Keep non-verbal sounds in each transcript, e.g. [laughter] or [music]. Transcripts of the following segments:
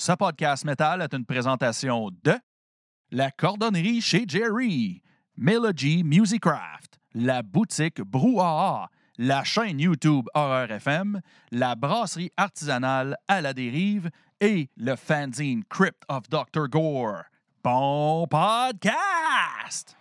Ce podcast métal est une présentation de La Cordonnerie chez Jerry, Melody Musicraft, la boutique Brouhaha, la chaîne YouTube Horreur FM, la brasserie artisanale à la dérive et le fanzine Crypt of Dr. Gore. Bon podcast!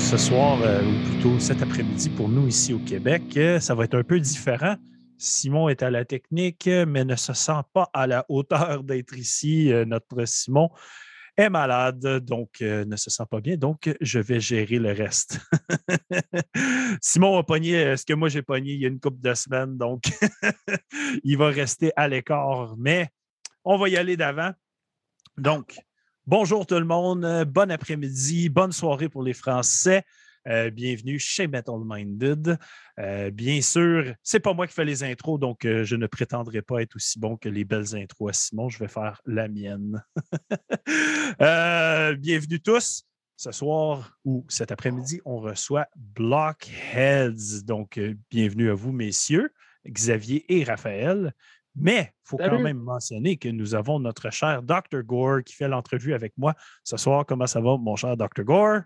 Ce soir, euh, ou plutôt cet après-midi pour nous ici au Québec, euh, ça va être un peu différent. Simon est à la technique, mais ne se sent pas à la hauteur [laughs] d'être ici. Euh, notre Simon est malade, donc ne se sent pas bien. Donc, je vais gérer le reste. [laughs] Simon a pogné ce que moi j'ai pogné il y a une couple de semaines, donc [laughs] il va rester à l'écart, mais on va y aller d'avant. Donc, Bonjour tout le monde, euh, bon après-midi, bonne soirée pour les Français. Euh, bienvenue chez Metal Minded. Euh, bien sûr, c'est pas moi qui fais les intros, donc je ne prétendrai pas être aussi bon que les belles intros à Simon. Je vais faire la mienne. [laughs] bienvenue tous. Ce soir ou cet après-midi, on reçoit Blockheads. Donc, bienvenue à vous, messieurs, Xavier et Raphaël. Mais il faut quand même mentionner que nous avons notre cher Dr. Gore qui fait l'entrevue avec moi ce soir. Comment ça va, mon cher Dr. Gore?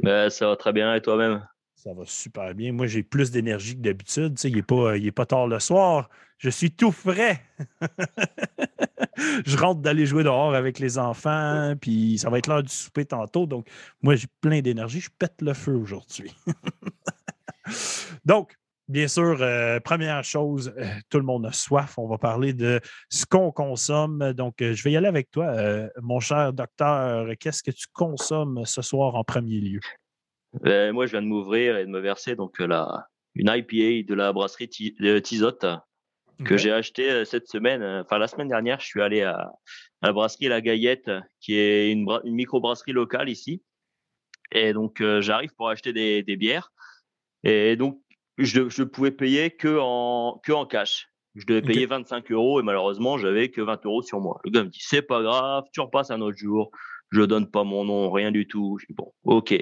Ben, ça va très bien et toi-même? Ça va super bien. Moi, j'ai plus d'énergie que d'habitude. il n'est pas, pas tard le soir. Je suis tout frais. [laughs] je rentre d'aller jouer dehors avec les enfants, puis ça va être l'heure du souper tantôt. Donc, moi, j'ai plein d'énergie. Je pète le feu aujourd'hui. [laughs] donc, Bien sûr, euh, première chose, euh, tout le monde a soif. On va parler de ce qu'on consomme. Donc, euh, je vais y aller avec toi, mon cher docteur. Qu'est-ce que tu consommes ce soir en premier lieu? Ben, moi, je viens de m'ouvrir et de me verser donc la, une IPA de la brasserie de Tizotte que j'ai acheté cette semaine. Enfin, la semaine dernière, je suis allé à, la brasserie La Gaillette, qui est une, une microbrasserie locale ici. Et donc, j'arrive pour acheter des, des bières. Et donc, je ne pouvais payer que en, que en cash. Je devais payer 25 euros et malheureusement, j'avais que 20 euros sur moi. Le gars me dit, c'est pas grave, tu repasses un autre jour. Je donne pas mon nom, rien du tout. Je dis, bon, ok.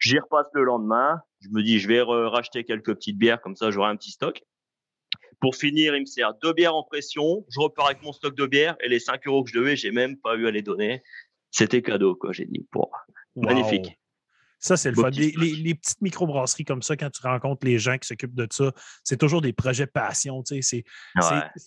J'y repasse le lendemain. Je me dis, je vais racheter quelques petites bières, comme ça, j'aurai un petit stock. Pour finir, il me sert deux bières en pression. Je repars avec mon stock de bières et les 5 euros que je devais, j'ai même pas eu à les donner. C'était cadeau, quoi. J'ai dit, bon, magnifique. Ça, c'est le fun. Les, les, petites microbrasseries comme ça, quand tu rencontres les gens qui s'occupent de ça, c'est toujours des projets passion. C'est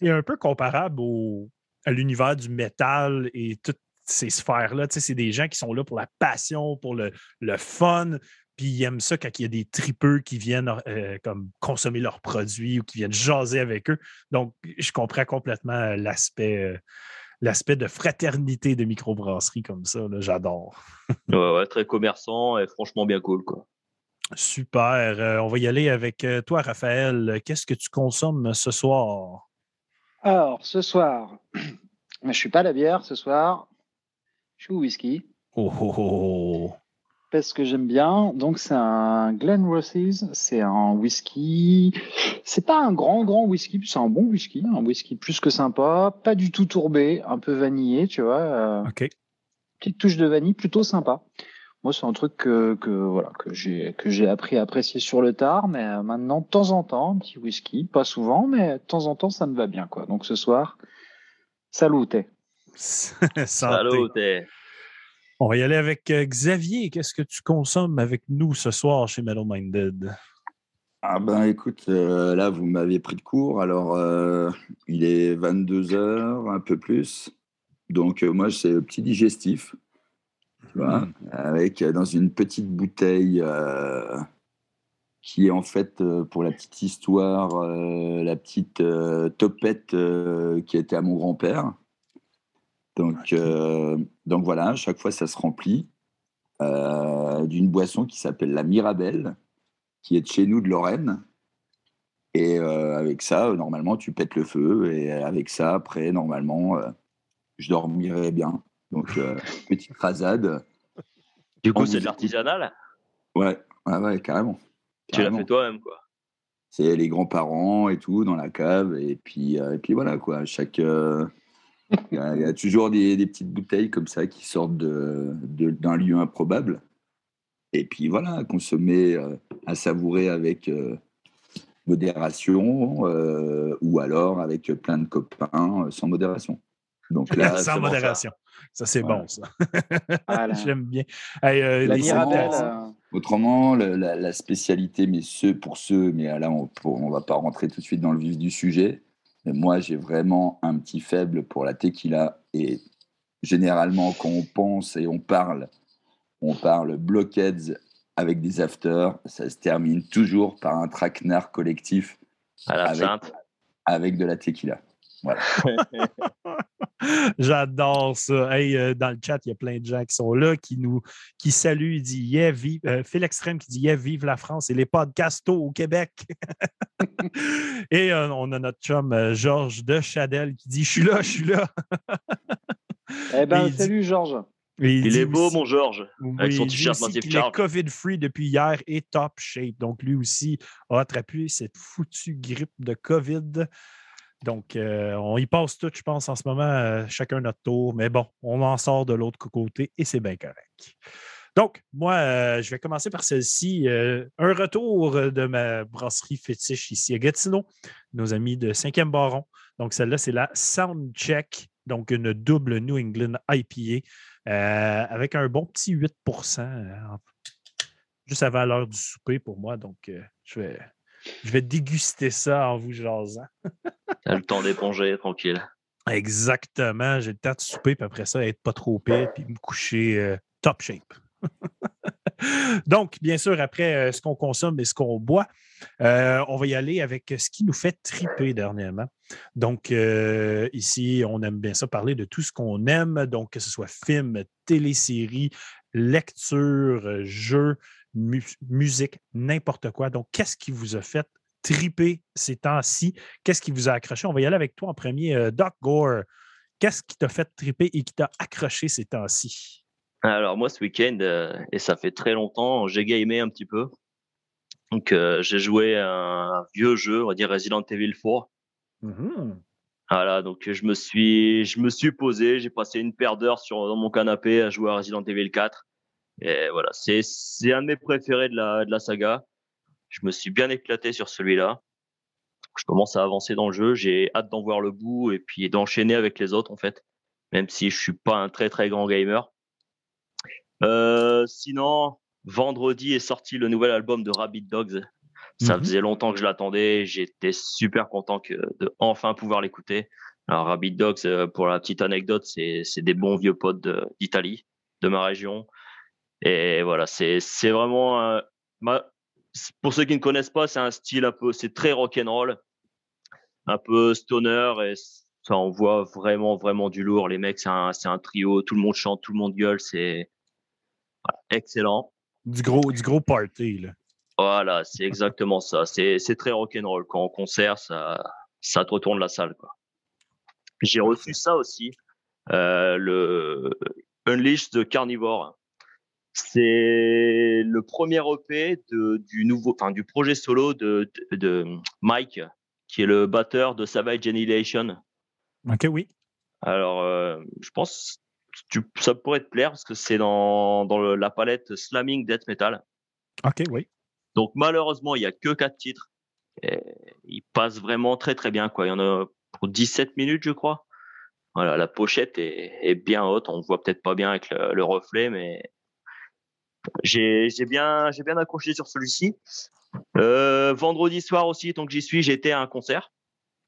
un peu comparable au, à l'univers du métal et toutes ces sphères-là. C'est des gens qui sont là pour la passion, pour le, le fun. Puis ils aiment ça quand il y a des tripeux qui viennent euh, comme consommer leurs produits ou qui viennent jaser avec eux. Donc, je comprends complètement l'aspect. Euh, l'aspect de fraternité de microbrasserie comme ça. J'adore. ouais, ouais, très commerçant et franchement bien cool. Quoi. Super. Euh, on va y aller avec euh, toi, Raphaël. Qu'est-ce que tu consommes ce soir? Alors, ce soir, [clears throat] je ne suis pas à la bière ce soir. Je suis au whisky. Oh, oh, oh. Parce que j'aime bien. Donc, c'est un Glen Rosses. C'est un whisky. C'est pas un grand, grand whisky. C'est un bon whisky. Un whisky plus que sympa. Pas du tout tourbé. Un peu vanillé, tu vois. Euh, ok. Petite touche de vanille plutôt sympa. Moi, c'est un truc que, que voilà que j'ai que j'ai appris à apprécier sur le tard, mais euh, maintenant de temps en temps, un petit whisky, pas souvent, mais de temps en temps, ça me va bien quoi. Donc ce soir, saluté. [laughs] saluté. On va y aller avec euh, Xavier. Qu'est-ce que tu consommes avec nous ce soir chez Metal Minded? Ah ben écoute, euh, là vous m'avez pris de court, alors euh, il est 22 heures, un peu plus. Donc moi c'est le petit digestif, tu vois, hmm. avec dans une petite bouteille qui est en fait, pour la petite histoire, la petite topette qui était à mon grand-père. Donc, euh, donc voilà, à chaque fois, ça se remplit euh, d'une boisson qui s'appelle la Mirabelle, qui est de chez nous de Lorraine. Et euh, avec ça, normalement, tu pètes le feu. Et avec ça, après, normalement, je dormirai bien. Donc, euh, [laughs] petite rasade. Du coup, c'est de l'artisanal? Ouais, ouais, ouais, carrément. Tu l'as fait toi-même, quoi. C'est les grands-parents et tout dans la cave. Et puis, euh, et puis voilà, quoi. Chaque. euh, Il y, a- il y a toujours des, des petites bouteilles comme ça qui sortent de- de- d'un lieu improbable. Et puis voilà, à consommer, euh, à savourer avec euh, modération euh, ou alors avec plein de copains euh, sans modération. Donc là, [laughs] Sans ça. modération. Ça, c'est Voilà. bon, ça. La, [laughs] J'aime bien. Hey, la les Mirabelle, cépages, Autrement, la, la spécialité, mais ceux pour ceux, mais là, on ne va pas rentrer tout de suite dans le vif du sujet. Mais moi, j'ai vraiment un petit faible pour la tequila. Et généralement, quand on pense et on parle, on parle blockheads avec des afters, ça se termine toujours par un traquenard collectif À Avec- l'absinthe. avec de la tequila. [laughs] J'adore ça. Hey, euh, dans le chat, il y a plein de gens qui sont là, qui nous qui saluent. Il dit yeah, vive, euh, Phil Extrême qui dit yeah, vive la France et les podcastos au Québec. [laughs] et euh, on a notre chum euh, Georges de Chadel qui dit je suis là, je suis là. [laughs] Eh ben, il dit- salut Georges. Il est beau, aussi- mon Georges. avec oui, son il t-shirt Charge. est COVID-free depuis hier et top shape. Donc, lui aussi a attrapé cette foutue grippe de COVID. Donc, euh, on y passe tout, je pense, en ce moment, euh, chacun notre tour. Mais bon, on en sort de l'autre côté et c'est bien correct. Donc, moi, euh, je vais commencer par celle-ci. un retour de ma brasserie fétiche ici à Gatineau, nos amis de 5e Baron. Donc, celle-là, c'est la Soundcheck, donc une double New England IPA avec un bon petit 8 euh, en- juste avant l'heure du souper pour moi. Donc, je, vais, je vais déguster ça en vous jasant. T'as le temps d'éponger, tranquille. Exactement. J'ai le temps de souper, puis après ça, être pas trop pire, puis me coucher euh, top shape. [laughs] Donc, bien sûr, après euh, ce qu'on consomme et ce qu'on boit, euh, on va y aller avec ce qui nous fait triper dernièrement. Donc, euh, ici, on aime bien ça parler de tout ce qu'on aime, donc que ce soit film, télésérie, lecture, jeux, mu- musique, n'importe quoi. Donc, qu'est-ce qui vous a fait triper ces temps-ci? Qu'est-ce qui vous a accroché? On va y aller avec toi en premier, euh, Doc Gore. Qu'est-ce qui t'a fait triper et qui t'a accroché ces temps-ci? Alors moi ce week-end, euh, et ça fait très longtemps, j'ai gamé un petit peu. Donc euh, j'ai joué à un vieux jeu, on va dire Resident Evil 4. Mhm. Voilà, donc je me suis, je me suis posé, j'ai passé une paire d'heures sur dans mon canapé à jouer à Resident Evil 4. Et voilà, c'est un de mes préférés de la de la saga. Je me suis bien éclaté sur celui-là. Je commence à avancer dans le jeu, j'ai hâte d'en voir le bout et puis d'enchaîner avec les autres en fait, même si je suis pas un très très grand gamer. Euh, sinon, vendredi est sorti le nouvel album de Rabbit Dogs. Ça Mhm. faisait longtemps que je l'attendais. J'étais super content que, de enfin pouvoir l'écouter. Alors, Rabbit Dogs, euh, pour la petite anecdote, c'est des bons vieux potes de- d'Italie, de, ma région. Et voilà, c'est vraiment. un- pour ceux qui ne connaissent pas, c'est un style un peu. C'est très rock'n'roll, un peu stoner. Et ça, on voit vraiment, vraiment du lourd. Les mecs, c'est un, un trio. Tout le monde chante, tout le monde gueule. C'est voilà, excellent. Du gros, du gros party, là. Voilà, c'est exactement ça. C'est c'est très rock'n'roll. Quand on concert, ça, ça te retourne la salle. quoi. J'ai reçu ça aussi, euh, le Unleash de Carnivore. C'est le premier EP de, du nouveau, enfin du projet solo de, de, de Mike, qui est le batteur de Savage Annihilation. OK, oui. Alors, euh, je pense que tu- ça pourrait te plaire parce que c'est dans, dans le- la palette Slamming Death Metal. OK, oui. Donc malheureusement, il n'y a que quatre titres. Et il passe vraiment très très bien. Quoi. Il y en a pour 17 minutes, je crois. Voilà, la pochette est, est bien haute. On ne voit peut-être pas bien avec le, le reflet, mais j'ai bien, accroché sur celui-ci. Euh, vendredi soir aussi, tant que j'y suis, j'étais à un concert.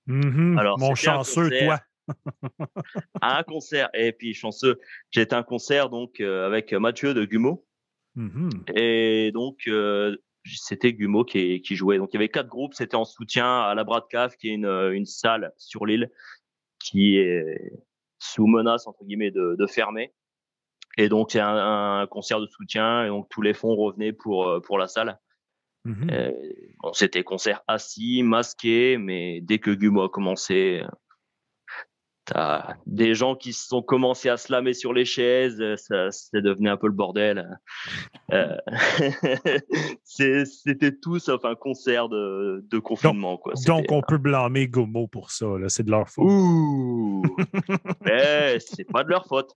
Mhm. Alors, Mon chanceux, concert. toi. À un concert. Et puis chanceux, j'étais à un concert donc euh, avec Mathieu de Gumeau. Mhm. Et donc, euh, c'était Gumeau qui, qui jouait. Donc, il y avait quatre groupes. C'était en soutien à la Bras de Cave, qui est une, une salle sur l'île qui est sous menace, entre guillemets, de, de fermer. Et donc, c'est un, un concert de soutien. Et donc, tous les fonds revenaient pour, euh, pour la salle. Mhm. Euh, bon, c'était concert assis, masqué, mais dès que Gumeau a commencé, euh, T'as des gens qui se sont commencés à se lamer sur les chaises, euh, ça devenu un peu le bordel. Euh, [laughs] c'était tout sauf un concert de, de confinement. quoi. Donc, on peut blâmer Gomo pour ça. C'est de leur faute. Ouh Mais [laughs] c'est pas de leur faute.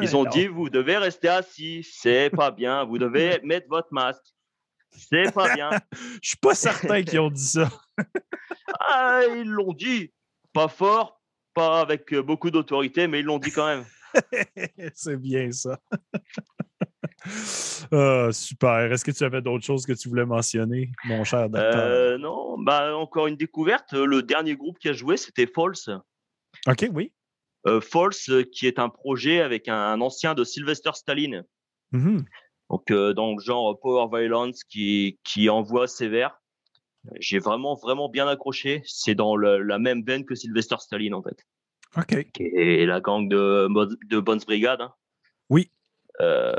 Ils ont Non. dit vous devez rester assis, c'est pas bien, vous devez [laughs] mettre votre masque. C'est pas bien. Je suis pas certain qu'ils ont dit ça. Ah, ils l'ont dit. Pas fort, pas avec euh, beaucoup d'autorité, mais ils l'ont dit quand même. [laughs] C'est bien ça. [laughs] Ah, super. Est-ce que tu avais d'autres choses que tu voulais mentionner, mon cher docteur? Euh, non, bah encore une découverte. Le dernier groupe qui a joué, c'était False. OK, oui. Euh, False, euh, qui est un projet avec un, un ancien de Sylvester Stallone. Mhm. Donc, euh, dans le genre Power Violence qui, qui envoie sévère. J'ai vraiment, vraiment bien accroché. C'est dans le- la même veine que Sylvester Stallone, en fait. OK. Qui est la gang de, de Bones Brigade. hein. Oui. Euh,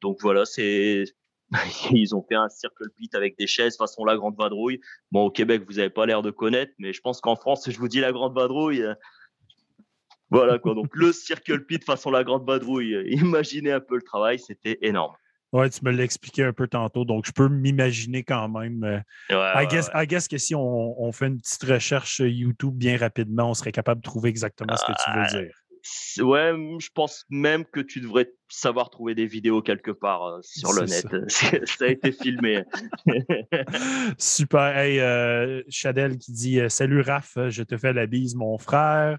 donc voilà, c'est. [laughs] Ils ont fait un circle pit avec des chaises façon la grande vadrouille. Bon, au Québec, vous n'avez pas l'air de connaître, mais je pense qu'en France, je vous dis la grande vadrouille. euh, Voilà quoi. Donc le [laughs] circle pit façon la grande vadrouille. euh, Imaginez un peu le travail, c'était énorme. Ouais, tu me l'as expliqué un peu tantôt, donc je peux m'imaginer quand même. euh, Ouais, I, ouais, guess, ouais. I guess que si on, on fait une petite recherche YouTube bien rapidement, on serait capable de trouver exactement ce que tu Ah, veux dire. C'est- Ouais, je pense même que tu devrais savoir trouver des vidéos quelque part euh, sur le net. [laughs] Ça a été filmé. [laughs] Super. Hey, euh, Chadel qui dit Salut Raph, je te fais la bise, mon frère.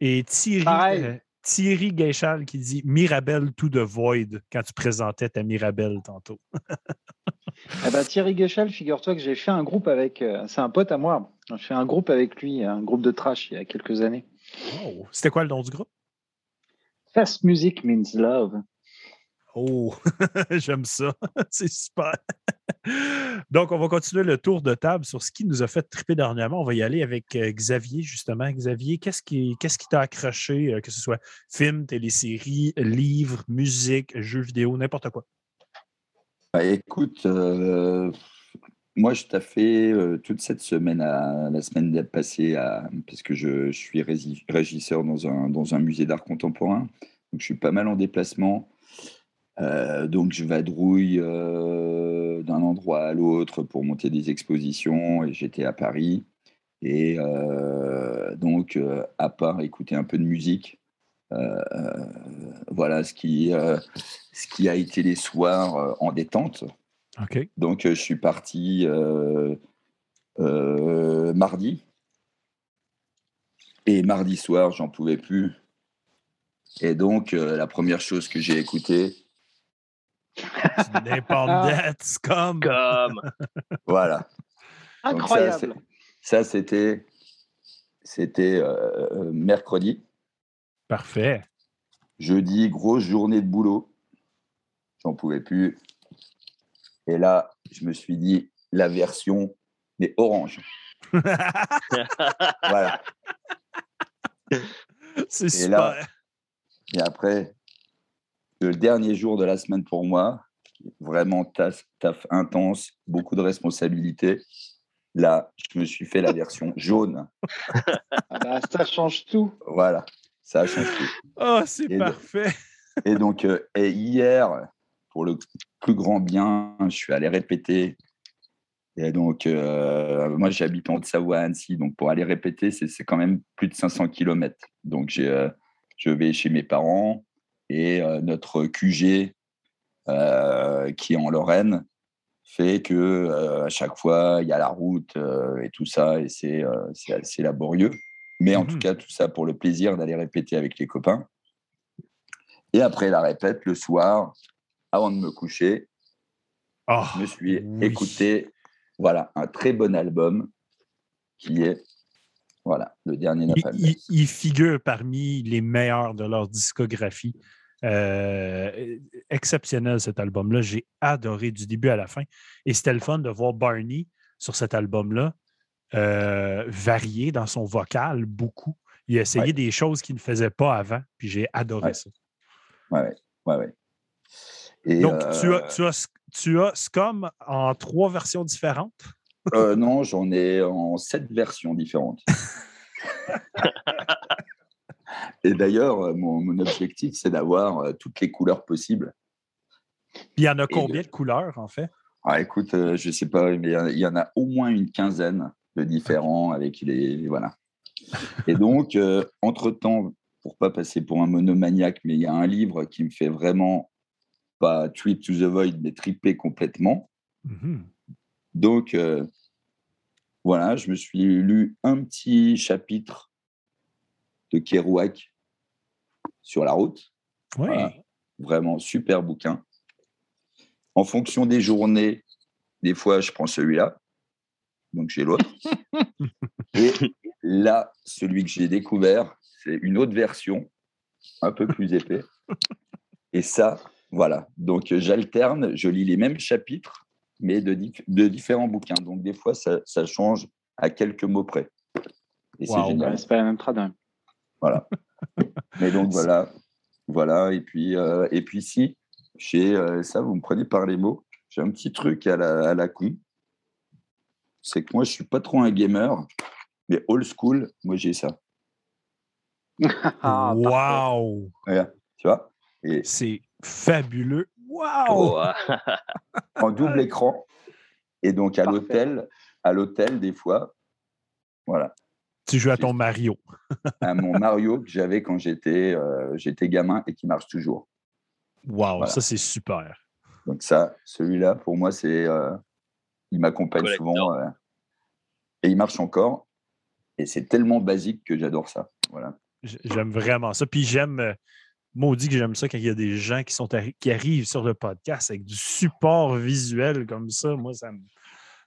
Et Thierry, Pareil. Thierry Guéchal qui dit Mirabelle to the void quand tu présentais ta Mirabelle tantôt. [laughs] Eh ben, Thierry Guéchal, figure-toi que j'ai fait un groupe avec. euh, c'est un pote à moi. J'ai fait un groupe avec lui, un groupe de trash il y a quelques années. Oh, C'était quoi le nom du groupe? Fast Music Means Love. Oh, [laughs] j'aime ça. [laughs] C'est super. Donc, on va continuer le tour de table sur ce qui nous a fait triper dernièrement. On va y aller avec euh, Xavier, justement. Xavier, qu'est-ce qui t'a accroché, euh, que ce soit film, télésérie, livre, musique, jeux vidéo, n'importe quoi? Bah, écoute, euh, moi, je t'ai fait toute cette semaine, la semaine passée, à, parce que je, je suis régisseur dans un, dans un musée d'art contemporain. Donc, je suis pas mal en déplacement. Euh, donc, je vadrouille euh, d'un endroit à l'autre pour monter des expositions. Et j'étais à Paris. Et euh, donc, euh, à part écouter un peu de musique, voilà ce qui, ce qui a été les soirs en détente. Donc, je suis parti mardi. Et mardi soir, j'en pouvais plus. Et donc, la première chose que j'ai écoutée, Independence, comme? Comme. [laughs] voilà. Incroyable. ça, c'était c'était euh, euh, mercredi. Parfait. Jeudi, grosse journée de boulot. J'en pouvais plus. Et là, je me suis dit, la version, mais orange. [laughs] Voilà. C'est Et super. là- Et après, le dernier jour de la semaine pour moi, vraiment taf, taf intense, beaucoup de responsabilités. Là, je me suis fait la version [laughs] jaune. Ah bah, ça change tout. Voilà, ça a changé. tout. Ah, c'est Et parfait. Et donc, euh, et hier, pour le plus grand bien, je suis allé répéter. Et donc, euh, moi, j'habite en Haute-Savoie à Annecy. Donc, pour aller répéter, c'est c'est quand même plus de 500 km. Donc, j'ai, euh, je vais chez mes parents et euh, notre QG, euh, qui est en Lorraine, fait que euh, à chaque fois, il y a la route et tout ça. Et c'est assez laborieux. Mais en tout cas, tout ça pour le plaisir d'aller répéter avec les copains. Et après la répète, le soir, avant de me coucher, Ah, je me suis oui. écouté voilà, un très bon album qui est voilà, le dernier il, Napalm. il- il figure parmi les meilleurs de leur discographie. Euh, exceptionnel cet album-là. J'ai adoré du début à la fin. Et c'était le fun de voir Barney sur cet album-là euh, varier dans son vocal beaucoup. Il a essayé Ouais. des choses qu'il ne faisait pas avant, puis j'ai adoré Ouais. ça. Ouais, ouais, ouais, ouais. Donc, tu, euh, as, tu, as, tu as Scum en trois versions différentes? Euh, non, j'en ai en sept versions différentes. Et d'ailleurs, euh, mon, mon objectif, c'est d'avoir euh, toutes les couleurs possibles. Il y en a combien de couleurs, en fait? Ah, écoute, euh, je sais pas, mais il y en- a au moins une quinzaine de différents avec les. Voilà. Et donc, euh, entre-temps, pour pas passer pour un monomaniaque, mais il y a un livre qui me fait vraiment pas trip to the void, mais triper complètement. Mhm. Donc, euh, voilà, je me suis lu un petit chapitre de Kerouac sur la route. Oui. Voilà. Vraiment super bouquin. En fonction des journées, des fois, je prends celui-là. Donc, j'ai l'autre. [laughs] Et là, celui que j'ai découvert, c'est une autre version, un peu plus épais. Et ça, voilà. Donc, j'alterne, je lis les mêmes chapitres, mais de, dif- de différents bouquins. Donc, des fois, ça, ça change à quelques mots près. Et c'est génial. C'est pas la même trad. hein. Voilà. [laughs] Mais donc voilà, voilà. Et puis, euh, et puis si, j'ai euh, ça, vous me prenez par les mots. J'ai un petit truc à la, à la con. C'est que moi, je suis pas trop un gamer, mais old school, moi j'ai ça. [laughs] Ah, wow! Tu vois. Et C'est fabuleux. Wow! Oh, [laughs] en double écran. Et donc à l'hôtel, à l'hôtel des fois, voilà, Tu joues à ton Mario. [laughs] à mon Mario que j'avais quand j'étais euh, j'étais gamin et qui marche toujours. Wow, Voilà. ça c'est super. Donc ça, celui-là, pour moi, c'est, euh, il m'accompagne souvent euh, et il marche encore. Et c'est tellement basique que j'adore ça. Voilà. J'aime vraiment ça. Puis j'aime, euh, maudit que j'aime ça quand il y a des gens qui, arrivent sur le podcast avec du support visuel comme ça. Moi, ça,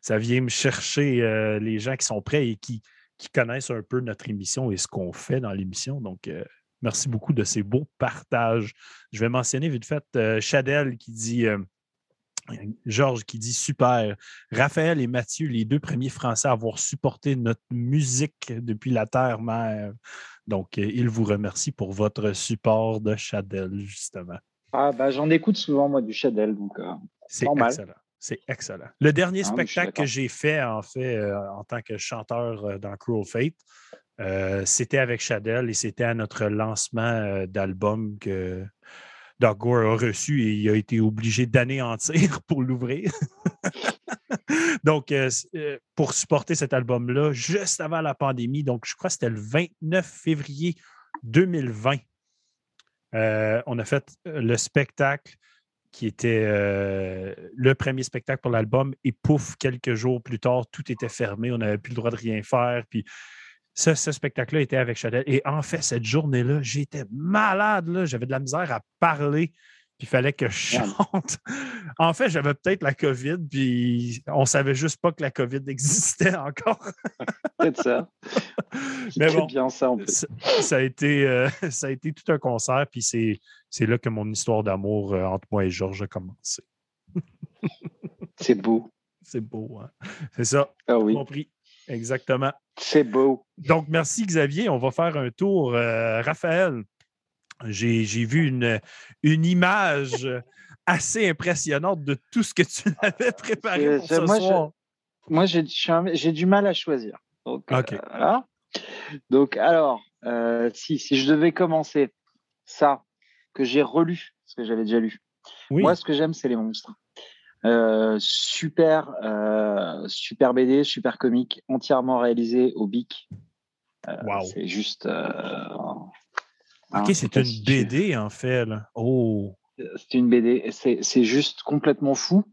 ça vient me chercher euh, les gens qui sont prêts et qui, connaissent un peu notre émission et ce qu'on fait dans l'émission. Donc, euh, merci beaucoup de ces beaux partages. Je vais mentionner vite fait euh, Chadel qui dit. Georges qui dit super. Raphaël et Mathieu, les deux premiers Français à avoir supporté notre musique depuis la Terre-Mère. Donc, euh, il vous remercie pour votre support de Chadel, justement. Ah, bah, j'en écoute souvent, moi, du Chadel. Donc, euh, C'est excellent. C'est excellent. Le dernier Ah, spectacle que j'ai fait, en fait, euh, en tant que chanteur euh, dans Cruel Fate, c'était avec Chadel et c'était à notre lancement d'album que Doug Gore a reçu et il a été obligé d'anéantir [laughs] pour l'ouvrir. [laughs] donc, euh, euh, pour supporter cet album-là, juste avant la pandémie, donc je crois que c'était le 29 février 2020, euh, on a fait le spectacle qui était le premier spectacle pour l'album. Et pouf, quelques jours plus tard, tout était fermé. On n'avait plus le droit de rien faire. Puis ce, ce spectacle-là était avec Chadel. Et en fait, cette journée-là, j'étais malade. là. J'avais de la misère à parler. Puis il fallait que je chante. [laughs] en fait, j'avais peut-être la COVID, puis on savait juste pas que la COVID existait encore. [laughs] peut-être ça. Mais bon, bien ça, en plus. ça, ça a été, euh, [laughs] ça a été tout un concert, puis c'est, c'est là que mon histoire d'amour euh, entre moi et Georges a commencé. C'est beau. C'est beau, hein? C'est ça, Ah oui, compris. Exactement. c'est beau. Donc, merci Xavier. On va faire un tour. Euh, Raphaël, j'ai, j'ai vu une, une image assez impressionnante de tout ce que tu [laughs] avais préparé pour ce moi, soir. J'ai je du mal à choisir. Donc, euh, OK. voilà. Donc, alors, euh, si, si je devais commencer ça, que j'ai relu, parce que j'avais déjà lu. Oui, Moi, ce que j'aime, c'est les monstres. Euh, super, euh, super BD, super comique, entièrement réalisé au BIC. Euh, Wow. C'est juste. OK, c'est une BD, en fait. là. Oh, C'est une BD. C'est juste complètement fou.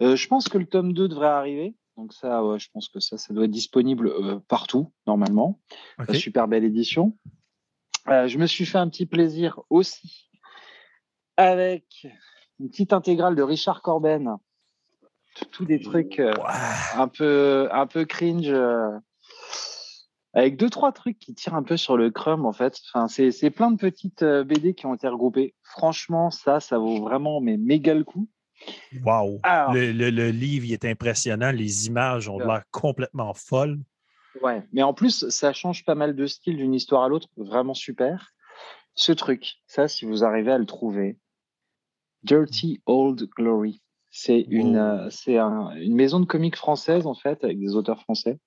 Je pense que le tome 2 devrait arriver. Donc ça, ouais, je pense que ça, ça doit être disponible partout, normalement. OK. La super belle édition. Je me suis fait un petit plaisir aussi avec une petite intégrale de Richard Corben. Tous des trucs euh, un peu un peu cringe euh, avec deux trois trucs qui tirent un peu sur le crumb en fait enfin c'est plein de petites euh, BD qui ont été regroupées franchement ça ça vaut vraiment mais méga le coup Le, le- le livre il est impressionnant. Les images ont Ouais. l'air complètement folles. ouais mais en plus ça change pas mal de style d'une histoire à l'autre vraiment super ce truc ça si vous arrivez à le trouver Dirty Old Glory c'est une Wow. euh, c'est un- une maison de comics française en fait avec des auteurs français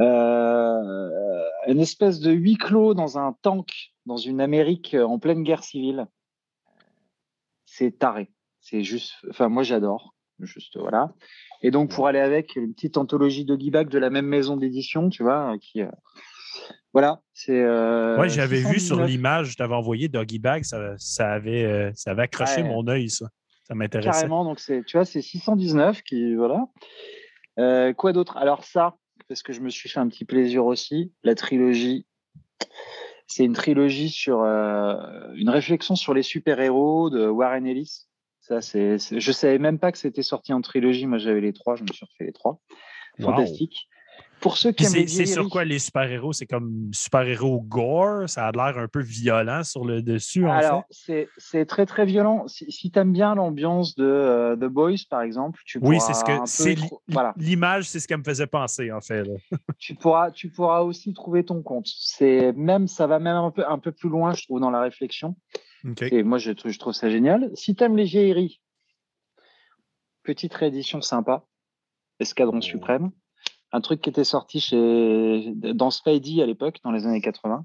Euh, une espèce de huis clos dans un tank dans une Amérique euh, en pleine guerre civile. C'est taré. C'est juste. Enfin, moi, j'adore. Juste, voilà. Et donc, pour aller avec une petite anthologie de Bag de la même maison d'édition, tu vois, qui. Voilà, c'est. euh, j'avais vu sur 619. l'image, je t'avais envoyé Doggy Bag, ça, ça avait, euh, ça avait accroché Ouais. mon œil, ça. Ça m'intéressait. Carrément, donc c'est, tu vois, c'est 619 qui, voilà. Euh, quoi d'autre? Alors ça, parce que je me suis fait un petit plaisir aussi, la trilogie. C'est une trilogie sur euh, une réflexion sur les super-héros de Warren Ellis. Ça, c'est, je savais même pas que c'était sorti en trilogie. Moi, j'avais les trois, je me suis refait les trois. Wow. Pour ceux qui aiment c'est les c'est sur quoi les super-héros? C'est comme super-héros gore? Ça a l'air un peu violent sur le dessus, en Alors, fait? c'est c'est très très violent. Si, si tu aimes bien l'ambiance de euh, The Boys, par exemple, tu Oui, pourras c'est ce que c'est voilà. l'image, c'est ce qu'elle me faisait penser, en fait. là. [laughs] tu pourras, tu pourras aussi trouver ton compte. C'est même, ça va même un peu, un peu plus loin, je trouve, dans la réflexion. Et moi, je, trouve- je trouve ça génial. Si tu aimes les vieilleries, petite réédition sympa, Escadron Oh. Suprême, un truc qui était sorti chez, dans Spidey à l'époque, dans les années 80,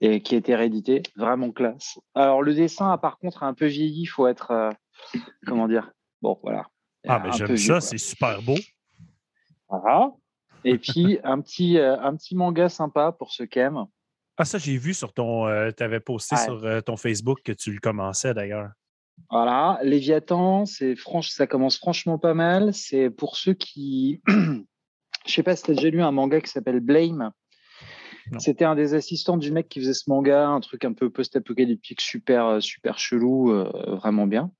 et qui a été réédité, vraiment classe. Alors, le dessin, a par contre, un peu vieilli, il faut être, euh, comment dire, bon, voilà. Ah, mais j'aime ça, c'est super beau. Voilà. Et puis, [laughs] un petit, euh, un petit manga sympa pour ceux qui aiment. Ah, ça, j'ai vu sur ton. tu avais posté Ouais. sur euh, ton Facebook que tu le commençais d'ailleurs. Voilà, Léviathan, c'est franche, ça commence franchement pas mal. C'est pour ceux qui, [clears throat] je sais pas si tu as déjà lu un manga qui s'appelle Blame. C'était un des assistants du mec qui faisait ce manga, un truc un peu post-apocalyptique, super, euh, super chelou, euh, vraiment bien.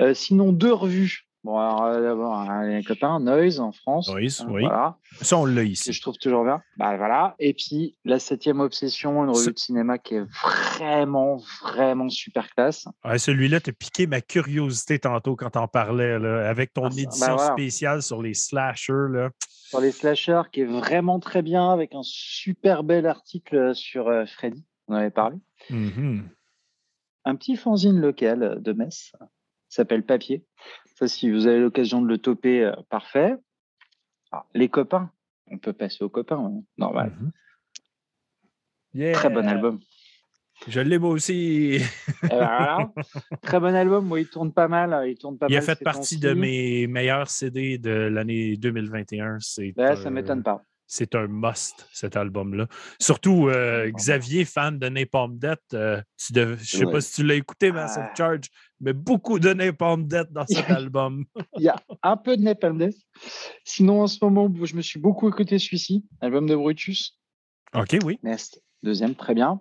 Euh, sinon, deux revues. Bon, alors, d'abord, hein, les copains, Noise en France. Noise, Hein, oui. Voilà, Ça, on l'a que ici. je trouve toujours bien. Bah, voilà. Et puis, La Septième Obsession, une revue de cinéma qui est vraiment, vraiment super classe. Ouais, Celui-là, t'as piqué ma curiosité tantôt quand t'en parlais, là, avec ton Ah, bah édition voilà. spéciale sur les slashers. Là. Sur les slashers, qui est vraiment très bien, avec un super bel article sur euh, Freddy, on en avait parlé. Mhm. Un petit fanzine local de Metz, s'appelle Papier. Ça, si vous avez l'occasion de le toper, euh, parfait. Les copains, on peut passer aux copains, hein, normal. Mhm. Yeah. Très bon album. Je l'ai moi aussi. Eh ben. Très bon album, moi, il tourne pas mal. Il, tourne pas Il a fait partie de mes meilleurs CD de l'année 2021. C'est Ouais, un- ça m'étonne pas. C'est un must, cet album-là. Surtout euh. Xavier, fan de Napalm Death. euh, tu dev- Je ne sais pas si tu l'as écouté, Massive Ah. Charge, mais beaucoup de Napalm Death dans cet [laughs] album. Il y a un peu de Napalm Death. Sinon, en ce moment, je me suis beaucoup écouté celui-ci, album de Brutus. OK, oui. Nest, deuxième, très bien.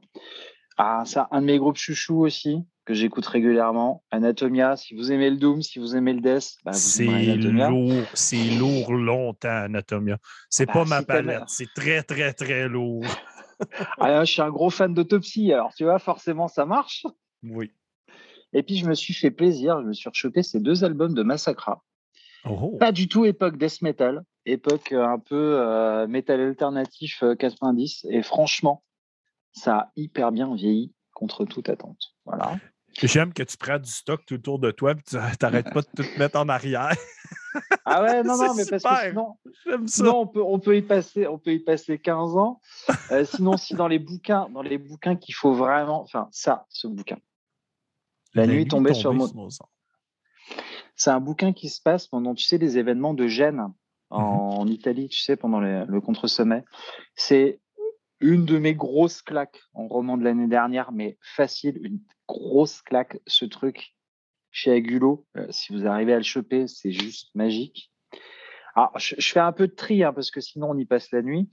Ah, ça, un de mes groupes chouchous aussi, que j'écoute régulièrement. Anatomia, si vous aimez le Doom, si vous aimez le Death, bah, vous C'est lourd, c'est lourd longtemps, Anatomia. C'est Bah, pas ma palette, c'est très, très, très lourd. [laughs] Ah, je suis un gros fan d'autopsie, alors tu vois, forcément, ça marche. Oui. Et puis, je me suis fait plaisir, je me suis rechopé ces deux albums de Massacra. Oh, Pas du tout époque death metal, époque euh, un peu euh, métal alternatif euh, 90. Et franchement, ça a hyper bien vieilli contre toute attente. Voilà. J'aime que tu prends du stock tout autour de toi et tu [laughs] n'arrêtes pas de tout te mettre en arrière. Ah ouais, non, [laughs] non, mais parce que sinon, sinon on, peut, on, peut y passer, on peut y passer 15 ans. Euh, sinon, si dans les bouquins, dans les bouquins qu'il faut vraiment. Enfin, ça, ce bouquin. La, nuit tombée sur mon. C'est un bouquin qui se passe pendant, tu sais, les événements de Gênes en, en Italie, tu sais, pendant les- le contre-sommet. C'est une de mes grosses claques en roman de l'année dernière, mais facile, une grosse claque, ce truc chez Agulo. Euh, si vous arrivez à le choper, c'est juste magique. Alors, je, je fais un peu de tri, hein, parce que sinon on y passe la nuit.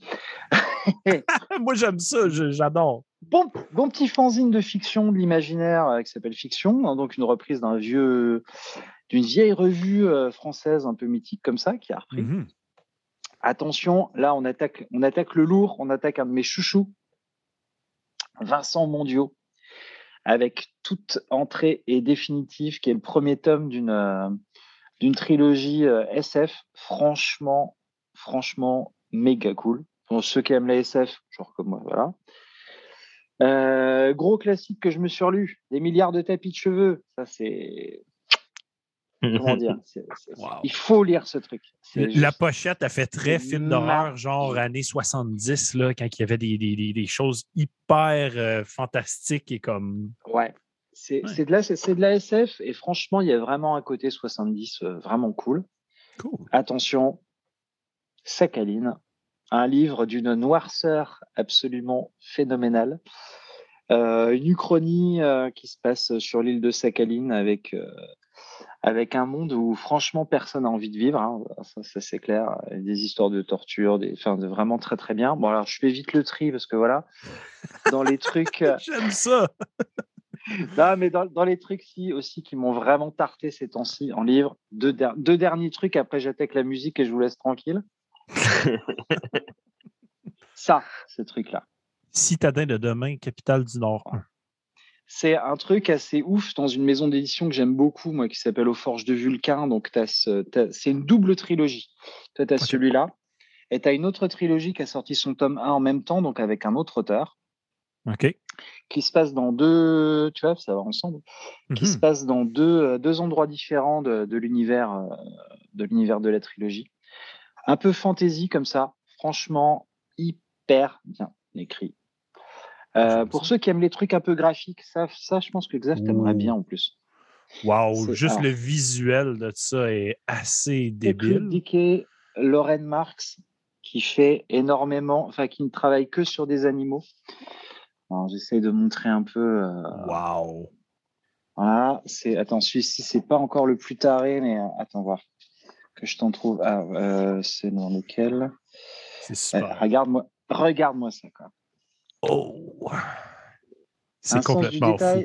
[laughs] Moi, j'aime ça, j'adore. Bon, bon petit fanzine de fiction, de l'imaginaire, euh, qui s'appelle Fiction, hein, donc une reprise d'un vieux, d'une vieille revue euh, française un peu mythique comme ça, qui a repris. Mhm. Attention, là on attaque, on attaque le lourd, on attaque un de mes chouchous, Vincent Mondiaux, avec toute entrée et définitive, qui est le premier tome d'une euh, trilogie euh, SF. Franchement, franchement, méga cool. Pour ceux qui aiment la SF, genre comme moi, voilà. Euh, gros classique que je me suis relu, des milliards de tapis de cheveux. Ça, c'est comment dire? [laughs] Wow. Il faut lire ce truc. La juste- pochette a fait très film d'horreur, genre années 70, là, quand il y avait des, des- des- des choses hyper euh, fantastiques et comme. Ouais. C'est Ouais. c'est de, la- de la SF et franchement, il y a vraiment un côté 70 euh, vraiment cool. Cool. Attention, Sakhaline, un livre d'une noirceur absolument phénoménale. Euh, une uchronie euh, qui se passe sur l'île de Sakhaline avec, euh, avec un monde où franchement personne n'a envie de vivre. hein. Ça, ça, c'est clair. Des histoires de torture, des, enfin, de vraiment très très bien. Bon, alors je fais vite le tri parce que voilà, dans les trucs. euh, [laughs] J'aime ça. [laughs] non, mais dans, dans les trucs si, aussi qui m'ont vraiment tarté ces temps-ci en livre, deux, der- deux derniers trucs, après j'attaque la musique et je vous laisse tranquille. [laughs] Ça, ce truc-là. Citadin de demain, capitale du Nord 1. C'est un truc assez ouf dans une maison d'édition que j'aime beaucoup, moi, qui s'appelle Aux Forges de Vulcain. Donc, t'as ce- t'as- c'est une double trilogie. Toi, tu as celui-là. Et tu as une autre trilogie qui a sorti son tome 1 en même temps, donc avec un autre auteur, OK. qui se passe dans deux. Tu vois, ça va ensemble. qui se Mhm. passe dans deux, euh, deux endroits différents de, de l'univers euh, de l'univers de la trilogie. Un peu fantasy comme ça, franchement hyper bien écrit. Euh, J'aime pour ça. ceux qui aiment les trucs un peu graphiques, ça, ça je pense que Xav t'aimerait bien en plus. Wow, juste le visuel de ça est assez débile. Dickey, Lauren Marx, qui fait énormément, enfin qui ne travaille que sur des animaux. Alors, J'essaie de montrer un peu. euh, Wow. Voilà, c'est attends, celui-ci c'est pas encore le plus taré, mais euh, attends voir que je t'en trouve. Ah, euh, c'est dans lequel? Euh. Regarde-moi, regarde-moi ça quoi. Oh. C'est complètement fou.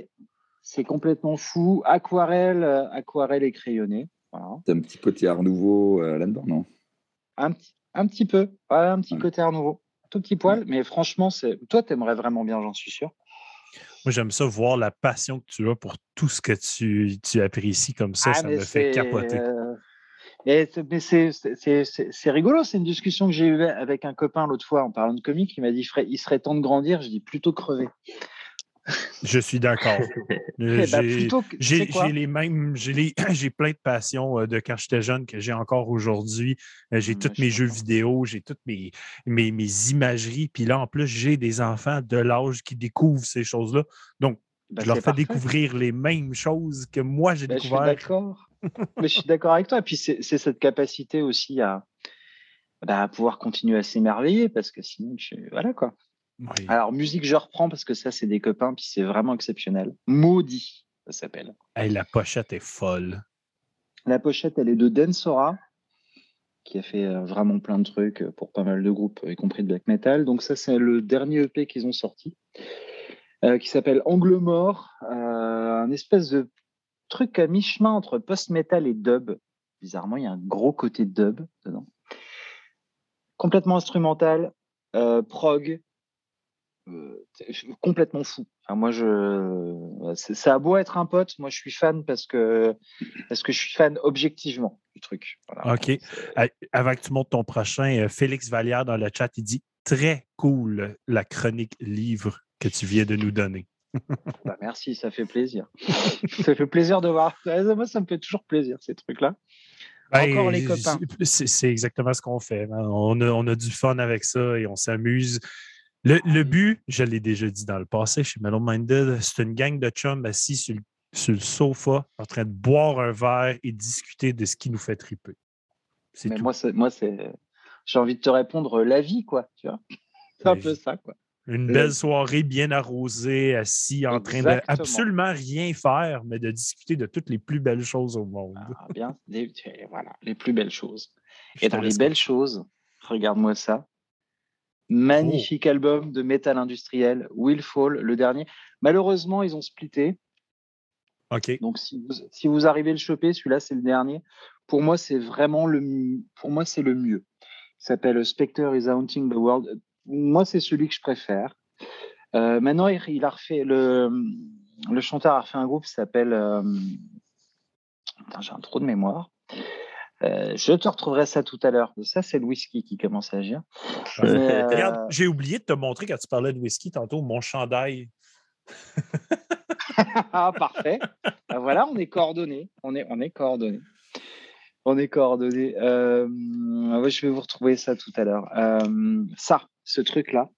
C'est complètement fou. Aquarelle, euh, aquarelle et crayonné. Voilà. T'as un petit côté art nouveau euh, là-dedans, non? Un petit, un petit peu. Un petit Ouais. côté art nouveau. Un tout petit poil, mais franchement, c'est. Toi, t'aimerais vraiment bien, j'en suis sûr. Moi, j'aime ça, voir la passion que tu as pour tout ce que tu, tu apprécies comme ça. Ah, ça me fait capoter. euh, et mais c'est- rigolo, c'est une discussion que j'ai eue avec un copain l'autre fois en parlant de comics. Il m'a dit il serait temps de grandir. Je dis plutôt crever. Je suis d'accord. [laughs] Eh ben, j'ai- sais J'ai les mêmes, j'ai les- [clears throat] j'ai plein de passions euh, de quand j'étais jeune que j'ai encore aujourd'hui. Euh, J'ai Mm, tous mes jeux vidéo, j'ai toutes mes, mes, mes imageries. Puis là, en plus, j'ai des enfants de l'âge qui découvrent ces choses-là. Donc, Bah, je leur fais parfait. découvrir les mêmes choses que moi, j'ai Bah, je suis découvert. Mais je suis d'accord avec toi. Et puis c'est cette capacité aussi à, bah, à pouvoir continuer à s'émerveiller parce que sinon, tu- voilà quoi. Oui. Alors musique, je reprends parce que ça, c'est des copains puis c'est vraiment exceptionnel. Maudit, ça s'appelle. Hey, la pochette est folle. La pochette, elle est de Densora, qui a fait euh, vraiment plein de trucs euh, pour pas mal de groupes, y compris de black metal. Donc ça, c'est le dernier EP qu'ils ont sorti, euh, qui s'appelle Angle Mort, euh, un espèce de truc à mi-chemin entre post-metal et dub. Bizarrement, il y a un gros côté dub dedans. Complètement instrumental, euh, prog, euh, complètement fou. Enfin, moi, je, ça a beau être un pote, moi je suis fan parce que parce que je suis fan objectivement du truc. Voilà. OK. Avant que tu montes ton prochain, euh, Félix Vallière dans le chat, il dit très cool la chronique livre que tu viens de nous donner. Bah, merci, ça fait plaisir. ça fait plaisir de voir. Moi, ça me fait toujours plaisir ces trucs-là. Encore les copains. C'est exactement ce qu'on fait. On a, on a du fun avec ça et on s'amuse. Le, le but, je l'ai déjà dit dans le passé chez Mellow Minded, c'est une gang de chums assis sur le, sur le sofa en train de boire un verre et discuter de ce qui nous fait triper. Mais tout. moi, j'ai envie de te répondre la vie, quoi. Tu vois. C'est un peu ça, quoi. Une Euh, belle soirée bien arrosée, assis en train de absolument rien faire, mais de discuter de toutes les plus belles choses au monde. Ah, bien, [laughs] les, voilà, les plus belles choses. Je Et dans les belles choses, regarde-moi ça. Magnifique album de métal industriel, Will Fall, le dernier. Malheureusement, ils ont splitté. OK. Donc, si vous, si vous arrivez à le choper, celui-là, c'est le dernier. Pour moi, c'est vraiment le, pour moi, c'est le mieux. Il s'appelle Spectre is Haunting the World. Moi, c'est celui que je préfère. Euh, maintenant, il, il a refait le, le chanteur a refait un groupe qui s'appelle. euh, j'ai un trou de mémoire. Euh, je te retrouverai ça tout à l'heure. Ça, c'est le whisky qui commence à agir. Mais, euh, Regarde, j'ai oublié de te montrer quand tu parlais de whisky tantôt, mon chandail. [laughs] ah, parfait. Ben voilà, on est coordonnés. On est, on est coordonnés. On est coordonnés. Je vais vous retrouver ça tout à l'heure. Ça, ce truc-là,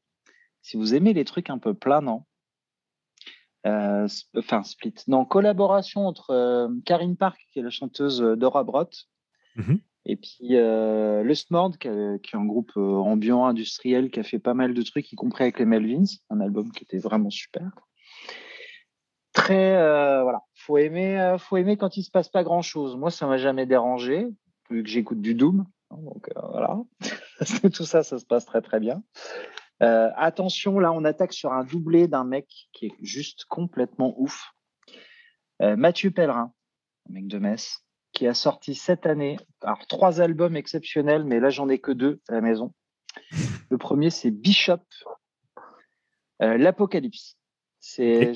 si vous aimez les trucs un peu planants, euh, enfin split, non, collaboration entre Karine Park, qui est la chanteuse d'Aura Brot, mhm. et puis le Smord, qui, qui, est un groupe ambiant industriel qui a fait pas mal de trucs, y compris avec les Melvins, un album qui était vraiment super. Très euh, voilà. Faut aimer euh, faut aimer quand il se passe pas grand chose moi ça m'a jamais dérangé vu que j'écoute du doom donc euh, voilà. [laughs] Tout ça ça se passe très très bien. Attention là on attaque sur un doublé d'un mec qui est juste complètement ouf. Mathieu Pellerin un mec de Metz qui a sorti cette année alors trois albums exceptionnels mais là j'en ai que deux à la maison. Le premier c'est Bishop. l'Apocalypse. C'est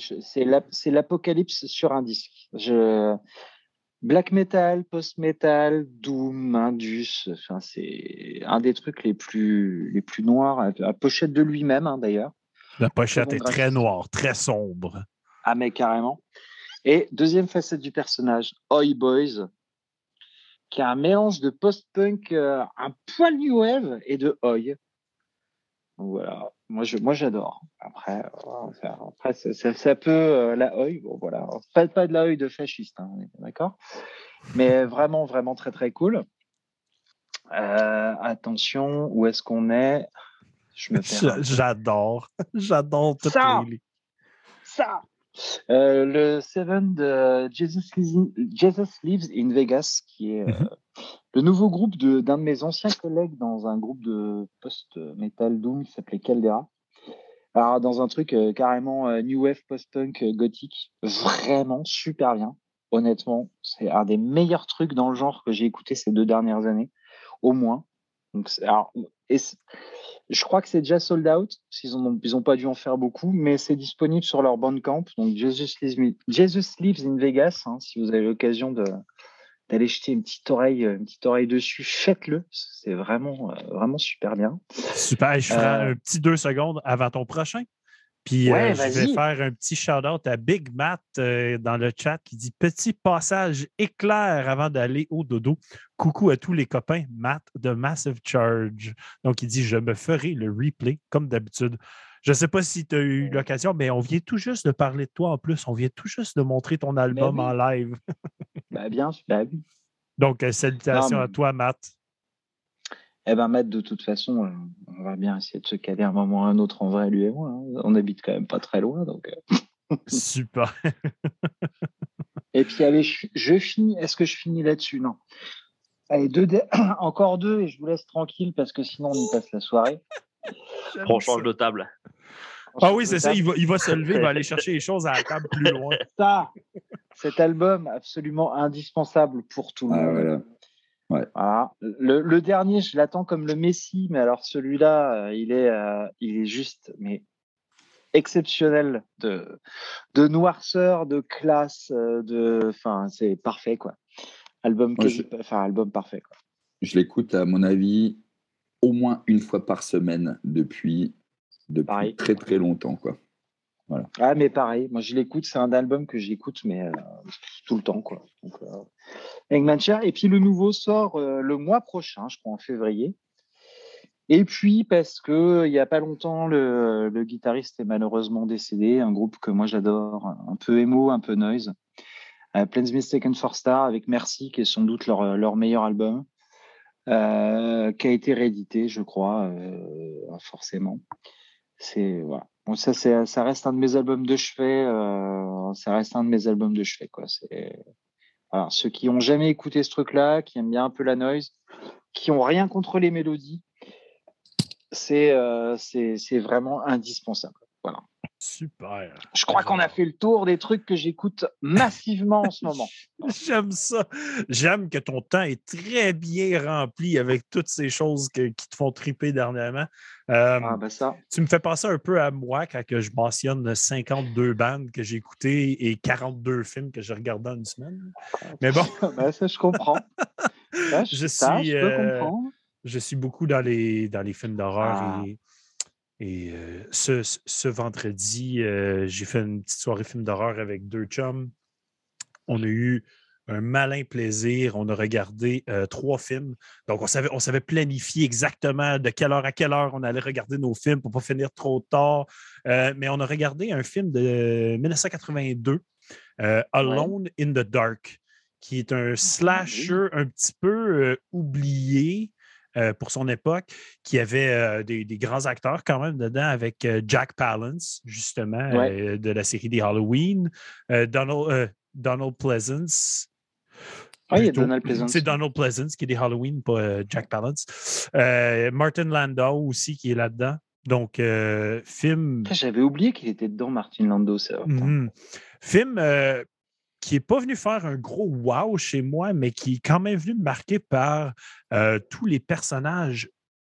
l'apocalypse sur un disque. Je, black metal, post metal, doom, indus. Enfin, c'est un des trucs les plus les plus noirs. À pochette de lui-même hein, d'ailleurs. La pochette est très noire, très sombre. Ah mais carrément. Et deuxième facette du personnage, Oi Boys, qui est un mélange de post-punk, euh, un poil new wave et de Oi. Voilà, moi je, moi j'adore. Après, euh, après ça, peut euh, la œil, bon voilà, pas, pas de la œil de fasciste, hein, d'accord, mais vraiment vraiment très très cool. Euh, attention, où est-ce qu'on est, Je me J'adore, [laughs] j'adore tout ça. Ça. le Seven de Jesus, Jesus Lives in Vegas, qui est mm-hmm. Le nouveau groupe d'un de, mes anciens collègues dans un groupe de post-metal doom qui s'appelait Caldera. Alors, dans un truc euh, carrément euh, new wave post-punk euh, gothique, vraiment super bien. Honnêtement, c'est un des meilleurs trucs dans le genre que j'ai écouté ces deux dernières années, au moins. Donc, alors, je crois que c'est déjà sold out. Ils n'ont ils ont pas dû en faire beaucoup, mais c'est disponible sur leur Bandcamp. Donc, Jesus Lives, Jesus Lives in Vegas, hein, si vous avez l'occasion de, d'aller jeter une petite oreille, une petite oreille dessus, faites-le. C'est vraiment, euh, vraiment super bien. Super. Je ferai euh, un petit deux secondes avant ton prochain. Puis euh, je vais faire un petit shout-out à Big Matt dans le chat qui dit Petit passage éclair avant d'aller au dodo. Coucou à tous les copains, Matt de Massive Charge. Donc, il dit Je me ferai le replay comme d'habitude. Je ne sais pas si tu as eu l'occasion, mais on vient tout juste de parler de toi en plus. On vient tout juste de montrer ton ben album en live. bah bien, ben Donc, euh, salutations à toi, Matt. Eh bien, Matt, de toute façon, euh, on va bien essayer de se caler un moment ou un autre en vrai, lui et moi. Hein. On habite quand même pas très loin, donc. Euh. Super. [laughs] et puis, allez, je, finis. Est-ce que je finis là-dessus? Non. Allez, deux [clears throat] encore deux et je vous laisse tranquille parce que sinon, on y passe la soirée. On change de table. Ah oui, c'est ça, il va, il va, se lever, il va aller [laughs] chercher les choses à la table plus loin. [laughs] Ça, cet album absolument indispensable pour tout le ah, monde. Voilà. Le, dernier, je l'attends comme le Messi, mais alors celui-là, euh, il est, euh, il est juste, mais exceptionnel de, de noirceur, de classe, euh, de, enfin, c'est parfait quoi. Album, enfin, album parfait quoi. Je l'écoute à mon avis au moins une fois par semaine depuis, depuis très très longtemps. Quoi. Voilà. Ah, mais pareil, moi je l'écoute, c'est un album que j'écoute mais euh, tout le temps. Quoi. Donc, euh, Et puis le nouveau sort euh, le mois prochain, je crois en février. Et puis parce que il n'y a pas longtemps, le, le, guitariste est malheureusement décédé, un groupe que moi j'adore, un peu emo, un peu noise. Plans Mistaken for Star avec Merci, qui est sans doute leur, leur meilleur album. Euh, qui a été réédité, je crois, euh, forcément. C'est voilà. Bon, ça, c'est, ça reste un de mes albums de chevet. Euh, ça reste un de mes albums de chevet, quoi. C'est voilà. ceux qui ont jamais écouté ce truc-là, qui aiment bien un peu la noise, qui ont rien contre les mélodies, c'est c'est, c'est vraiment indispensable. Super. Je crois qu'on a fait le tour des trucs que j'écoute massivement en ce moment. [laughs] J'aime ça. J'aime que ton temps est très bien rempli avec toutes ces choses qui te font triper dernièrement. Euh, ah, ben ça. Tu me fais penser un peu à moi quand je mentionne 52 bandes que j'ai écoutées et 42 films que j'ai regardés en une semaine. Mais bon. [laughs] Ben, ça, je comprends. [laughs] je, suis, euh, je suis beaucoup dans les, dans les films d'horreur ah. et Et euh, ce, ce, vendredi, euh, j'ai fait une petite soirée film d'horreur avec deux chums. On a eu un malin plaisir. On a regardé euh, trois films. Donc, on savait, on savait planifier exactement de quelle heure à quelle heure on allait regarder nos films pour ne pas finir trop tard. mais on a regardé un film de 1982, Alone in the Dark, qui est un slasher un petit peu oublié. Euh, pour son époque, qui avait euh, des, grands acteurs quand même dedans avec euh, Jack Palance, justement, de la série des Halloween, Donald, Donald Pleasance. Ah, il y a Donald Pleasance. C'est Donald Pleasance qui est des Halloween, pas Jack Palance. Martin Landau aussi qui est là-dedans. Donc, film. J'avais oublié qu'il était dedans, Martin Landau, ça. Mm-hmm. Film qui n'est pas venu faire un gros wow chez moi, mais qui est quand même venu me marquer par euh, tous les personnages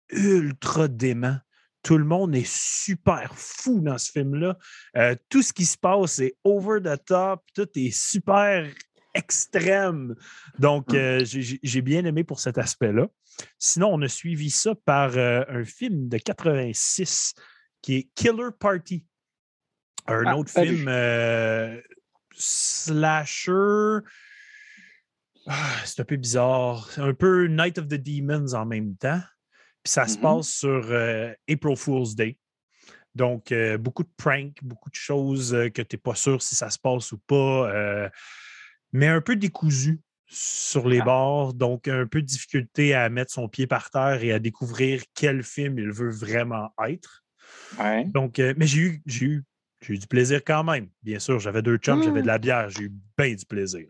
ultra déments. Tout le monde est super fou dans ce film-là. Euh, tout ce qui se passe est over the top, tout est super extrême. Donc, mmh. euh, j'ai bien aimé pour cet aspect-là. Sinon, on a suivi ça par un film de 86 qui est Killer Party. Un ah, autre film slasher. Ah, c'est un peu bizarre. Un peu Night of the Demons en même temps. Puis ça se mm-hmm. passe sur euh, April Fool's Day. Donc, euh, beaucoup de pranks, beaucoup de choses euh, que tu n'es pas sûr si ça se passe ou pas. mais un peu décousu sur les ah. bords. Donc, un peu de difficulté à mettre son pied par terre et à découvrir quel film il veut vraiment être. Donc, mais j'ai eu, eu j'ai eu du plaisir quand même. Bien sûr, j'avais deux chums, j'avais de mmh. la bière, j'ai eu bien du plaisir.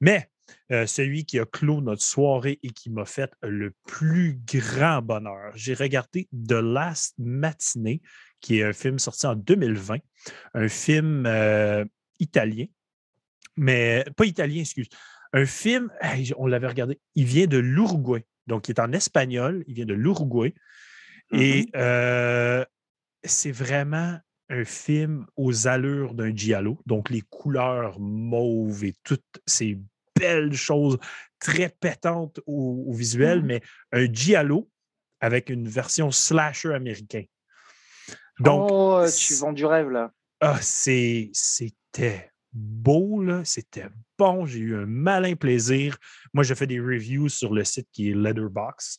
Mais euh, celui qui a clos notre soirée et qui m'a fait le plus grand bonheur, j'ai regardé The Last Matinée, qui est un film sorti en 2020, un film euh, italien, mais pas italien, excuse. Un film, on l'avait regardé, il vient de l'Uruguay, donc il est en espagnol, il vient de l'Uruguay. Et mmh euh, c'est vraiment un film aux allures d'un giallo, donc les couleurs mauves et toutes ces belles choses très pétantes au, visuel, mmh. mais un giallo avec une version slasher américain. Donc, oh, tu vends du rêve là. Ah, c'était beau, là. C'était bon. J'ai eu un malin plaisir. Moi, j'ai fait des reviews sur le site qui est Letterbox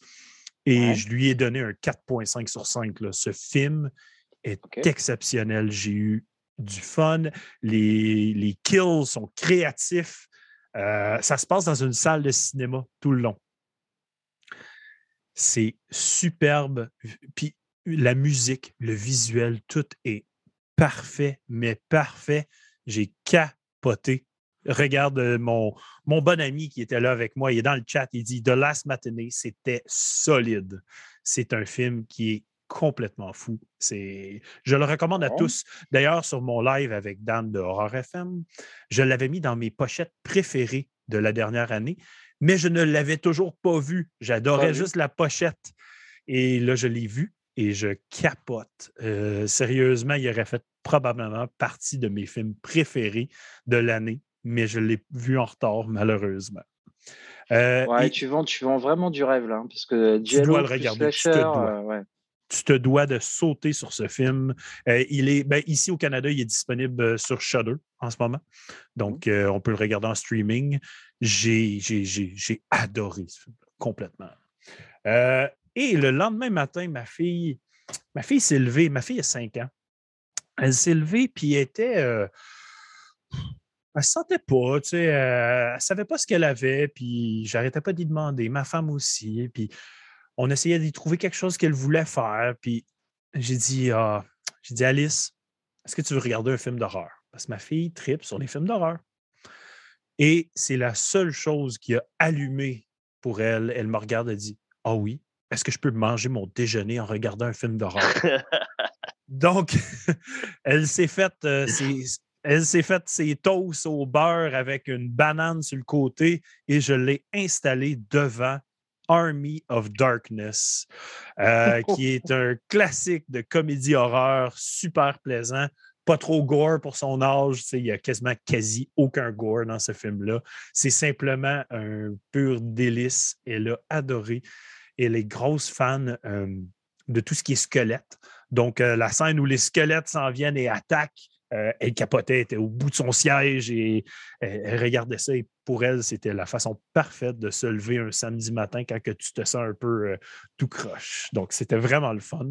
et je lui ai donné un 4.5 sur 5. Là. Ce film est exceptionnel. J'ai eu du fun. Les, les kills sont créatifs. Euh, ça se passe dans une salle de cinéma tout le long. C'est superbe. Puis la musique, le visuel, tout est parfait, mais parfait. J'ai capoté. Regarde euh, mon, mon bon ami qui était là avec moi, il est dans le chat, il dit The Last Matinée, c'était solide. C'est un film qui est complètement fou. C'est, je le recommande à tous. D'ailleurs, sur mon live avec Dan de Horror FM, je l'avais mis dans mes pochettes préférées de la dernière année, mais je ne l'avais toujours pas vu. J'adorais juste la pochette. Et là, je l'ai vu et je capote. Euh, sérieusement, il aurait fait probablement partie de mes films préférés de l'année, mais je l'ai vu en retard, malheureusement. Euh, ouais, tu, vends, tu vends vraiment du rêve là, hein, parce que tu dois le regarder. tu te dois. Euh, tu te dois de sauter sur ce film. Euh, il est, ben, ici au Canada, il est disponible euh, sur Shudder en ce moment. Donc, mmh. euh, on peut le regarder en streaming. J'ai adoré ce film complètement. et le lendemain matin, ma fille, ma fille s'est levée. Ma fille a 5 ans. Elle s'est levée, puis elle était. elle ne se sentait pas, tu sais, elle ne savait pas ce qu'elle avait, puis j'arrêtais pas d'y demander, ma femme aussi, puis on essayait d'y trouver quelque chose qu'elle voulait faire. Puis j'ai dit, ah, j'ai dit, Alice, est-ce que tu veux regarder un film d'horreur? Parce que ma fille tripe sur les films d'horreur. Et c'est la seule chose qui a allumé pour elle. Elle me regarde et dit, ah oui, est-ce que je peux manger mon déjeuner en regardant un film d'horreur? [laughs] Donc, [laughs] elle s'est faite euh, ses, elle s'est faite ses toasts au beurre avec une banane sur le côté et je l'ai installée devant Army of Darkness, euh, [laughs] qui est un classique de comédie horreur super plaisant. Pas trop gore pour son âge, il y a quasiment quasi aucun gore dans ce film-là. C'est simplement un pur délice. Elle a adoré. Elle est grosse fan euh, de tout ce qui est squelette. Donc, euh, la scène où les squelettes s'en viennent et attaquent, euh, elle capotait, était au bout de son siège et elle, elle regardait ça. Et pour elle, c'était la façon parfaite de se lever un samedi matin quand tu te sens un peu euh, tout croche. Donc, c'était vraiment le fun.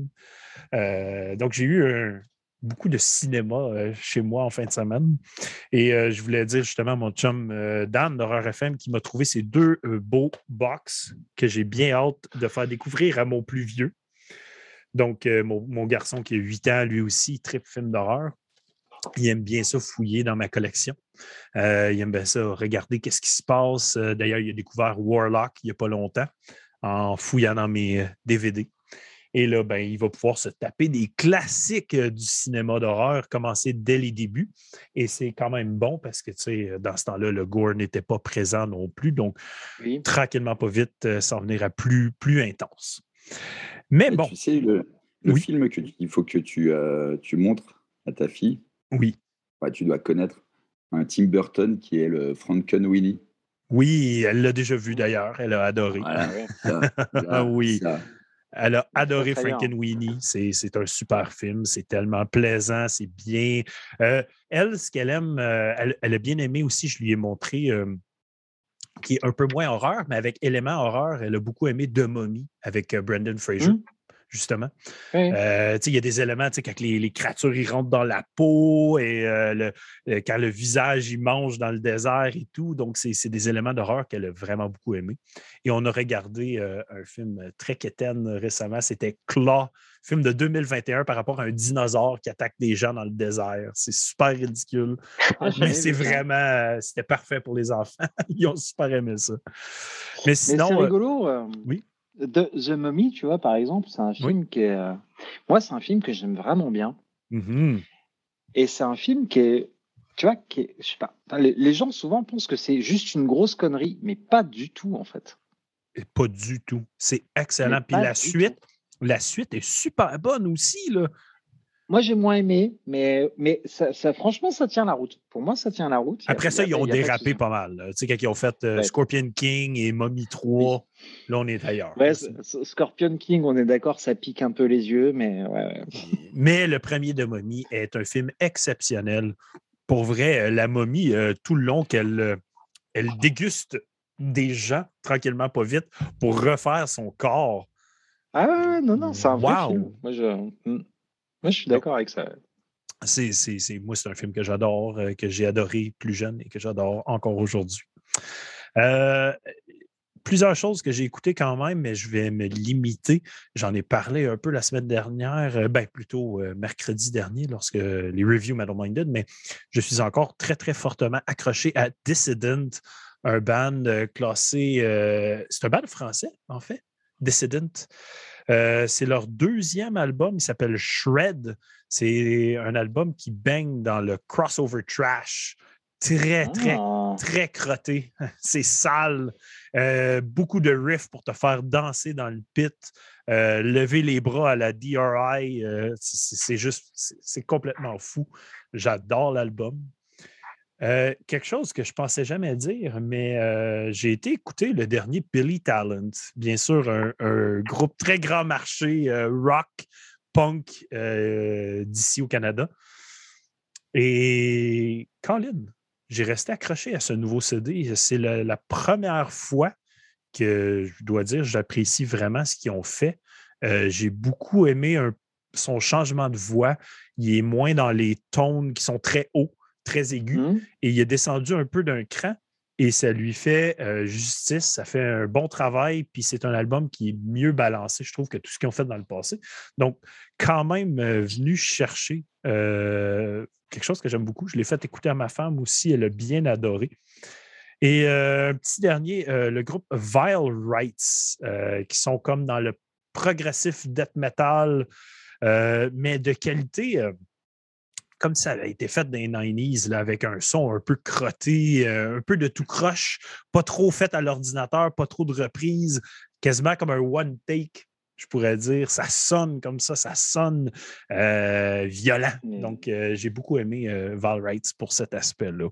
Euh, donc, j'ai eu beaucoup de cinéma euh, chez moi en fin de semaine. Et je voulais dire justement à mon chum Dan d'Horreur FM qui m'a trouvé ces deux beaux box que j'ai bien hâte de faire découvrir à mon plus vieux. Donc, mon, garçon qui a 8 ans, lui aussi, il tripe film d'horreur. Il aime bien ça fouiller dans ma collection. Euh, il aime bien ça regarder qu'est-ce qui se passe. Euh, D'ailleurs, il a découvert Warlock il n'y a pas longtemps en fouillant dans mes euh, DVD. Et là, ben, il va pouvoir se taper des classiques euh, du cinéma d'horreur, commencer dès les débuts. Et c'est quand même bon parce que, tu sais, dans ce temps-là, le gore n'était pas présent non plus. Donc, Oui. tranquillement, pas vite, euh, s'en venir à plus, plus intense. Mais Et bon, Tu sais, le, le Oui. film qu'il faut que tu, euh, tu montres à ta fille, oui. tu dois connaître un Tim Burton qui est le Frankenweenie. Oui, elle l'a déjà vu d'ailleurs. Elle a adoré. Voilà. [laughs] Ça, là, Oui. ça. Elle a adoré. Frankenweenie. C'est un super film. C'est tellement plaisant. C'est bien. Euh, elle, ce qu'elle aime, euh, elle, elle a bien aimé aussi, je lui ai montré, euh, qui est un peu moins horreur, mais avec éléments horreur, elle a beaucoup aimé The Mummy avec Brendan Fraser, Mm. Justement. Euh, il y a des éléments, quand les, les créatures ils rentrent dans la peau et euh, le- euh, quand le visage il mange dans le désert et tout. Donc, c'est des éléments d'horreur qu'elle a vraiment beaucoup aimé. Et on a regardé euh, un film très quétaine récemment, c'était Claw, film de 2021 par rapport à un dinosaure qui attaque des gens dans le désert. C'est super ridicule, [laughs] Ah, mais c'est vraiment, c'était parfait pour les enfants. [laughs] Ils ont super aimé ça. Mais Mais sinon, c'est rigolo. oui. The, The Mummy, tu vois, par exemple, c'est un film qui est. euh, Moi, c'est un film que j'aime vraiment bien. mhm, Et c'est un film qui est. Tu vois, qui est, je sais pas. Les, les gens souvent pensent que c'est juste une grosse connerie, mais pas du tout, en fait. Et Pas du tout. C'est excellent. Puis la suite, la suite est super bonne aussi. Là. Moi, j'ai moins aimé, mais, mais ça, ça- franchement, ça tient la route. Pour moi, ça tient la route. A- Après ça, a ils ont pas dérapé pas mal. Tu sais, quand ils ont fait euh, Ouais. Scorpion King et Mommy 3, là, on est ailleurs. Ouais, Scorpion King, on est d'accord, ça pique un peu les yeux, mais ouais. [laughs] Mais le premier de Mommy est un film exceptionnel. Pour vrai, euh, la momie, euh, tout le long qu'elle elle déguste des gens tranquillement, pas vite, pour refaire son corps. Ah non, non, c'est un vrai Wow. film. Moi, je, mm. Moi, je suis d'accord avec ça. C'est, c'est- c'est- moi, c'est un film que j'adore, euh, que j'ai adoré plus jeune et que j'adore encore aujourd'hui. Euh, plusieurs choses que j'ai écoutées quand même, mais je vais me limiter. J'en ai parlé un peu la semaine dernière, euh, ben plutôt mercredi dernier, lorsque les reviews Metal Minded, mais je suis encore très, très fortement accroché à Dissident, un band classé. euh, c'est un band français, en fait, Dissident. Euh, c'est leur deuxième album, il s'appelle Shred. C'est un album qui baigne dans le crossover trash. Très, très, Ah. très crotté. [laughs] C'est sale. Euh, beaucoup de riffs pour te faire danser dans le pit. Euh, lever les bras à la DRI. euh, c'est juste, c'est complètement fou. J'adore l'album. Euh, quelque chose que je pensais jamais dire, mais euh, j'ai été écouter le dernier Billy Talent. Bien sûr, un, groupe très grand marché euh, rock, punk d'ici au Canada. Et Colin, j'ai resté accroché à ce nouveau CD. C'est la, première fois que je dois dire j'apprécie vraiment ce qu'ils ont fait. J'ai beaucoup aimé son changement de voix. Il est moins dans les tones qui sont très hauts, très aigus Hmm. et il est descendu un peu d'un cran et ça lui fait euh, justice, ça fait un bon travail, puis c'est un album qui est mieux balancé, je trouve, que tout ce qu'ils ont fait dans le passé. Donc, quand même euh, venu chercher euh, quelque chose que j'aime beaucoup. Je l'ai fait écouter à ma femme aussi, elle a bien adoré. Et un petit dernier, le groupe Vile Rights, qui sont comme dans le progressif death metal, mais de qualité comme ça avait été fait dans les 90s, là, avec un son un peu crotté, euh, un peu de tout croche, pas trop fait à l'ordinateur, pas trop de reprises, quasiment comme un one take, je pourrais dire. Ça sonne comme ça, ça sonne euh, violent. Donc, euh, j'ai beaucoup aimé Val Wright pour cet aspect-là.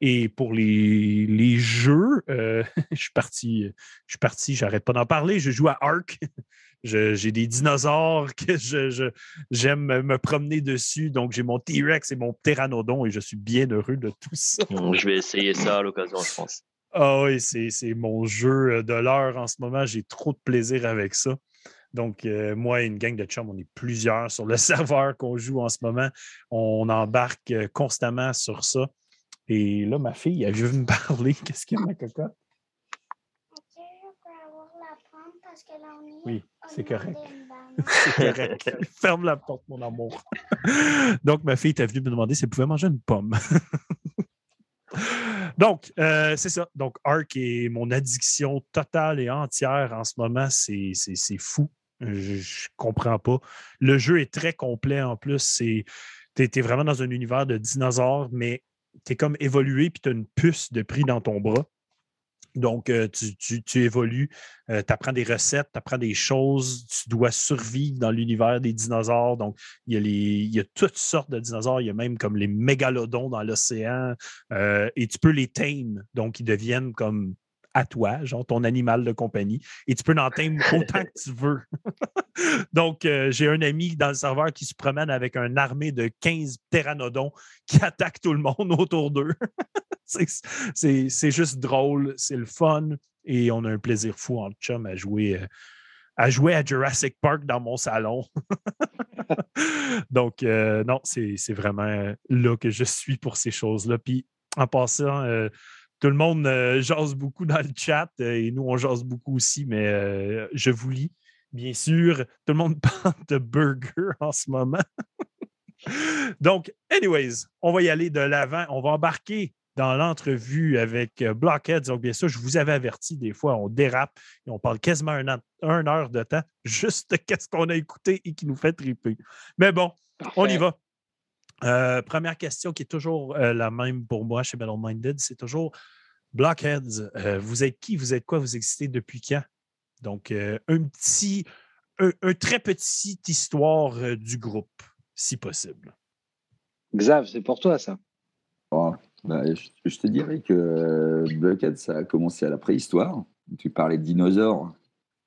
Et pour les, les jeux, euh, [laughs] je suis parti, je suis parti, j'arrête pas d'en parler. Je joue à Ark. [laughs] J'ai des dinosaures que je, j'aime me promener dessus. Donc, j'ai mon T-Rex et mon Pteranodon et je suis bien heureux de tout ça. [laughs] Je vais essayer ça à l'occasion, je pense. Ah oui, c'est mon jeu de l'heure en ce moment. J'ai trop de plaisir avec ça. Donc, euh, moi et une gang de chums, on est plusieurs sur le [laughs] serveur qu'on joue en ce moment. On embarque euh, constamment sur ça. Et là, ma fille, elle veut me [laughs] parler. Qu'est-ce qu'il y a, ma cocotte? Oui, c'est correct. [laughs] c'est correct. Ferme la porte, mon amour. [laughs] Donc, ma fille était venue me demander si elle pouvait manger une pomme. [laughs] Donc, euh, c'est ça. Donc, Ark est mon addiction totale et entière en ce moment. C'est fou. Je, ne comprends pas. Le jeu est très complet en plus. Tu es, vraiment dans un univers de dinosaures, mais tu es comme évolué puis tu as une puce de prix dans ton bras. Donc, euh, tu, évolues, euh, tu apprends des recettes, tu apprends des choses, tu dois survivre dans l'univers des dinosaures. Donc, il y, a les, il y a toutes sortes de dinosaures, il y a même comme les mégalodons dans l'océan, euh, et tu peux les tame. Donc, ils deviennent comme à toi, genre ton animal de compagnie, et tu peux en teindre autant que tu veux. [laughs] Donc, j'ai un ami dans le serveur qui se promène avec une armée de 15 pteranodons qui [laughs] attaquent tout le monde autour d'eux. C'est juste drôle, c'est le fun, et on a un plaisir fou en chum à jouer. Euh, à jouer à Jurassic Park dans mon salon. [laughs] Donc, euh, non, c'est vraiment là que je suis pour ces choses-là. Puis, en passant, tout le monde euh, jase beaucoup dans le chat euh, et nous, on jase beaucoup aussi, mais euh, je vous lis. Bien sûr, tout le monde [laughs] parle de burger en ce moment. [laughs] Donc, anyways, on va y aller de l'avant. On va embarquer dans l'entrevue avec Blockheads. Donc, bien sûr, je vous avais averti, des fois, on dérape et on parle quasiment un, heure de temps, [laughs] juste qu'est-ce qu'on a écouté et qui nous fait triper. Mais bon, on y va. Euh, première question qui est toujours euh, la même pour moi chez Battle Minded, c'est toujours Blockheads, euh, vous êtes qui, vous êtes quoi, vous existez depuis quand? Donc, un petit, un, très petite histoire du groupe, si possible. Xav, c'est pour toi ça. Bah, je, te dirais que Blockheads, ça a commencé à la préhistoire. Tu parlais de dinosaures.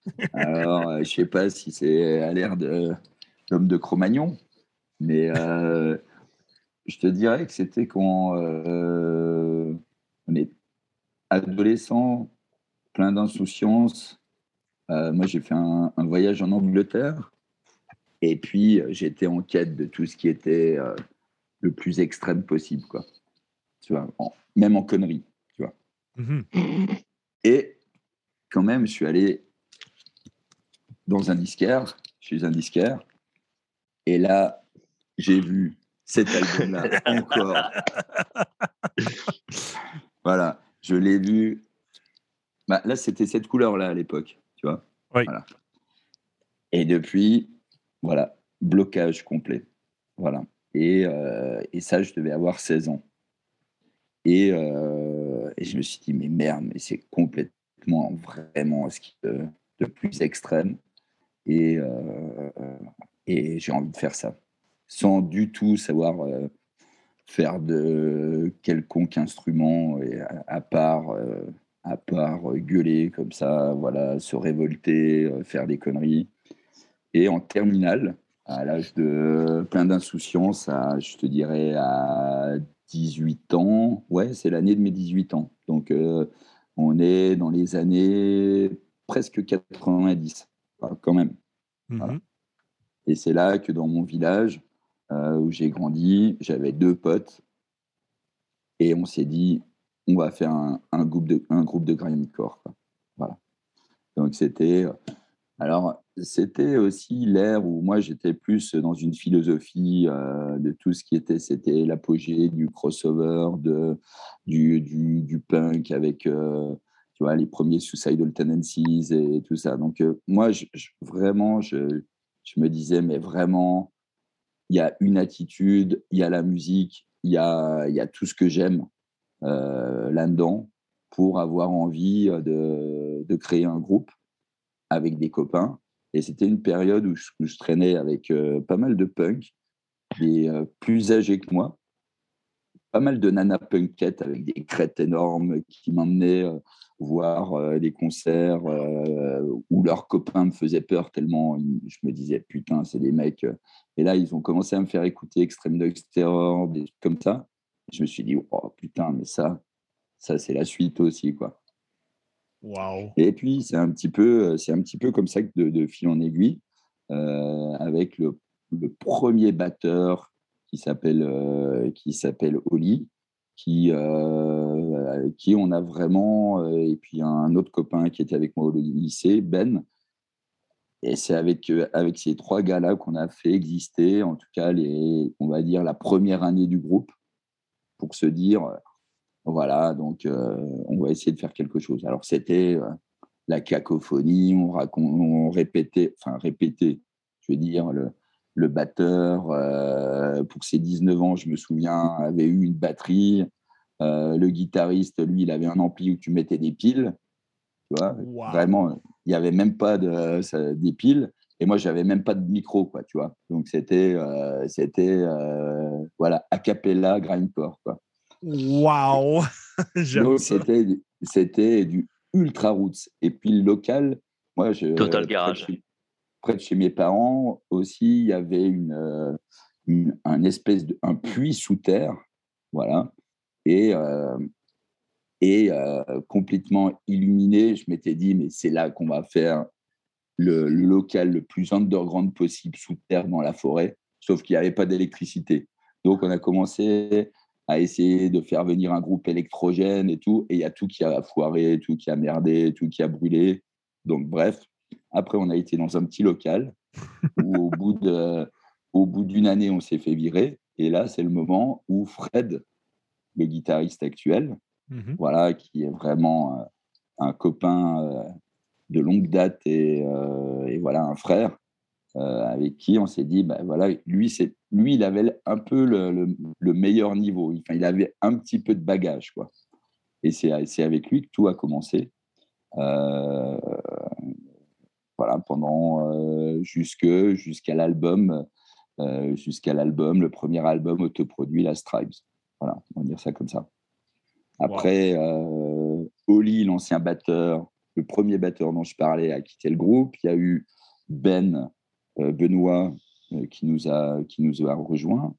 [laughs] Alors, je ne sais pas si c'est à l'ère de l'homme de Cro-Magnon, mais je te dirais que c'était quand euh, on est adolescent, plein d'insouciance. Euh, moi, j'ai fait un, voyage en Angleterre et puis j'étais en quête de tout ce qui était euh, le plus extrême possible, quoi. Tu vois, même en conneries, tu vois. Mm-hmm. Et quand même, je suis allé dans un disquaire, chez un disquaire, et là, j'ai vu cet album-là [laughs] encore. voilà, je l'ai vu. Bah, là, c'était cette couleur-là à l'époque, tu vois. Oui. Et depuis, voilà, blocage complet. Voilà. Et, euh, et, ça, je devais avoir 16 ans. Et, euh, et je me suis dit, mais merde, mais c'est complètement, vraiment ce qui est de plus extrême. Et, euh, et j'ai envie de faire ça sans du tout savoir euh, faire de quelconque instrument, et à, part, euh, à part gueuler comme ça, voilà, se révolter, faire des conneries. Et en terminale, à l'âge de plein d'insouciance, je te dirais à 18 ans, ouais, c'est l'année de mes 18 ans. Donc, on est dans les années presque 90, quand même. Mmh et c'est là que dans mon village, euh, où j'ai grandi. J'avais deux potes et on s'est dit, on va faire un, groupe de un groupe de grindcore. Voilà. Donc c'était alors c'était aussi l'ère où moi j'étais plus dans une philosophie euh, de tout ce qui était c'était l'apogée du crossover de du, du, punk avec euh, tu vois les premiers suicidal tendencies et tout ça. Donc moi vraiment je, je me disais mais vraiment il y a une attitude, il y a la musique, il y a, y a tout ce que j'aime euh, là-dedans pour avoir envie de, de, créer un groupe avec des copains. Et c'était une période où je, traînais avec euh, pas mal de punks, et euh, plus âgés que moi. pas mal de nana punkettes avec des crêtes énormes qui m'emmenaient euh, voir des concerts euh, où leurs copains me faisaient peur tellement je me disais putain, c'est des mecs. Et là, ils ont commencé à me faire écouter Extreme Dogs Terror, des trucs comme ça. Je me suis dit, oh putain, mais ça, ça c'est la suite aussi, quoi. Et puis, c'est un, petit peu, c'est un petit peu comme ça que de, fil en aiguille, avec le, premier batteur qui s'appelle s'appelle Oli, qui, euh, qui on a vraiment, euh, et puis un autre copain qui était avec moi au lycée, Ben. Et c'est avec, euh, avec ces trois gars-là qu'on a fait exister, en tout cas, les, on va dire, la première année du groupe, pour se dire, voilà, donc on va essayer de faire quelque chose. Alors, c'était la cacophonie, on, raconte, on répétait, enfin, répétait, je veux dire, le, le batteur, euh, pour ses 19 ans, je me souviens, avait eu une batterie. Euh, le guitariste, lui, il avait un ampli où tu mettais des piles. Tu vois, Vraiment, il n'y avait même pas de, des piles. Et moi, j'avais même pas de micro, quoi, tu vois. Donc, c'était, euh, c'était voilà, a cappella, grindcore, quoi. Waouh [laughs] c'était, c'était du ultra roots. Et puis, le local, moi, je. Total Garage près de chez mes parents aussi, il y avait une, euh, un espèce de un puits sous terre, voilà, et euh, et euh, complètement illuminé. Je m'étais dit, mais c'est là qu'on va faire le, local le plus underground possible sous terre dans la forêt, sauf qu'il n'y avait pas d'électricité. Donc on a commencé à essayer de faire venir un groupe électrogène et tout, et il y a tout qui a foiré, tout qui a merdé, tout qui a brûlé. Donc bref, après, on a été dans un petit local [laughs] où, au bout de, au bout d'une année, on s'est fait virer. Et là, c'est le moment où Fred, le guitariste actuel, mhm. voilà, qui est vraiment euh, un copain euh, de longue date et, euh, et voilà un frère avec qui on s'est dit, ben voilà, lui, c'est lui, il avait un peu le, le, meilleur niveau. Enfin, il avait un petit peu de bagage, quoi. Et c'est avec lui que tout a commencé. Euh, voilà, pendant euh, jusque jusqu'à l'album, euh, jusqu'à l'album, le premier album autoproduit, La Stripes. Voilà, on va dire ça comme ça. Après, euh, Oli, l'ancien batteur, le premier batteur dont je parlais, a quitté le groupe. Il y a eu Ben, Benoît, qui, nous a, qui nous a rejoints.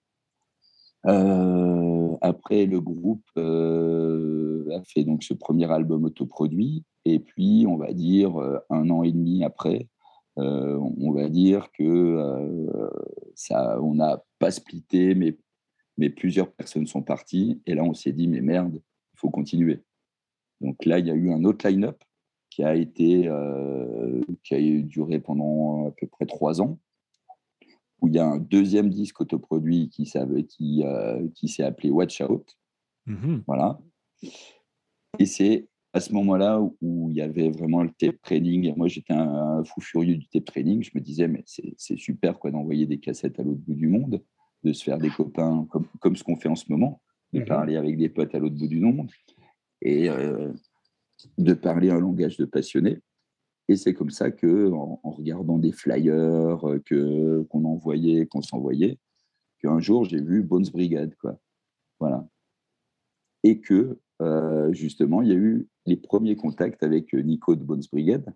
après, le groupe a fait donc ce premier album autoproduit. Et puis, on va dire, euh, un an et demi après, euh, on va dire que euh, ça, on n'a pas splitté, mais, mais plusieurs personnes sont parties. Et là, on s'est dit, mais merde, il faut continuer. Donc là, il y a eu un autre line-up qui a été qui a duré pendant à peu près trois ans, où il y a un deuxième disque autoproduit qui, qui, qui s'est appelé Watch Out. Mmh voilà. Et c'est à ce moment-là où il y avait vraiment le tape trading. Moi, j'étais un, fou furieux du tape trading. Je me disais, mais c'est super quoi d'envoyer des cassettes à l'autre bout du monde, de se faire des copains comme, comme ce qu'on fait en ce moment, de mhm. parler avec des potes à l'autre bout du monde et euh, de parler un langage de passionné. Et c'est comme ça que, en, regardant des flyers euh, que qu'on envoyait, qu'on s'envoyait, qu'un jour j'ai vu Bones Brigade, quoi. Voilà. Et que euh, justement, il y a eu les premiers contacts avec euh, Nico de Bones Brigade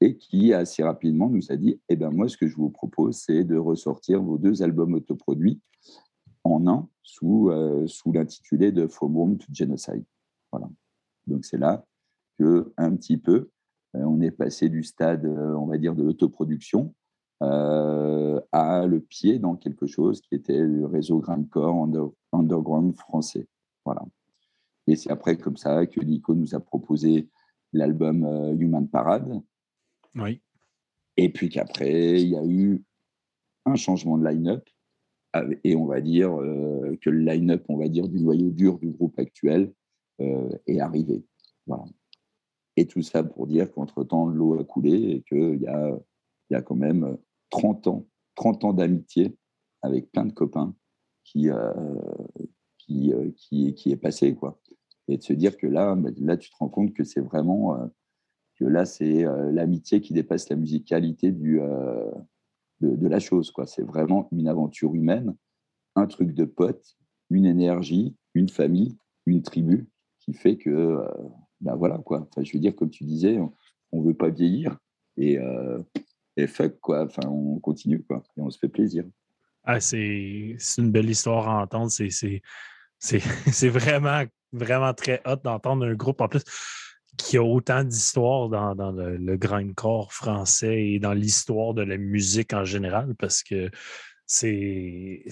et qui assez rapidement nous a dit Eh ben moi, ce que je vous propose, c'est de ressortir vos deux albums autoproduits en un sous, sous l'intitulé de From Home to Genocide. Voilà. Donc c'est là que un petit peu on est passé du stade, on va dire, de l'autoproduction à le pied dans quelque chose qui était le réseau Grindcore underground français. Voilà. Et c'est après comme ça que Nico nous a proposé l'album euh, Human Parade. Oui. Et puis qu'après, il y a eu un changement de line-up. Et on va dire euh, que le line-up, on va dire, du noyau dur du groupe actuel euh, est arrivé. Voilà. Et tout ça pour dire qu'entre-temps, l'eau a coulé et qu'il y a, y a quand même 30 ans, 30 ans d'amitié avec plein de copains qui, qui, qui, qui, est passé. Quoi et de se dire que là, bah, là tu te rends compte que c'est vraiment euh, que là, c'est euh, l'amitié qui dépasse la musicalité du, euh, de, la chose. quoi. C'est vraiment une aventure humaine, un truc de pote une énergie, une famille, une tribu qui fait que, ben voilà quoi. Je veux dire, comme tu disais, on ne veut pas vieillir et, et fuck quoi. Enfin, on continue quoi et on se fait plaisir. Ah, c'est une belle histoire à entendre. [laughs] C'est vraiment, vraiment très hot d'entendre un groupe en plus qui a autant d'histoire dans, dans, le, le grindcore français et dans l'histoire de la musique en général parce que c'est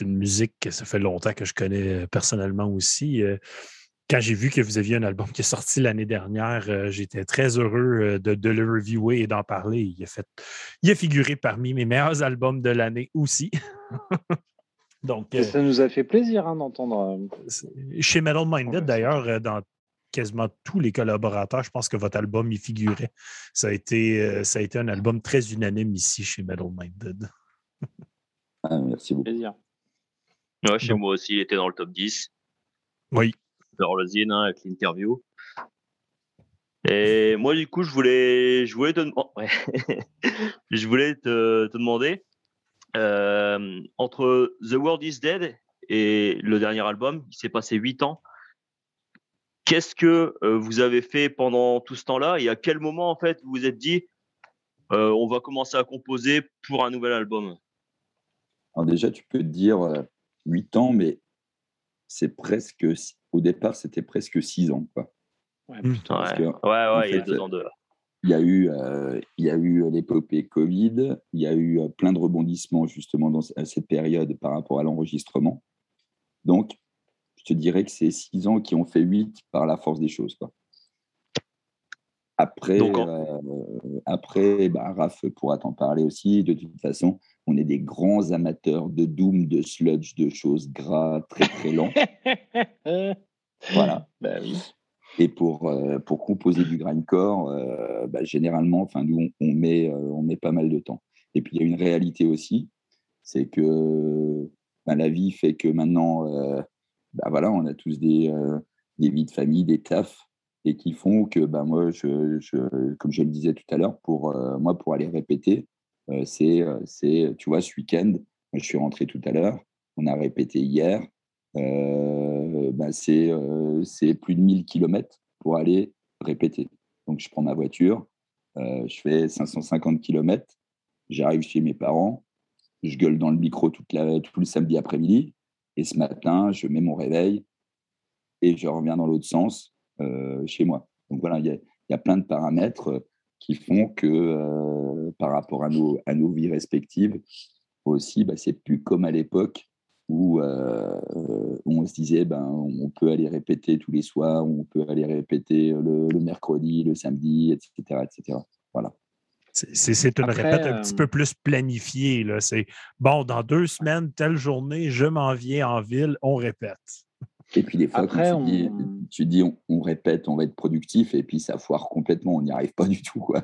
une musique que ça fait longtemps que je connais personnellement aussi. Euh, quand j'ai vu que vous aviez un album qui est sorti l'année dernière, euh, j'étais très heureux euh, de, le reviewer et d'en parler. Il a, fait, il a figuré parmi mes meilleurs albums de l'année aussi. [laughs] Donc, ça nous a fait plaisir hein, d'entendre. Chez Metal Minded, d'ailleurs, dans quasiment tous les collaborateurs, je pense que votre album y figurait. Ça a été, ça a été un album très unanime ici chez Metal Minded. Ah, merci beaucoup. Plaisir. chez moi aussi, il était dans le top 10. Oui. Zine hein, avec l'interview. Et moi, du coup, je voulais, je voulais te, [laughs] je voulais te, demander euh, entre The World is Dead et le dernier album, il s'est passé 8 ans. Qu'est-ce que euh, vous avez fait pendant tout ce temps-là et à quel moment, en fait, vous vous êtes dit, euh, on va commencer à composer pour un nouvel album? Alors déjà, tu peux te dire 8 ans, mais c'est presque, au départ, c'était presque 6 ans. Quoi. Ouais, mmh. ouais, ouais, il y a deux ans de Il y a eu, il y a eu l'épopée Covid, il y a eu plein de rebondissements justement dans, à cette période par rapport à l'enregistrement. Donc, je te dirais que c'est 6 ans qui ont fait 8 par la force des choses. Quoi. Après, après bah, Raph pourra t'en parler aussi. De toute façon, on est des grands amateurs de doom, de sludge, de choses gras, très très lents. [laughs] voilà. Bah Et pour, euh, pour composer du grindcore, euh, bah, généralement, enfin, nous, on, met, euh, on met pas mal de temps. Et puis, il y a une réalité aussi, c'est que bah, la vie fait que maintenant, voilà, on a tous des, des vies de famille, des tafs, et qui font que bah, moi, je, je, comme je le disais tout à l'heure, pour moi, pour aller répéter, c'est, euh, c'est, tu vois, ce week-end, je suis rentré tout à l'heure, on a répété hier, euh, bah, c'est, c'est plus de 1000 km pour aller répéter. Donc, je prends ma voiture, je fais 550 km, j'arrive chez mes parents, je gueule dans le micro tout le samedi après-midi, et ce matin, je mets mon réveil et je reviens dans l'autre sens chez moi. Donc voilà, il y a, plein de paramètres qui font que euh, par rapport à nos, à nos vies respectives, aussi, bah, c'est plus comme à l'époque où, euh, on se disait ben, on peut aller répéter tous les soirs, on peut aller répéter le, mercredi, le samedi, etc. etc. Voilà. C'est une répète un petit euh, peu plus planifiée. C'est bon, dans deux semaines, telle journée, je m'en viens en ville, on répète. Et puis des fois, Après, tu, dis, on, répète, on va être productif, et puis ça foire complètement, on n'y arrive pas du tout. Quoi.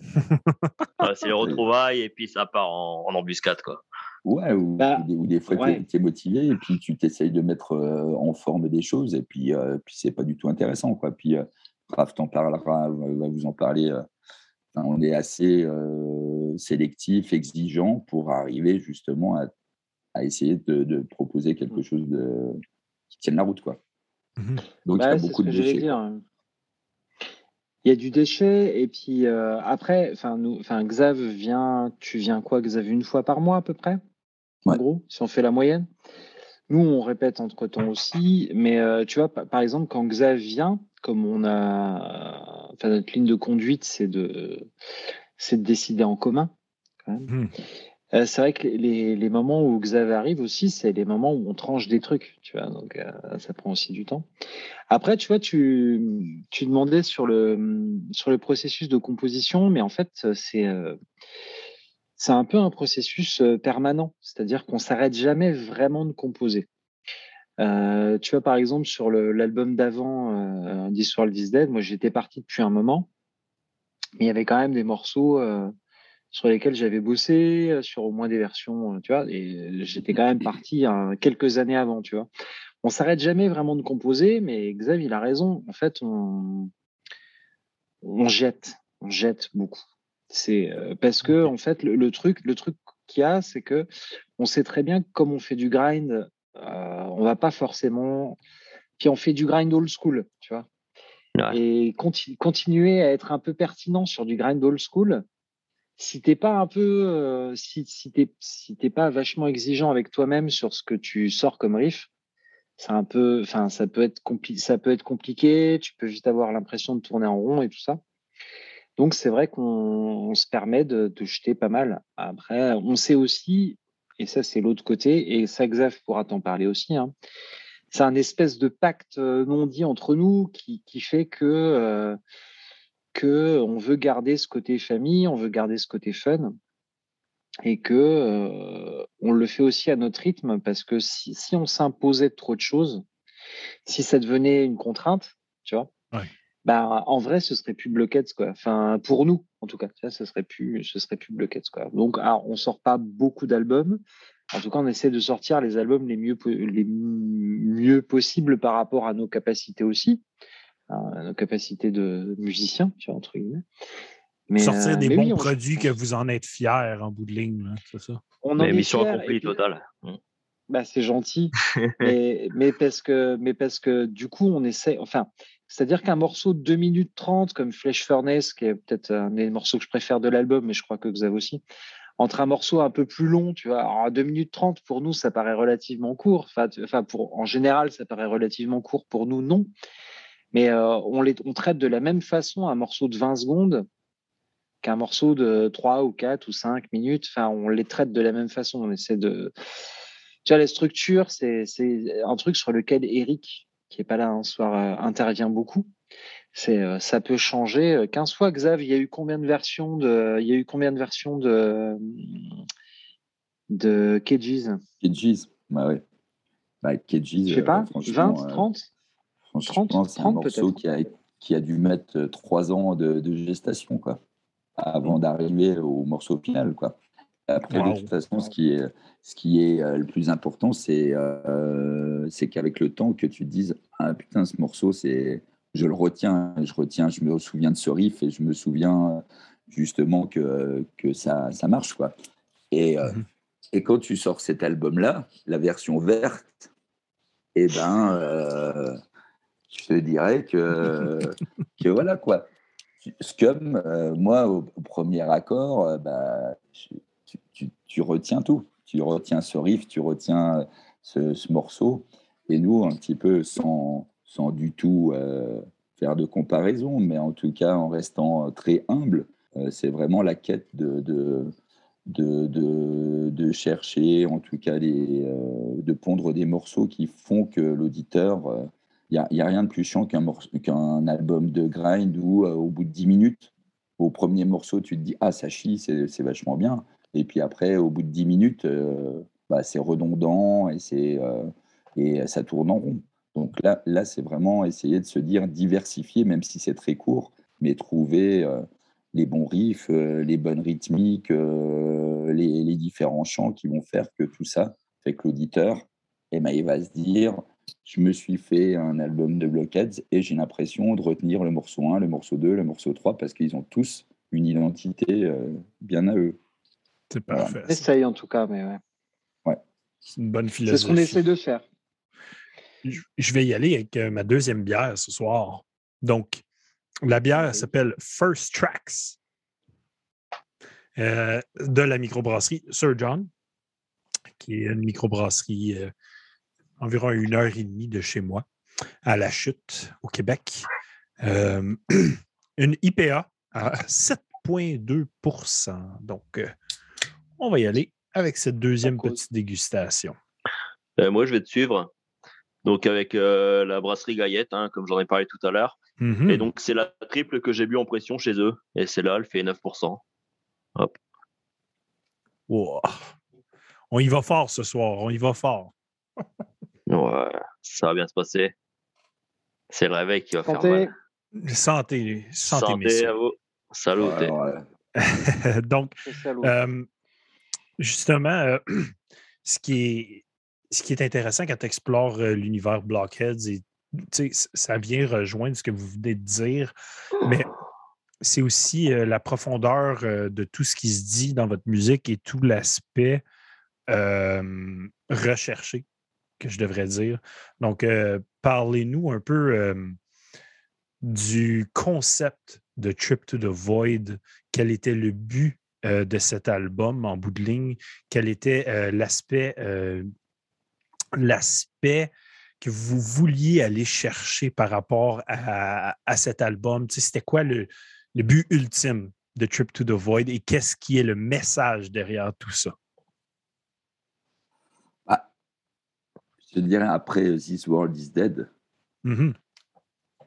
[laughs] c'est le retrouvailles, et puis ça part en, embuscade. Quoi. Ouais, ou, bah, des, fois tu es, motivé, et puis tu t'essayes de mettre euh, en forme des choses, et puis, euh, puis c'est pas du tout intéressant. Quoi. Puis euh, Raph t'en parlera, va vous en parler. on est assez sélectif, exigeant pour arriver justement à, à essayer de, de, proposer quelque mmh. chose de, tiennent la route. Quoi. Mmh Donc, il y a beaucoup de déchets. Il y a du déchet, et puis euh, après, nous, Xav vient, tu viens quoi, Xav, une fois par mois à peu près? En gros, si on fait la moyenne? Nous, on répète entre temps aussi, mais euh, tu vois, par exemple, quand Xav vient, comme on a. Enfin, notre ligne de conduite, c'est de, c'est de décider en commun. Quand même. Mmh. Euh, c'est vrai que les, les, moments où Xavier arrive aussi, c'est les moments où on tranche des trucs, tu vois. Donc euh, ça prend aussi du temps. Après, tu vois, tu, tu demandais sur le sur le processus de composition, mais en fait, c'est euh, c'est un peu un processus permanent, c'est-à-dire qu'on s'arrête jamais vraiment de composer. tu vois, par exemple, sur l'album d'avant, This World is Dead, moi j'étais parti depuis un moment, mais il y avait quand même des morceaux sur lesquels j'avais bossé, euh, sur au moins des versions, euh, tu vois, et j'étais quand même parti hein, quelques années avant, tu vois. On s'arrête jamais vraiment de composer, mais Xav, il a raison. En fait, on, on jette, on jette beaucoup. C'est euh, parce que en fait, le, truc, le truc qu'il y a, c'est que on sait très bien que comme on fait du grind euh, on va pas forcément. Puis on fait du grind old school, tu vois. Ouais. Et conti- continuer à être un peu pertinent sur du grind old school, si t'es pas un peu, euh, si, si t'es pas vachement exigeant avec toi-même sur ce que tu sors comme riff, c'est un peu, enfin ça peut être compli- ça peut être compliqué. Tu peux vite avoir l'impression de tourner en rond et tout ça. Donc c'est vrai qu'on on se permet de, de jeter pas mal. Après, on sait aussi, et ça c'est l'autre côté, et ça Xav pourra t'en parler aussi. Hein, c'est un espèce de pacte euh, non dit entre nous qui, qui fait que euh, que on veut garder ce côté famille, on veut garder ce côté fun, et que euh, on le fait aussi à notre rythme parce que si, si on s'imposait trop de choses, si ça devenait une contrainte, tu vois, Ouais. bah en vrai ce serait plus Blockheads quoi. Enfin pour nous en tout cas, ça ce serait plus ce serait plus Blockheads quoi. Donc alors, on sort pas beaucoup d'albums. En tout cas, on essaie de sortir les albums les mieux les mieux possibles par rapport à nos capacités aussi, à nos capacités de musiciens, tu vois, entre guillemets. Mais, Sortir euh, des mais bons oui, on- produits que vous en êtes fiers en bout de ligne, là, c'est ça? on en Mais est mission accomplie totale. Mm. Bah, c'est gentil, [laughs] mais, mais, parce que, mais parce que du coup, on essaie. Enfin, c'est-à-dire qu'un morceau de 2 minutes 30, comme Flesh Furnace, qui est peut-être un des morceaux que je préfère de l'album, mais je crois que vous avez aussi, entre un morceau un peu plus long, tu vois, alors, 2 minutes 30, pour nous, ça paraît relativement court. Enfin, tu- enfin pour, en général, ça paraît relativement court. Pour nous, non. Mais euh, on, les, on traite de la même façon un morceau de 20 secondes qu'un morceau de 3 ou 4 ou 5 minutes. Enfin, on les traite de la même façon. On essaie de. Tu vois, la structure, c'est un truc sur lequel Eric, qui est pas là un soir, euh, intervient beaucoup. C'est, euh, ça peut changer euh, 15 fois. Xav, il y a eu combien de versions de, il y a eu combien de versions de, de bah ouais. Bah, Kedji's, Je sais pas, franchement, 20, euh, 30 franchement, 30, c'est un 30 morceau qui a, qui a dû mettre euh, trois ans de, de gestation, quoi, avant d'arriver au morceau final, quoi. Après, Wow. de toute façon, ce qui est, ce qui est euh, le plus important, c'est euh, c'est qu'avec le temps, que tu te dises Ah putain, ce morceau, c'est je le retiens, je retiens, je me souviens de ce riff et je me souviens justement que, que ça, ça marche, quoi. Et, euh, Mhm. et quand tu sors cet album-là, la version verte, eh ben, euh, je te dirais que, [laughs] que voilà quoi. Scum, euh, moi, au, au premier accord, euh, bah, je- tu, tu- tu retiens tout. Tu retiens ce riff, tu retiens ce, ce morceau. Et nous, un petit peu sans, sans du tout euh, faire de comparaison, mais en tout cas en restant très humble, euh, c'est vraiment la quête de, de, de, de, de chercher, en tout cas, les, euh, de pondre des morceaux qui font que l'auditeur. Il n'y a, rien de plus chiant qu'un album de grind où, euh, au bout de 10 minutes, au premier morceau, tu te dis Ah, ça chie, c'est vachement bien. Et puis après, au bout de 10 minutes, euh, bah, c'est redondant et, euh, et ça tourne en rond. Donc là, là c'est vraiment essayer de se dire diversifier, même si c'est très court, mais trouver les bons riffs, les bonnes rythmiques, les, les différents chants qui vont faire que tout ça fait que l'auditeur, eh ben, il va se dire je me suis fait un album de Blockheads et j'ai l'impression de retenir le morceau 1, le morceau 2, le morceau 3 parce qu'ils ont tous une identité euh, bien à eux. C'est parfait. ça. Essaye en tout cas, mais ouais. C'est une bonne C'est philosophie. ce qu'on essaie de faire. Je je vais y aller avec euh, ma deuxième bière ce soir. Donc, la bière s'appelle First Tracks euh, de la microbrasserie Sir John, qui est une microbrasserie euh, environ à une heure et demie de chez moi, à La Chute, au Québec. Euh, [clears throat] une IPA à 7,2% Donc, euh, on va y aller avec cette deuxième petite dégustation. Euh, moi, je vais te suivre. Donc, avec la brasserie Gaillette, hein, comme j'en ai parlé tout à l'heure. Mhm. Et donc, c'est la triple que j'ai bu en pression chez eux. Et celle-là, elle fait 9%. Wow. On y va fort ce soir, on y va fort. [laughs] Ouais, ça va bien se passer. C'est le réveil qui va faire Santé. mal. Santé, santé, Santé messieurs. à vous. Salut. Euh, [laughs] Donc, euh, justement, euh, [clears throat] ce, qui est, ce qui est intéressant quand tu explores euh, l'univers Blockheads, et, tu sais, c- ça vient rejoindre ce que vous venez de dire, mais c'est aussi euh, la profondeur euh, de tout ce qui se dit dans votre musique et tout l'aspect euh, recherché que je devrais dire. Donc, parlez-nous un peu du concept de Trip to the Void. Quel était le but de cet album en bout de ligne? Quel était l'aspect l'aspect que vous vouliez aller chercher par rapport à, cet album? C'était quoi le, but ultime de Trip to the Void et qu'est-ce qui est le message derrière tout ça? Je dirais après This World is Dead. Mm-hmm.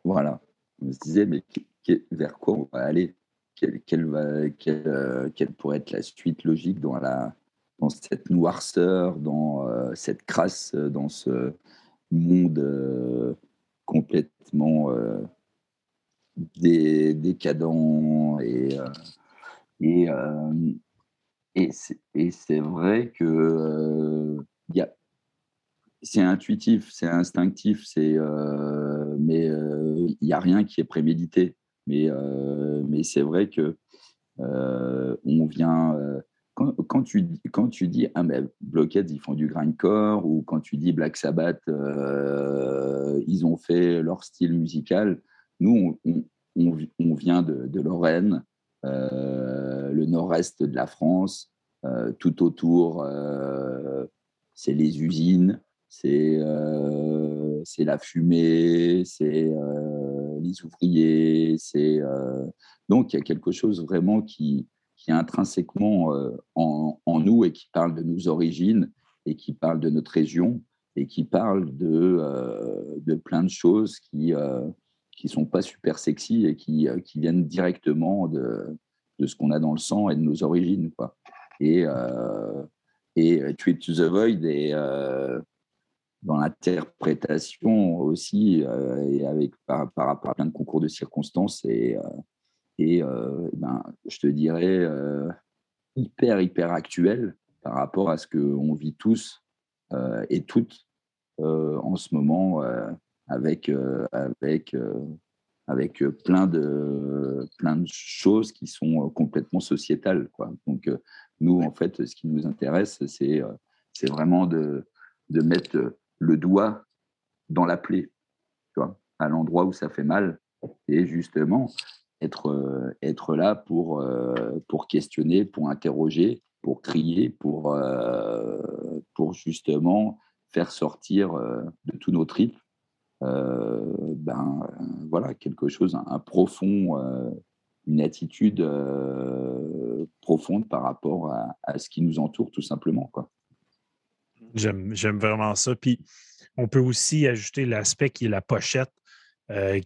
Voilà. On se disait, mais vers quoi on va aller? Quelle, va, euh, quelle, pourrait être la suite logique dans, la, dans cette noirceur, dans euh, cette crasse, euh, dans ce monde complètement décadent et, et, et c'est vrai que c'est intuitif, c'est instinctif, c'est mais il n'y a rien qui est prémédité. Mais, mais c'est vrai que on vient quand, tu, quand tu dis ah, mais Blockheads, ils font du grindcore, ou quand tu dis Black Sabbath, euh, ils ont fait leur style musical, nous, on, vient de, de Lorraine, euh, le nord-est de la France, euh, tout autour, c'est les usines, c'est c'est la fumée, c'est les ouvriers, c'est donc il y a quelque chose vraiment qui, qui est intrinsèquement euh, en, nous et qui parle de nos origines et qui parle de notre région et qui parle de, euh, de plein de choses qui euh, qui sont pas super sexy et qui, qui viennent directement de, de ce qu'on a dans le sang et de nos origines. Quoi. Et, et Tweet to the Void est dans l'interprétation aussi, et avec, par, par, rapport à plein de concours de circonstances, et, et euh, ben, je te dirais euh, hyper, hyper actuel par rapport à ce qu'on vit tous euh, et toutes en ce moment avec, avec, avec plein, de, plein de choses qui sont complètement sociétales. Quoi. Donc, nous, en fait, ce qui nous intéresse, c'est c'est vraiment de, de mettre le doigt dans la plaie, tu vois, à l'endroit où ça fait mal. Et justement, être, euh, être là pour, euh, pour questionner, pour interroger, pour crier, pour, euh, pour justement faire sortir de tous nos tripes ben, voilà, quelque chose, un, profond, une attitude profonde par rapport à, à, ce qui nous entoure, tout simplement. Quoi. J'aime vraiment ça. Puis, on peut aussi ajouter l'aspect qui est la pochette,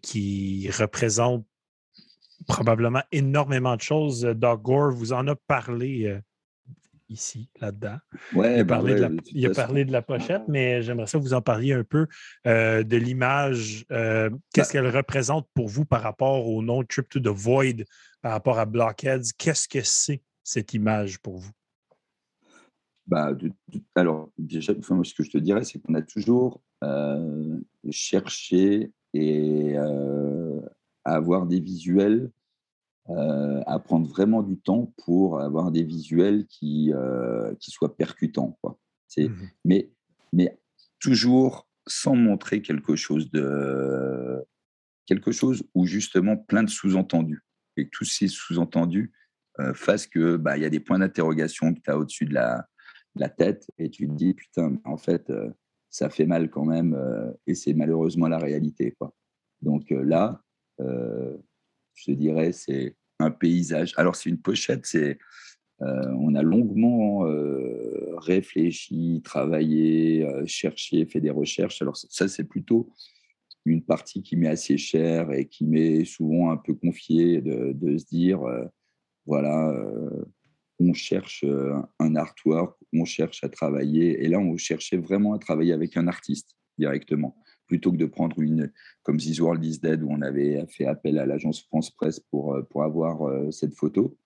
qui représente probablement énormément de choses. Euh, Doug Gore vous en a parlé euh, ici, là-dedans. Ouais, il, a parlé, de, la, il a parlé de la pochette, mais j'aimerais ça que vous en parliez un peu euh, de l'image. Qu'est-ce bah qu'elle représente pour vous par rapport au nom Trip to the Void, par rapport à Blockheads? Qu'est-ce que c'est cette image pour vous? Bah, alors, déjà, ce que je te dirais, c'est qu'on a toujours cherché et à avoir des visuels, euh, à prendre vraiment du temps pour avoir des visuels qui, euh, qui soient percutants. Quoi. Mmh mais, mais toujours sans montrer quelque chose de quelque chose où justement plein de sous-entendus et que tous ces sous-entendus euh, fassent que bah il y a des points d'interrogation que tu as au-dessus de la, la, tête et tu te dis putain en fait ça fait mal quand même et c'est malheureusement la réalité quoi. Donc là euh, je dirais, c'est un paysage. Alors, c'est une pochette, c'est. Euh, on a longuement euh, réfléchi, travaillé, cherché, fait des recherches. Alors ça, c'est plutôt une partie qui m'est assez chère et qui m'est souvent un peu confiée de se dire, voilà, on cherche un artwork, on cherche à travailler. Et là, on cherchait vraiment à travailler avec un artiste directement plutôt que de prendre une comme This World is Dead où on avait fait appel à l'agence France Presse pour, euh, pour avoir euh, cette photo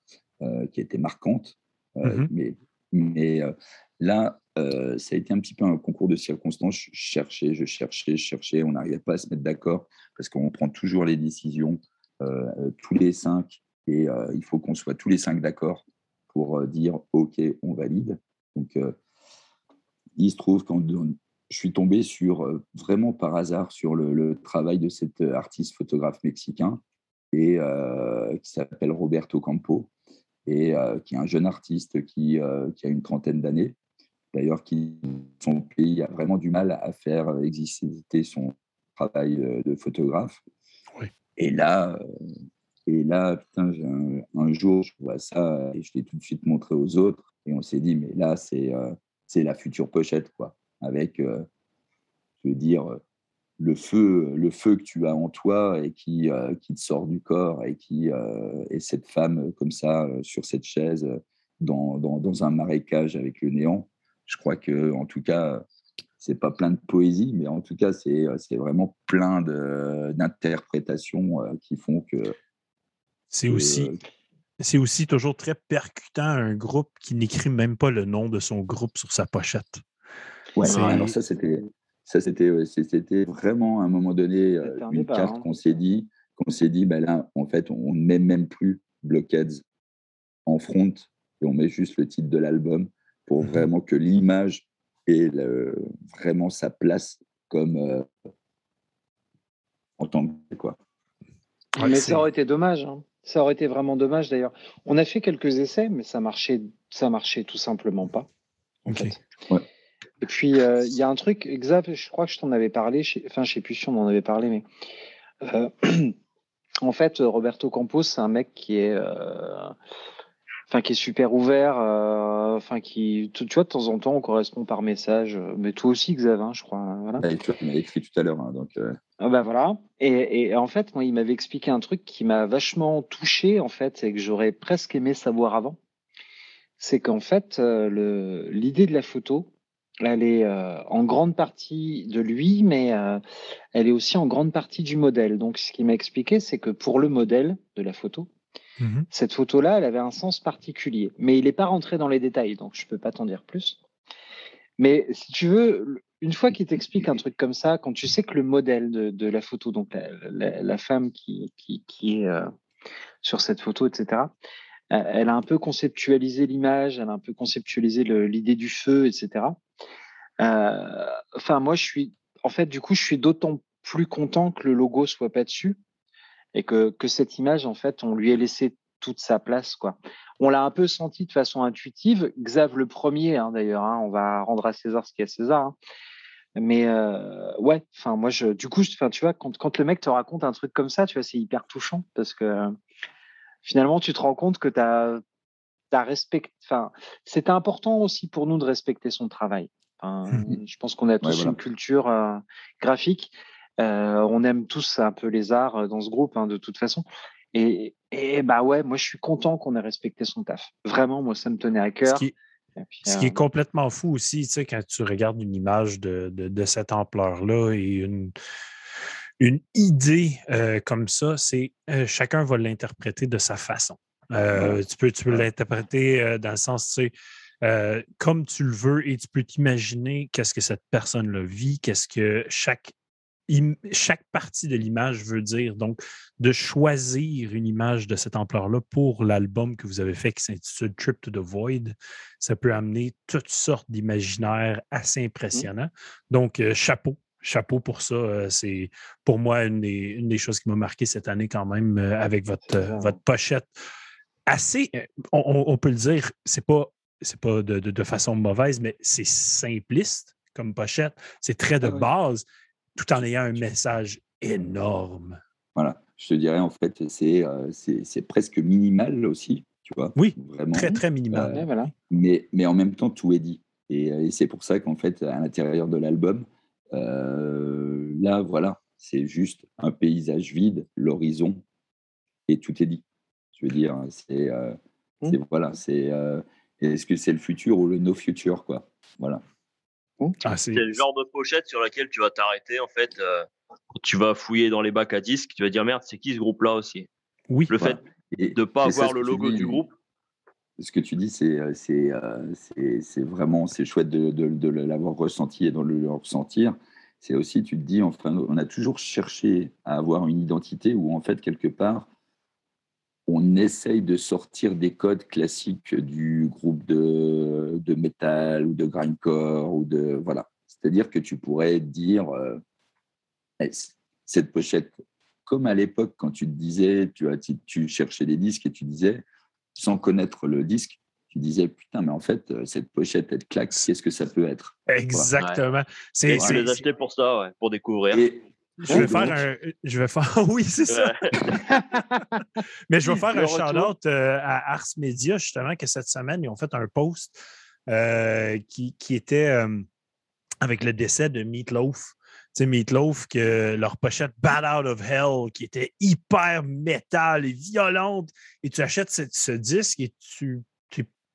euh, qui était marquante. Mm-hmm. Mais, mais là, ça a été un petit peu un concours de circonstances. Je cherchais, je cherchais, je cherchais. On n'arrivait pas à se mettre d'accord parce qu'on prend toujours les décisions tous les cinq et il faut qu'on soit tous les cinq d'accord pour dire OK, on valide. Donc, il se trouve qu'en je suis tombé sur, euh, vraiment par hasard sur le, travail de cet artiste photographe mexicain et, qui s'appelle Roberto Campo et qui est un jeune artiste qui, qui a une trentaine d'années. D'ailleurs, qui son pays a vraiment du mal à faire exister son travail de photographe. Et là, et là, putain, un, jour, je vois ça et je l'ai tout de suite montré aux autres. Et on s'est dit, mais là, c'est euh, c'est la future pochette, quoi. Avec, euh, je veux dire, le feu, le feu que tu as en toi et qui, euh, qui te sort du corps et qui et cette femme comme ça sur cette chaise dans, dans, dans, un marécage avec le néant. Je crois que, en tout cas, c'est pas plein de poésie, mais en tout cas, c'est vraiment plein d'interprétations qui font que c'est aussi, euh, c'est aussi toujours très percutant un groupe qui n'écrit même pas le nom de son groupe sur sa pochette. Ouais, alors ça, c'était. Ça, c'était, c'était vraiment à un moment donné euh, une carte hein. qu'on s'est dit, qu'on s'est dit, ben là, en fait, on ne met même plus Blockheads en front et on met juste le titre de l'album pour mmh vraiment que l'image ait vraiment sa place comme euh, en tant que quoi. mais ça aurait été dommage. Hein. Ça aurait été vraiment dommage d'ailleurs. On a fait quelques essais, mais ça marchait, ça marchait tout simplement pas. Et puis euh, il y a un truc, exact, je crois que je t'en avais parlé, enfin je sais plus si on en avait parlé, mais euh, [clears throat] en fait Roberto Campos, c'est un mec qui est, euh, enfin qui est super ouvert, enfin qui, tu, vois, de temps en temps on correspond par message, mais toi aussi Xav, hein, je crois. Voilà. Bah, tu m'as écrit tout à l'heure, hein, donc. Ah bah voilà. Et, en fait, moi, il m'avait expliqué un truc qui m'a vachement touché, en fait, et que j'aurais presque aimé savoir avant. C'est qu'en fait, euh, l'idée de la photo, elle est euh, en grande partie de lui, mais euh, elle est aussi en grande partie du modèle. Donc, ce qu'il m'a expliqué, c'est que pour le modèle de la photo, mmh cette photo-là, elle avait un sens particulier. Mais il n'est pas rentré dans les détails, donc je ne peux pas t'en dire plus. Mais si tu veux, une fois qu'il t'explique un truc comme ça, quand tu sais que le modèle de, la photo, donc la, femme qui, est euh, sur cette photo, etc., euh, elle a un peu conceptualisé l'image, elle a un peu conceptualisé l'idée du feu, etc. Euh, enfin, moi, je suis, en fait, du coup, je suis d'autant plus content que le logo soit pas dessus et que, que cette image, en fait, on lui ait laissé toute sa place, quoi. On l'a un peu senti de façon intuitive. Xav le premier, hein, d'ailleurs. Hein, on va rendre à César ce qui est à César. Hein. Mais euh, ouais, enfin moi je, du coup, enfin tu vois, quand, quand le mec te raconte un truc comme ça, tu vois, c'est hyper touchant parce que finalement tu te rends compte que tu as, as respecté. Enfin, c'était important aussi pour nous de respecter son travail. Mmh [laughs] je pense qu'on a tous une culture euh, graphique. Euh, on aime tous un peu les arts dans ce groupe, hein, de toute façon. Et, et, bah ouais, moi je suis content qu'on ait respecté son taf. Vraiment, moi ça me tenait à cœur. Ce qui est complètement fou aussi, tu sais, quand tu regardes une image de, de, cette ampleur-là et une, une idée euh, comme ça, c'est euh, chacun va l'interpréter de sa façon. Euh, tu peux, tu peux l'interpréter dans le sens, tu sais, comme tu le veux et tu peux t'imaginer qu'est-ce que cette personne-là vit, qu'est-ce que chaque chaque partie de l'image veut dire. Donc, de choisir une image de cette ampleur-là pour l'album que vous avez fait qui s'intitule Trip to the Void, ça peut amener toutes sortes d'imaginaires assez mmh. impressionnants. Donc, euh, chapeau. Chapeau pour ça. Euh, c'est pour moi une des, choses qui m'a marqué cette année quand même euh, avec votre, votre pochette. Assez, on, peut le dire, c'est pas, c'est pas de, de, façon mauvaise, mais c'est simpliste comme pochette. C'est très de ah base, tout en ayant un message énorme. Voilà, je te dirais en fait, euh, c'est c'est presque minimal aussi, tu vois. Oui, vraiment. Très, très minimal. Euh, voilà. mais, mais en même temps, tout est dit. Et, euh, et c'est pour ça qu'en fait, à l'intérieur de l'album, là, voilà, c'est juste un paysage vide, l'horizon, et tout est dit. Je veux dire, c'est mmh. voilà, c'est est-ce que c'est le futur ou le no future, quoi? Voilà. Ah, c'est le genre de pochette sur laquelle tu vas t'arrêter en fait. Euh, tu vas fouiller dans les bacs à disques, tu vas dire merde, c'est qui ce groupe-là aussi? Oui. Le fait de ne pas avoir le logo du groupe. Ce que tu dis, c'est euh, euh, c'est vraiment c'est chouette de, de, de l'avoir ressenti et de le ressentir. C'est aussi, tu te dis, enfin, on a toujours cherché à avoir une identité où en fait quelque part on essaye de sortir des codes classiques du groupe de, de métal ou de grindcore ou de voilà. C'est-à-dire que tu pourrais dire euh, eh, cette pochette, comme à l'époque quand tu te disais, tu, tu cherchais des disques et tu disais, sans connaître le disque, tu disais putain, mais en fait, euh, cette pochette, elle claque, qu'est-ce que ça peut être? Exactement. C'est les acheter pour ça, pour découvrir. Je vais, faire un, je vais faire. [laughs] oui, c'est ça. [laughs] mais je vais faire un shout-out euh, à Ars Media, justement, que cette semaine, ils ont fait un post euh, qui, qui, était avec le décès de Meatloaf. Tu sais, Meatloaf, que leur pochette Bad Out of Hell, qui était hyper métal et violente, et tu achètes ce disque et tu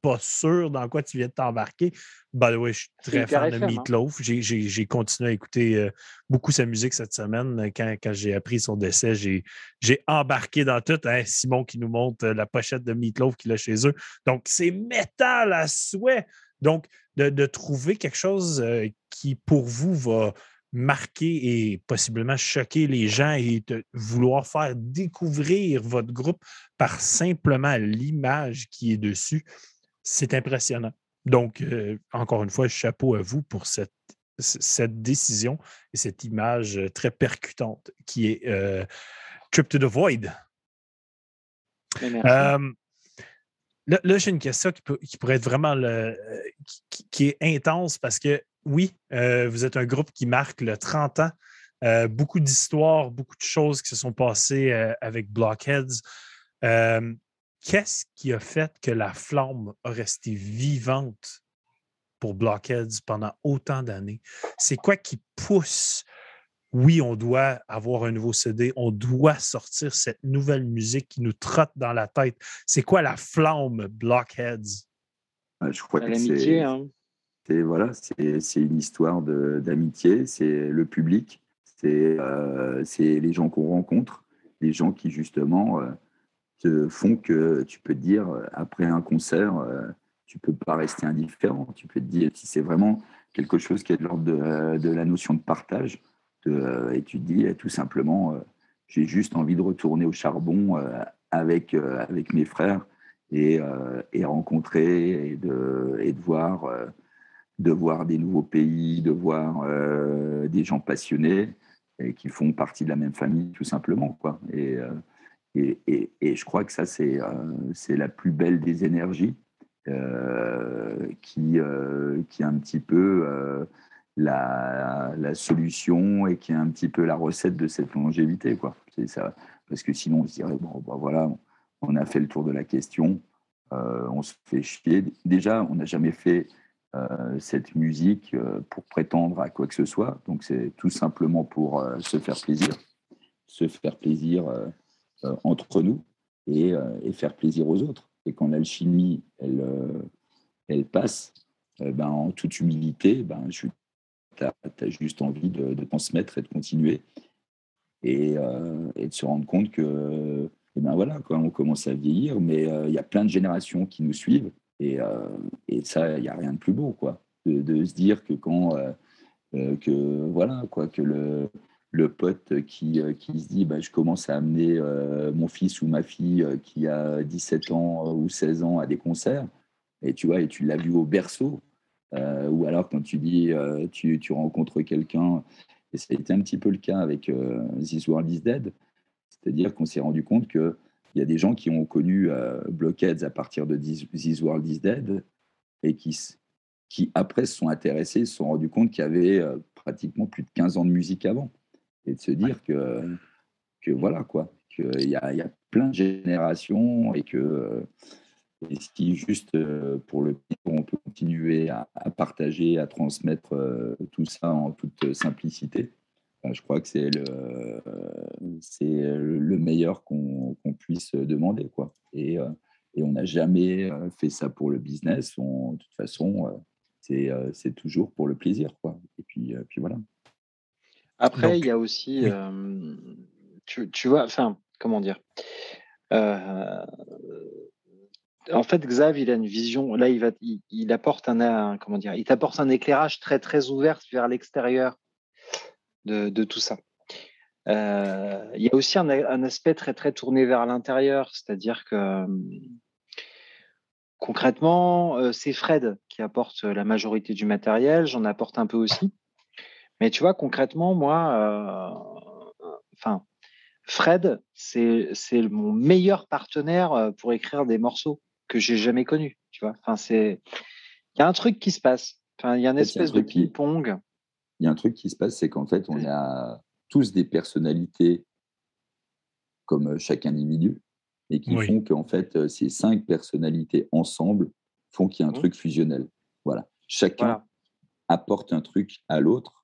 pas sûr dans quoi tu viens de t'embarquer. The way, je suis très fan de hein. Meatloaf. J'ai continué à écouter euh, beaucoup sa musique cette semaine. Quand, quand j'ai appris son décès, j'ai embarqué dans tout. Hein, Simon qui nous montre euh, la pochette de Meatloaf qu'il a chez eux. Donc, c'est métal à souhait. Donc, de, trouver quelque chose euh, qui, pour vous, va marquer et possiblement choquer les gens et de vouloir faire découvrir votre groupe par simplement l'image qui est dessus, c'est impressionnant. Donc, euh, encore une fois, chapeau à vous pour cette, cette décision et cette image euh, très percutante qui est euh, Trip to the Void. là, j'ai une question qui, pourrait être vraiment le, qui, est intense parce que oui, vous êtes un groupe qui marque le 30 ans. beaucoup d'histoires, beaucoup de choses qui se sont passées avec Blockheads qu'est-ce qui a fait que la flamme a resté vivante pour Blockheads pendant autant d'années? C'est quoi qui pousse? Oui, on doit avoir un nouveau CD, on doit sortir cette nouvelle musique qui nous trotte dans la tête. C'est quoi la flamme Blockheads? Je crois que c'est hein. voilà, c'est une histoire d'amitié, c'est le public, euh, c'est les gens qu'on rencontre, les gens qui justement euh, font que tu peux te dire, euh, après un concert, euh, tu peux pas rester indifférent. Tu peux te dire, si c'est vraiment quelque chose qui est de l'ordre de, euh, de, la notion de partage, et tu te dis tout simplement, j'ai juste envie de retourner au charbon avec, avec mes frères et, et rencontrer et de, et de voir de voir des nouveaux pays, de voir des gens passionnés et qui font partie de la même famille, tout simplement. Quoi. Et, et, je crois que ça, c'est euh, la plus belle des énergies euh, qui, euh, qui est un petit peu la, la, solution et qui est un petit peu la recette de cette longévité. Quoi. Ça. Parce que sinon, on se dirait, bon, bah, voilà, on a fait le tour de la question, on se fait chier. Déjà, on n'a jamais fait cette musique pour prétendre à quoi que ce soit. Donc, c'est tout simplement pour se faire plaisir. Se faire plaisir euh, entre nous euh, et, faire plaisir aux autres. Et quand l'alchimie, elle, euh, elle passe, ben, en toute humilité, ben, tu as, juste envie de, de, transmettre et de continuer et, de se rendre compte que et ben voilà, quand on commence à vieillir, mais il y a plein de générations qui nous suivent et, et ça, il n'y a rien de plus beau, quoi, de, de se dire que quand que voilà, quoi, que le, le pote qui, euh, qui se dit bah, je commence à amener euh, mon fils ou ma fille euh, qui a 17 ans ou 16 ans à des concerts, et tu vois, et tu l'as vu au berceau, ou alors quand tu dis tu, tu, rencontres quelqu'un, et ça a été un petit peu le cas avec This World is Dead, c'est-à-dire qu'on s'est rendu compte qu'il y a des gens qui ont connu Blockheads à partir de This World is Dead, et qui, qui après se sont intéressés, se sont rendus compte qu'il y avait pratiquement plus de 15 ans de musique avant et de se dire que, que voilà, quoi, qu'il y a, y a plein de générations et que si juste euh, pour le on peut continuer à, partager, à transmettre euh, tout ça en toute simplicité, ben, je crois que c'est le, c'est le meilleur qu'on puisse demander. Quoi. Et, euh, et on n'a jamais fait ça pour le business. On, de toute façon, c'est toujours pour le plaisir. Quoi. Et puis, puis voilà. Après, il y a aussi, euh, tu, tu, vois, enfin, comment dire euh, En fait, Xav, il a une vision. Là, il va, il, apporte un, comment dire Il t'apporte un éclairage très très ouvert vers l'extérieur de, de, tout ça. Euh, il y a aussi un, un, aspect très très tourné vers l'intérieur, c'est-à-dire que concrètement, c'est Fred qui apporte la majorité du matériel. J'en apporte un peu aussi Mais tu vois, concrètement, moi, euh, enfin, Fred, c'est mon meilleur partenaire euh, pour écrire des morceaux que j'ai jamais connus. Tu vois, enfin, c'est il y a un truc qui se passe. Enfin, il y a une espèce de ping-pong. Il y a un truc qui se passe, c'est qu'en fait, on a tous des personnalités comme chaque individu et qui font qu'en fait, ces cinq personnalités ensemble font qu'il y a un mmh. truc fusionnel. Voilà. Chacun apporte un truc à l'autre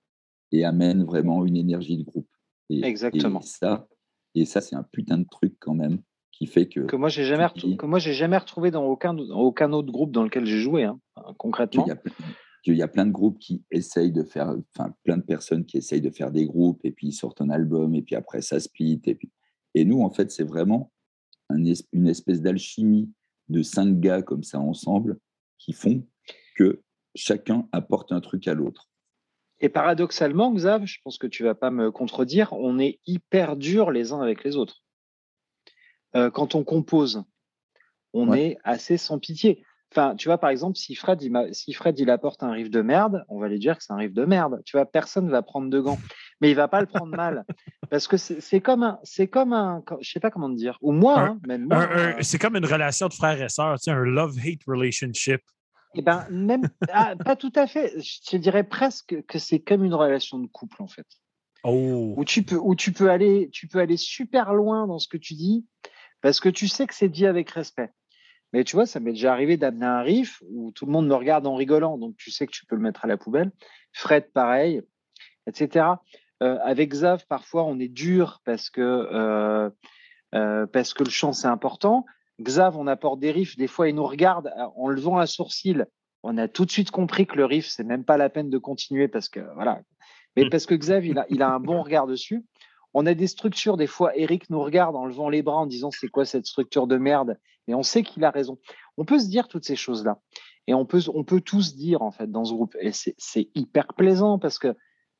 et amène vraiment une énergie de groupe. Et, Exactement. Et ça, et ça c'est un putain de truc quand même qui fait que. Que moi, j'ai jamais, que moi, j'ai jamais retrouvé dans aucun, aucun autre groupe dans lequel j'ai joué, hein, concrètement. Il y, a, plein de groupes qui essayent de faire, enfin, plein de personnes qui essayent de faire des groupes et puis ils sortent un album et puis après ça split. Et, puis... et nous, en fait, c'est vraiment une espèce d'alchimie de cinq gars comme ça ensemble qui font que chacun apporte un truc à l'autre. Et paradoxalement, Xav, je pense que tu vas pas me contredire, on est hyper dur les uns avec les autres. Euh, quand on compose, on est assez sans pitié. Enfin, tu vois, par exemple, si Fred, il, si Fred, il apporte un riff de merde, on va lui dire que c'est un riff de merde. Tu vois, personne ne va prendre de gants. Mais il va pas le prendre mal. [laughs] Parce que c'est comme un, c'est comme un, je sais pas comment dire, ou moi, hein, même moi. Euh, c'est comme une relation de frère et sœur, tu sais, un love-hate relationship. Eh ben, même, ah, pas tout à fait. Je dirais presque que c'est comme une relation de couple, en fait. Oh. Où tu peux, où tu peux aller, tu peux aller super loin dans ce que tu dis, parce que tu sais que c'est dit avec respect. Mais tu vois, ça m'est déjà arrivé d'amener un riff où tout le monde me regarde en rigolant, donc tu sais que tu peux le mettre à la poubelle. Fred, pareil, etc. Euh, avec Xav, parfois, on est dur parce que, euh, euh, parce que le chant, c'est important. Xav, on apporte des riffs, des fois, il nous regarde en levant un sourcil. On a tout de suite compris que le riff, c'est même pas la peine de continuer parce que, voilà. Mais mmh. parce que Xav, il a, il a un bon regard dessus. On a des structures, des fois, Eric nous regarde en levant les bras en disant c'est quoi cette structure de merde? Et on sait qu'il a raison. On peut se dire toutes ces choses-là. Et on peut, on peut tous dire, en fait, dans ce groupe. Et c'est hyper plaisant parce que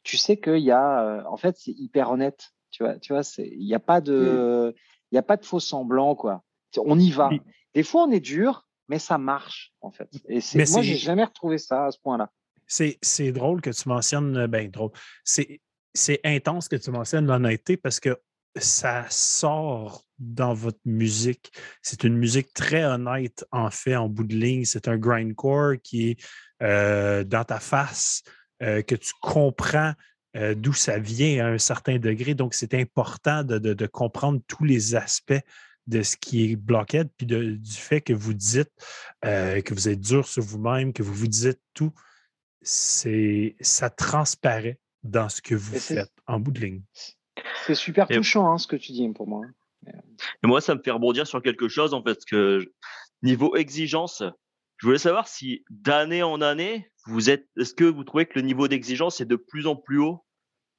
tu sais qu'il y a, euh, en fait, c'est hyper honnête. Tu vois, tu vois, il n'y a pas de, il y a pas de faux semblant, quoi. On y va. Des fois, on est dur, mais ça marche, en fait. Et moi, j'ai jamais retrouvé ça à ce point-là. C'est drôle que tu mentionnes, ben drôle. C'est intense que tu mentionnes l'honnêteté parce que ça sort dans votre musique. C'est une musique très honnête, en fait, en bout de ligne. C'est un grindcore qui est euh, dans ta face, euh, que tu comprends euh, d'où ça vient à un certain degré. Donc, c'est important de, comprendre tous les aspects de ce qui est bloqué, puis du fait que vous dites que vous êtes dur sur vous-même, que vous vous dites tout. C'est, ça transparaît dans ce que vous faites en bout de ligne. C'est super touchant hein, ce que tu dis pour moi. Et moi, ça me fait rebondir sur quelque chose en fait, que niveau exigence, je voulais savoir si d'année en année, vous êtes, est-ce que vous trouvez que le niveau d'exigence est de plus en plus haut,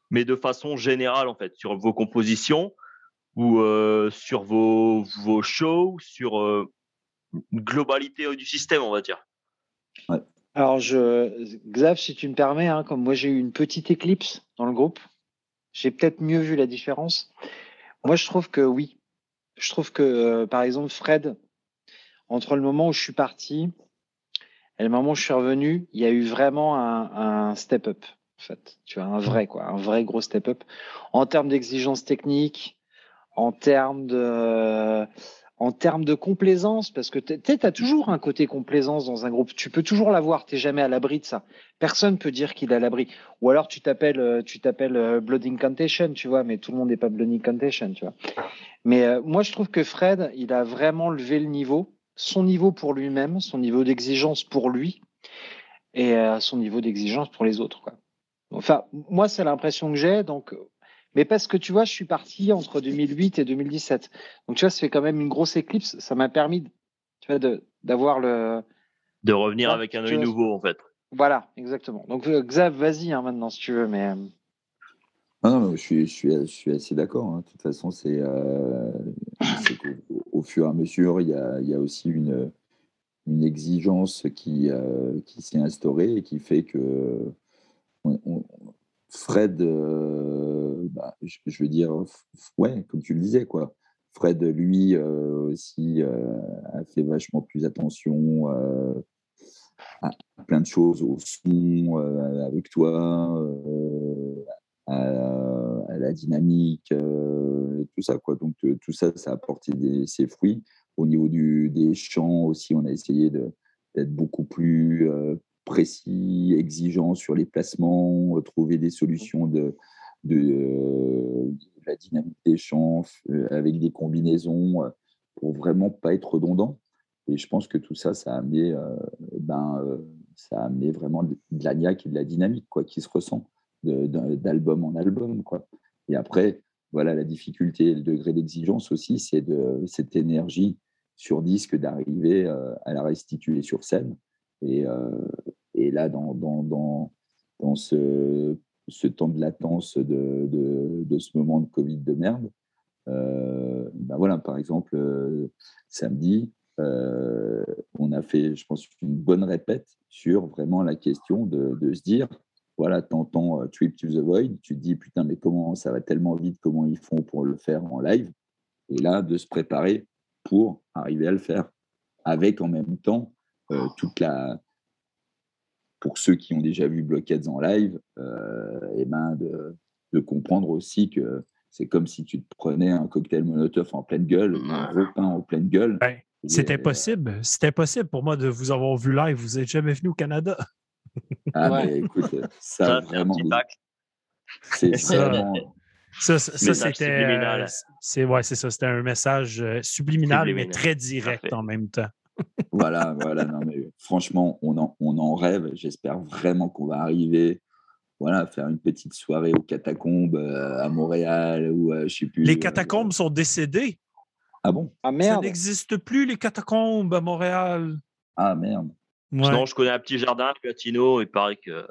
mais de façon générale en fait, sur vos compositions ou euh, sur vos, vos shows, sur euh, une globalité du système, on va dire? Ouais. Alors, je, Xav, si tu me permets, hein, comme moi j'ai eu une petite éclipse dans le groupe, j'ai peut-être mieux vu la différence. Moi, je trouve que oui. Je trouve que, euh, par exemple, Fred, entre le moment où je suis parti et le moment où je suis revenu, il y a eu vraiment un, un step-up, en fait. Tu vois, un vrai, quoi, un vrai gros step-up en termes d'exigence technique, en termes de en termes de complaisance, parce que tu as toujours un côté complaisance dans un groupe. Tu peux toujours l'avoir, tu n'es jamais à l'abri de ça. Personne peut dire qu'il est à l'abri. Ou alors tu t'appelles euh, tu t'appelles euh, Blood Incantation, tu vois, mais tout le monde n'est pas Blood Incantation, tu vois. Mais euh, moi, je trouve que Fred, il a vraiment levé le niveau, son niveau pour lui-même, son niveau d'exigence pour lui, et son niveau d'exigence pour les autres. Quoi. Enfin, moi, c'est l'impression que j'ai. Donc, mais parce que tu vois, je suis parti entre 2008 et 2017. Donc tu vois, ça fait quand même une grosse éclipse. Ça m'a permis, tu vois, d'avoir le. De revenir avec un œil nouveau, en fait. Voilà, exactement. Donc euh, Xav, vas-y hein, maintenant si tu veux, mais. Euh, ah non, je suis, je suis, je suis assez d'accord. Hein. De toute façon, c'est euh, au fur et à mesure, il y a, il y a aussi une, une exigence qui, qui s'est instaurée et qui fait que Fred, euh, bah, je, veux dire, ouais, comme tu le disais, quoi. Fred, lui euh, aussi, euh, a fait vachement plus attention à plein de choses, au son avec toi, à, la dynamique, tout ça. Quoi. Donc tout ça, ça a apporté ses fruits. Au niveau des champs aussi, on a essayé d'être beaucoup plus précis, exigeant sur les placements, trouver des solutions de, de, la dynamique des champs avec des combinaisons pour vraiment pas être redondant. Et je pense que tout ça, ça a amené, euh, ben, euh, ça a amené vraiment de, niaque et de la dynamique quoi, qui se ressent d'album en album. Quoi. Et après, voilà, la difficulté et le degré d'exigence aussi, c'est de cette énergie sur disque d'arriver euh, à la restituer sur scène. Et, et là, dans, dans, dans, ce, temps de latence de, de, de, ce moment de Covid de merde, ben voilà, par exemple, samedi, euh, on a fait, je pense, une bonne répète sur vraiment la question de, se dire, voilà, t'entends euh, Trip to the Void, tu te dis, putain, mais comment ça va tellement vite, comment ils font pour le faire en live? Et là, de se préparer pour arriver à le faire, avec en même temps euh, toute la... Pour ceux qui ont déjà vu Blockheads en live, et ben de, de comprendre aussi que c'est comme si tu te prenais un cocktail Molotov en pleine gueule, un pain en pleine gueule, c'était possible. C'était possible pour moi de vous avoir vu live. Vous n'êtes jamais venu au Canada. Ah, mais écoute, [laughs] ça, vraiment. C'est ça. Ça, c'était. Euh, c'est ouais, ça. C'était un message euh, subliminal, mais très direct en même temps. Voilà, voilà. Non, mais franchement, on en, on en rêve. J'espère vraiment qu'on va arriver voilà, faire une petite soirée aux catacombes euh, à Montréal ou je sais plus. Les catacombes sont décédées. Ah bon? Ah merde. Ça n'existe plus, les catacombes à Montréal. Ah merde. Sinon, je connais un petit jardin à Gatineau, il paraît que.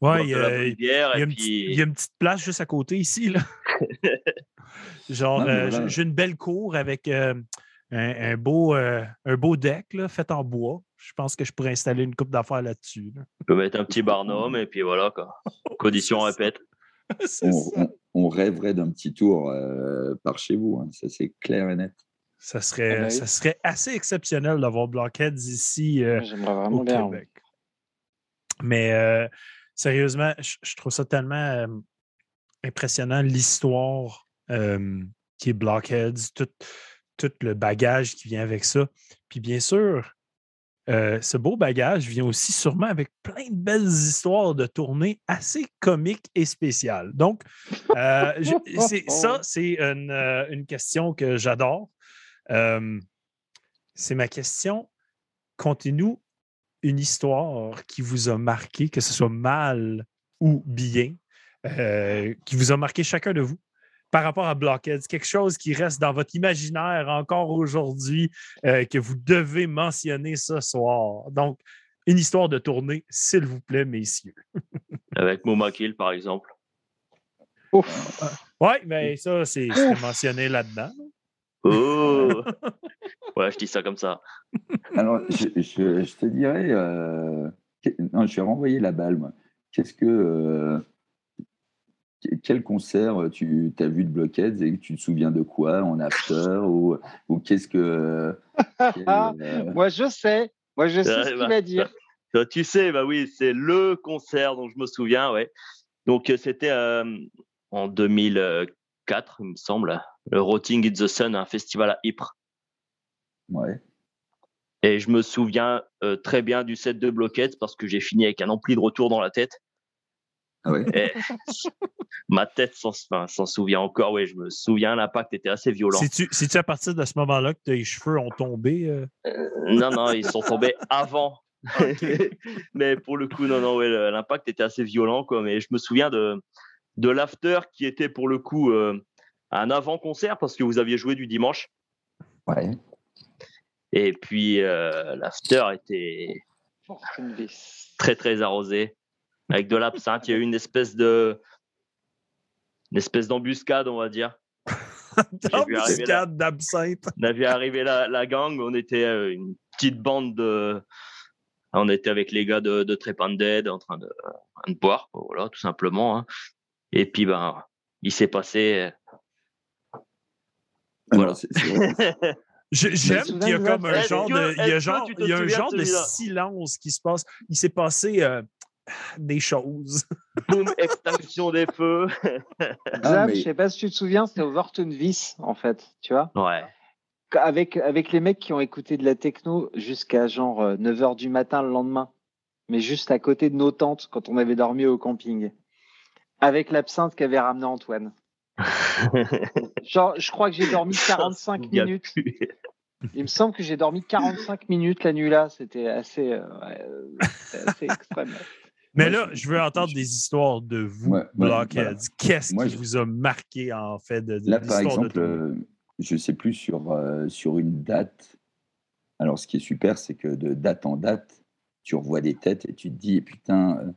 Ouais, il y, a, il, y a une petite place juste à côté ici. Là. [laughs] Genre, euh, j'ai une belle cour avec euh, un, beau, euh, un beau deck là, fait en bois. Je pense que je pourrais installer une coupe d'affaires là-dessus. Tu peux mettre un petit barnum et puis voilà, quoi. [laughs] Condition répète. [laughs] on, on, rêverait d'un petit tour par chez vous, hein. ça c'est clair et net. Ça serait, ah ben ça serait assez exceptionnel d'avoir Blockheads ici euh, au Québec. Mais euh, sérieusement, je, trouve ça tellement euh, impressionnant, l'histoire qui est Blockheads, tout, tout, le bagage qui vient avec ça. Puis bien sûr, ce beau bagage vient aussi sûrement avec plein de belles histoires de tournées assez comiques et spéciales. Donc, [laughs] ça, c'est une, une, question que j'adore c'est ma question. Contez-nous une histoire qui vous a marqué, que ce soit mal ou bien, euh, qui vous a marqué chacun de vous par rapport à Blockheads, quelque chose qui reste dans votre imaginaire encore aujourd'hui, euh, que vous devez mentionner ce soir. Donc, une histoire de tournée, s'il vous plaît, messieurs. [laughs] Avec Moma Kill, par exemple. Oui, mais ça, c'est mentionné là-dedans. Oh [laughs] Ouais, je dis ça comme ça. Alors, je, te dirais. Euh, non, je vais renvoyer la balle, moi. Qu'est-ce que. Euh, quel concert tu as vu de Blockheads et tu te souviens de quoi en after [laughs] ou, ou qu'est-ce que. Euh, moi, je sais. Moi, je sais ce qu'il va dire. tu sais, bah oui, c'est le concert dont je me souviens, ouais. Donc, c'était en 2004, il me semble le Rotting in the Sun, un festival à Ypres. Ouais. Et je me souviens euh, très bien du set de Blockheads parce que j'ai fini avec un ampli de retour dans la tête. Ah ouais. ma tête s'en souvient encore. Oui, je me souviens, l'impact était assez violent. C'est-tu à partir de ce moment-là que tes cheveux ont tombé euh? Euh, Non, non, ils sont tombés avant. [laughs] [laughs] mais pour le coup, non, non, ouais, l'impact était assez violent. Quoi. Mais je me souviens de, de l'after qui était pour le coup un avant-concert parce que vous aviez joué du dimanche. Ouais. Et puis euh, l'after était très très arrosé avec de l'absinthe. Il y a eu une espèce de une espèce d'embuscade, on va dire. [laughs] d'embuscade d'absinthe. On a vu arriver la, la, gang. On était euh, une petite bande de. On était avec les gars de, de Trepanded en train de, de boire, voilà, tout simplement. Hein. Et puis, ben, il s'est passé voilà. [laughs] J'aime qu'il y a comme un genre de, il y a genre, il y a un genre de silence qui se passe. Il s'est passé, euh, [sighs] des choses. [laughs] Boum, extinction des feux. [laughs] Xav, Ah, mais- je sais pas si tu te souviens, c'était Overton Vice, en fait, tu vois. Ouais. Avec, avec les mecs qui ont écouté de la techno jusqu'à genre 9h du matin le lendemain, mais juste à côté de nos tentes quand on avait dormi au camping. Avec l'absinthe qu'avait ramené Antoine. [laughs] Genre, je crois que j'ai dormi 45 Il y a minutes. Il me semble que j'ai dormi 45 minutes la nuit là. C'était assez, euh, ouais, euh, c'était assez extrême. Mais là, je- veux entendre des histoires de vous, Ouais, voilà. Qu'est-ce qui je- vous a marqué, en fait, de, de Là, par exemple, euh, je sais plus sur, euh, sur une date. Alors, ce qui est super, c'est que de date en date, tu revois des têtes et tu te dis, putain, euh,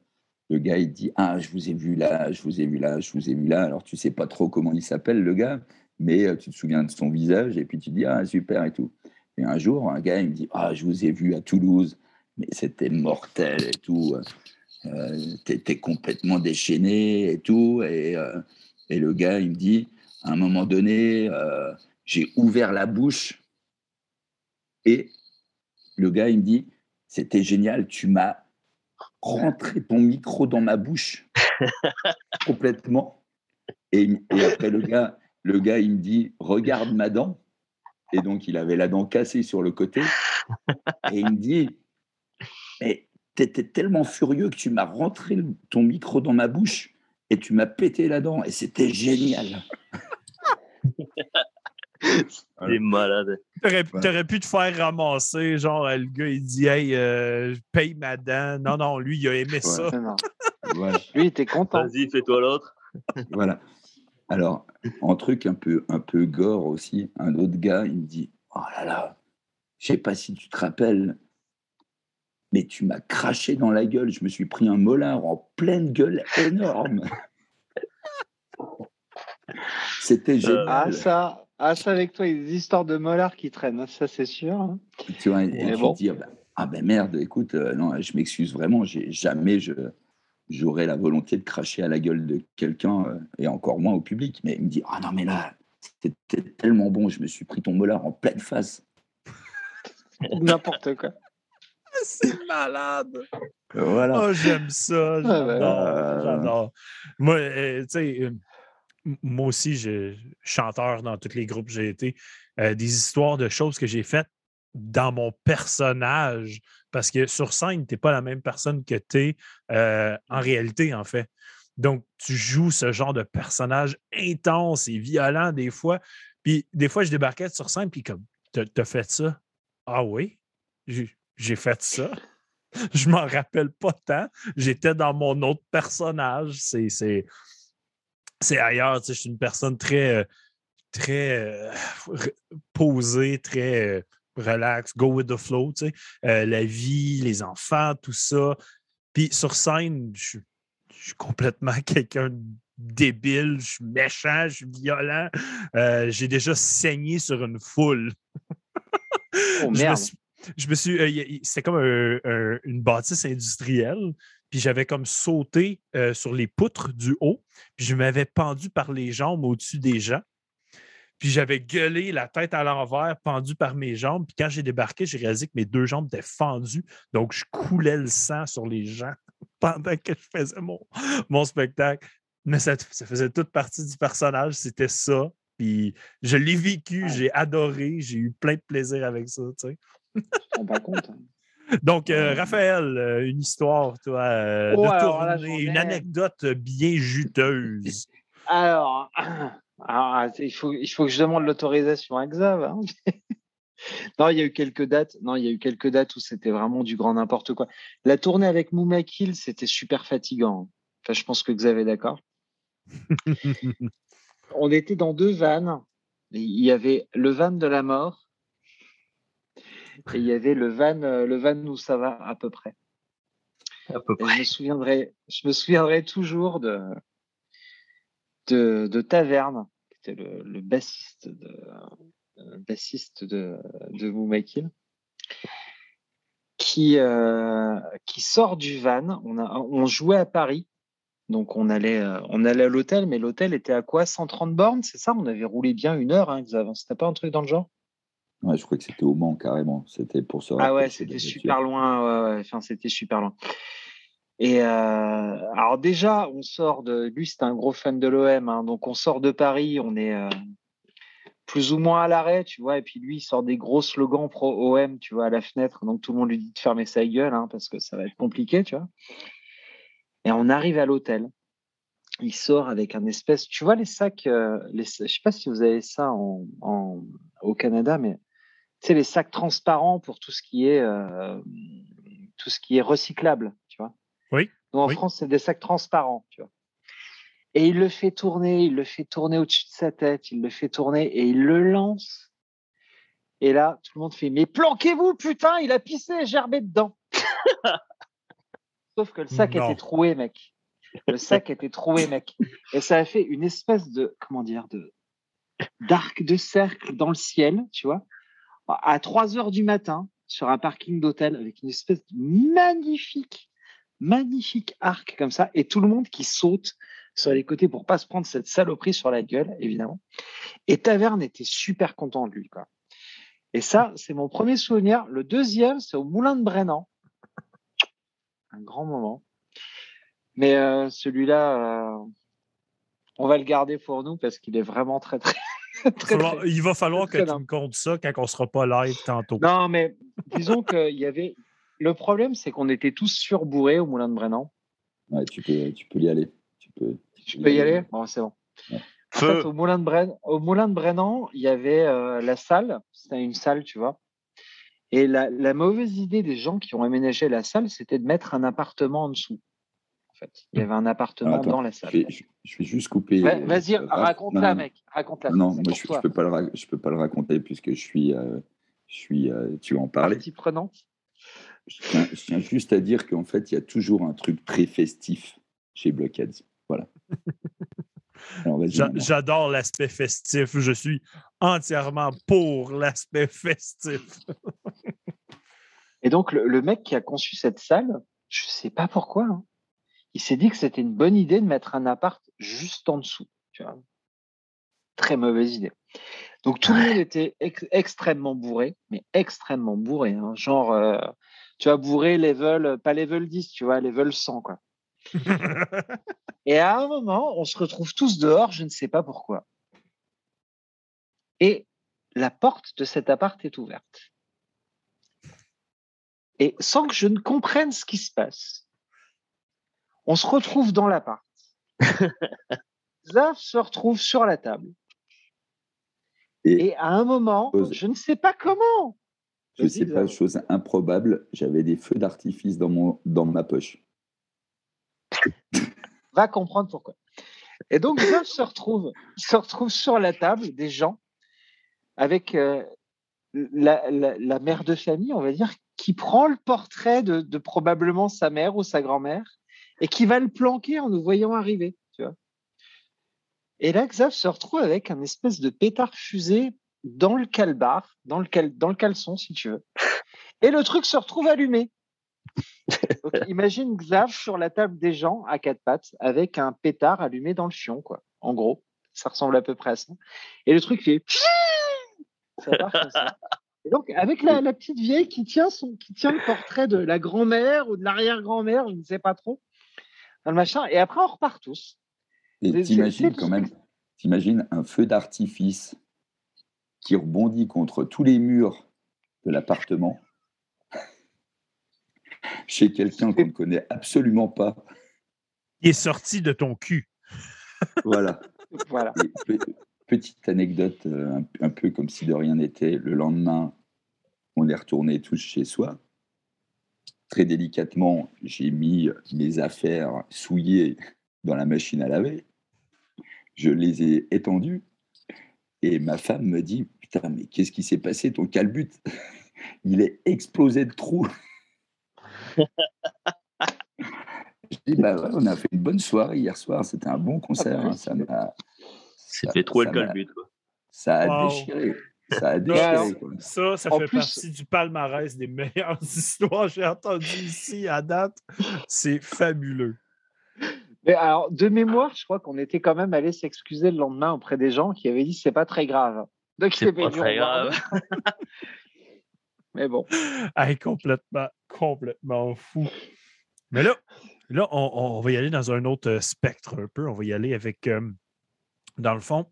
le gars, il dit, ah, je vous ai vu là, je vous ai vu là, je vous ai vu là. Alors, tu sais pas trop comment il s'appelle, le gars, mais euh, tu te souviens de son visage et puis tu dis, ah, super et tout. Et un jour, un gars, il me dit, ah, je vous ai vu à Toulouse, mais c'était mortel et tout. Euh, T'étais complètement déchaîné et tout. Et, euh, et le gars, il me dit, à un moment donné, euh, j'ai ouvert la bouche et le gars, il me dit, c'était génial, tu m'as rentré ton micro dans ma bouche [laughs] complètement. Et, et après, le gars, le gars, il me dit, regarde ma dent. Et donc, il avait la dent cassée sur le côté. Et il me dit, mais t'étais tellement furieux que tu m'as rentré ton micro dans ma bouche et tu m'as pété la dent. Et c'était génial. [laughs] Des malades. T'aurais, pu te faire ramasser, genre, le gars, il dit, hey, euh, paye ma dent. Non, non, lui, il a aimé ça. Voilà. [laughs] Lui, il était content. Vas-y, fais-toi l'autre. [laughs] Voilà. Alors, en truc un peu, un peu gore aussi, un autre gars, il me dit Oh là là, je sais pas si tu te rappelles, mais tu m'as craché dans la gueule. Je me suis pris un molar en pleine gueule énorme. [laughs] C'était génial. Ah, ça, ah, ça avec toi, il y a des histoires de molars qui traînent, ça c'est sûr. hein. tu vois, et bon. te dis, ah ben, ah merde, écoute, euh, non, je m'excuse vraiment, j'ai jamais je j'aurais la volonté de cracher à la gueule de quelqu'un euh, et encore moins au public. Mais il me dit, ah non mais là, c'était tellement bon, je me suis pris ton molar en pleine face. [laughs] N'importe quoi. [laughs] C'est malade. Voilà. Oh, j'aime ça. J'adore. Euh. J'adore. Moi, euh, tu sais, euh, moi aussi, je chanteur dans tous les groupes que j'ai été. euh, des histoires de choses que j'ai faites dans mon personnage. Parce que sur scène, tu n'es pas la même personne que tu es en réalité, en fait. Donc, tu joues ce genre de personnage intense et violent des fois. Puis des fois, je débarquais sur scène, puis comme, t'as fait ça? Ah oui? J'ai fait ça? Je m'en rappelle pas tant. J'étais dans mon autre personnage. C'est, c'est, c'est ailleurs. tu sais, Je suis une personne très, euh, très euh, posée, très euh, relax, go with the flow. tu sais. Euh, la vie, les enfants, tout ça. Puis sur scène, je suis- je suis complètement [laughs] quelqu'un de débile, je suis méchant, je suis violent. Euh, j'ai déjà saigné sur une foule. Oh [laughs] Je me merde. suis- je me suis. euh, C'était comme un- un- une bâtisse industrielle. Puis j'avais comme sauté euh, sur les poutres du haut. Puis je m'avais pendu par les jambes au-dessus des gens. Puis j'avais gueulé la tête à l'envers, pendu par mes jambes. Puis quand j'ai débarqué, j'ai réalisé que mes deux jambes étaient fendues. Donc je coulais le sang sur les gens [laughs] pendant que je faisais mon, mon spectacle. Mais ça, ça faisait toute partie du personnage. C'était ça. Puis je l'ai vécu, j'ai adoré, j'ai eu plein de plaisir avec ça. tu sais. Je me rends pas compte. hein. Donc, euh. Raphaël, euh, une histoire, toi, euh, Oh, de alors là, tournée, j'en une anecdote bien juteuse. [laughs] Alors, [clears throat] alors, il, faut, il faut que je demande l'autorisation à Xav. hein. [laughs] non, il y a eu quelques dates. Non, il y a eu quelques dates où c'était vraiment du grand n'importe quoi. La tournée avec Moumakil, c'était super fatigant. Enfin, je pense que Xav est d'accord. [laughs] On était dans deux vannes. Il y avait le van de la mort et il y avait le van, euh, le van où ça va à peu près. À peu Et je me souviendrai, je me souviendrai toujours de, de, de Taverne, qui était le, le bassiste de, le bassiste de, de Moumakil, qui, euh, qui sort du van. On, a, on jouait à Paris. Donc on allait, euh, on allait à l'hôtel, mais l'hôtel était à quoi? 130 bornes, c'est ça? On avait roulé bien une heure, hein, Xav. C'était pas un truc dans le genre? Ouais, je crois que c'était au Mans carrément. C'était pour se Ah ouais, c'était super loin. Ouais, ouais. Enfin, c'était super loin. Et euh, alors déjà, on sort de. Lui, c'est un gros fan de l'OM, hein, donc on sort de Paris, on est euh, plus ou moins à l'arrêt, tu vois. Et puis lui, il sort des gros slogans pro OM, tu vois, à la fenêtre. Donc tout le monde lui dit de fermer sa gueule, hein, parce que ça va être compliqué, tu vois. Et on arrive à l'hôtel. Il sort avec un espèce, tu vois, les sacs. euh, les, je sais pas si vous avez ça en, en- au Canada, mais sais, les sacs transparents pour tout ce qui est euh, tout ce qui est recyclable, tu vois? Oui, Nous, en oui. France, c'est des sacs transparents, tu vois? Et il le fait tourner, il le fait tourner au-dessus de sa tête, il le fait tourner et il le lance. Et là, tout le monde fait Mais planquez-vous, putain, il a pissé et gerbé dedans. Sauf que le sac Non. était troué, mec. Le sac était troué, mec. Et ça a fait une espèce de, comment dire, de d'arc de cercle dans le ciel, tu vois, à 3 heures du matin, sur un parking d'hôtel, avec une espèce de magnifique, magnifique arc comme ça, et tout le monde qui saute sur les côtés pour pas se prendre cette saloperie sur la gueule, évidemment. Et Taverne était super content de lui, quoi. Et ça, c'est mon premier souvenir. Le deuxième, c'est au Moulin de Brennan. Un grand moment. Mais euh, celui-là, euh, on va le garder pour nous parce qu'il est vraiment très, très, [laughs] très, falloir- très- il va falloir que très tu me comptes ça quand on sera pas live tantôt. Non, mais disons qu'il y avait. Le problème, c'est qu'on était tous surbourrés au Moulin de Brennan. Ouais, tu peux, tu peux y aller. Tu peux. Y aller Bon, c'est bon. Ouais. En fait, au Moulin de, Bren- au Moulin de Brennan, il y avait euh, la salle. C'était une salle, tu vois. Et la, la mauvaise idée des gens qui ont aménagé la salle, c'était de mettre un appartement en dessous. Fait, il y avait un appartement attends, dans la Je salle. vais, je, je vais juste couper. Ouais, euh, Vas-y, Raph. raconte-la, Non, mec. Raconte-la. Non, moi, je, je peux pas le, je peux pas le raconter puisque je suis, euh, je suis, euh, tu vas en parler. Partie prenante. Je tiens, je tiens juste à dire qu'en fait, il y a toujours un truc très festif chez Blockheads. Voilà. [laughs] J'adore l'aspect festif. Je suis entièrement pour l'aspect festif. Et donc, le, le mec qui a conçu cette salle, je sais pas pourquoi, hein, il s'est dit que c'était une bonne idée de mettre un appart juste en dessous. Tu vois. Très mauvaise idée. Donc, tout le monde était ex- extrêmement bourré, mais extrêmement bourré. hein, genre, euh, tu vois, bourré level, pas level 10, tu vois, level 100, quoi. [laughs] Et à un moment, on se retrouve tous dehors, je ne sais pas pourquoi. Et la porte de cet appart est ouverte. Et sans que je ne comprenne ce qui se passe, on se retrouve dans l'appart. [laughs] Zaf se retrouve sur la table. Et- Et à un moment, Chose- je ne sais pas comment. Je Vas-y, sais pas, chose improbable, j'avais des feux d'artifice dans, mon, dans ma poche. [laughs] va comprendre pourquoi. Et donc, Zaf se retrouve, se retrouve sur la table des gens avec euh, la, la- la mère de famille, on va dire, qui prend le portrait de, de probablement sa mère ou sa grand-mère et qui va le planquer en nous voyant arriver. Tu vois. Et là, Xav se retrouve avec un espèce de pétard fusée dans le calbar, dans le, cal- dans le caleçon, si tu veux. [laughs] Et le truc se retrouve allumé. [laughs] Donc, imagine Xav sur la table des gens à quatre pattes avec un pétard allumé dans le fion, quoi. En gros, ça ressemble à peu près à ça. Et le truc fait. Ça part comme ça. [laughs] Et donc, avec la, la petite vieille qui tient, son, qui tient le portrait de la grand-mère ou de l'arrière-grand-mère, je ne sais pas trop, dans le machin. Et après, on repart tous. Et t'imagines quand même, t'imagines un feu d'artifice qui rebondit contre tous les murs de l'appartement [laughs] chez quelqu'un qu'on ne connaît absolument pas. Il est sorti de ton cul. Voilà. [laughs] Voilà. Et pe- petite anecdote, euh, un, un peu comme si de rien n'était. Le lendemain, on est retourné tous chez soi. Très délicatement, j'ai mis mes affaires souillées dans la machine à laver. Je les ai étendues. Et ma femme me dit Putain, mais qu'est-ce qui s'est passé Ton calbut, [laughs] il est explosé de trous. [laughs] Je dis Bah ouais, on a fait une bonne soirée hier soir. C'était un bon concert. Ah bah hein, ça m'a. Fait trop le calbut. quoi. Ça a Wow. déchiré. Ça a déchiré. Ça, ça En fait plus- partie du palmarès des meilleures [laughs] histoires que j'ai entendues ici à date. C'est fabuleux. Mais alors, de mémoire, je crois qu'on était quand même allé s'excuser le lendemain auprès des gens qui avaient dit c'est pas très grave. Donc, C'est pas très revoir. grave. [laughs] Mais bon. Hey, complètement, complètement fou. Mais là, là, on, on va y aller dans un autre euh, spectre un peu. On va y aller avec, euh, dans le fond,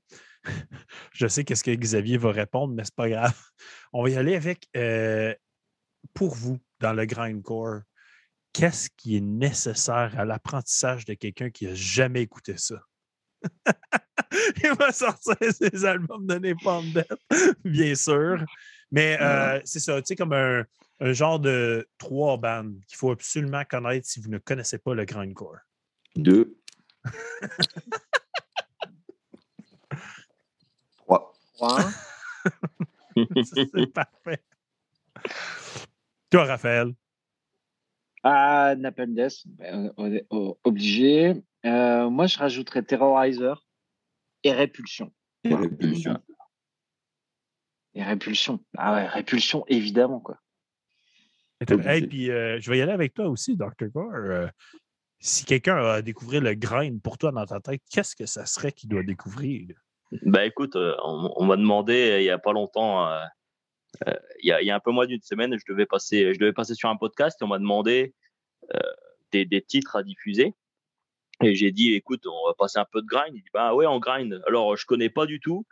[laughs] je sais qu'est-ce que Xavier va répondre, mais c'est pas grave. [laughs] On va y aller avec, euh, pour vous, dans le grindcore, qu'est-ce qui est nécessaire à l'apprentissage de quelqu'un qui n'a jamais écouté ça? [laughs] Il va sortir ses albums de Napalm Death, bien sûr. Mais euh, c'est ça, tu sais, comme un, un genre de trois bandes qu'il faut absolument connaître si vous ne connaissez pas le grindcore. Deux. [laughs] C'est parfait. Toi, Raphaël? Ah, Napalm ben, obligé. Euh, moi, je rajouterais Terrorizer et Répulsion. Et répulsion. Et Répulsion. Ah ouais, Répulsion, évidemment, quoi. Hey, puis euh, je vais y aller avec toi aussi, Dr. Gore. Euh, si quelqu'un a découvert le grind pour toi dans ta tête, qu'est-ce que ça serait qu'il doit découvrir? Bah écoute, euh, on, on m'a demandé euh, il y a pas longtemps, euh, euh, il y, a, il y a un peu moins d'une semaine, je devais passer, je devais passer sur un podcast et on m'a demandé euh, des, des titres à diffuser. Et j'ai dit, écoute, on va passer un peu de grind. Il dit, bah ouais, on grind. Alors, je connais pas du tout.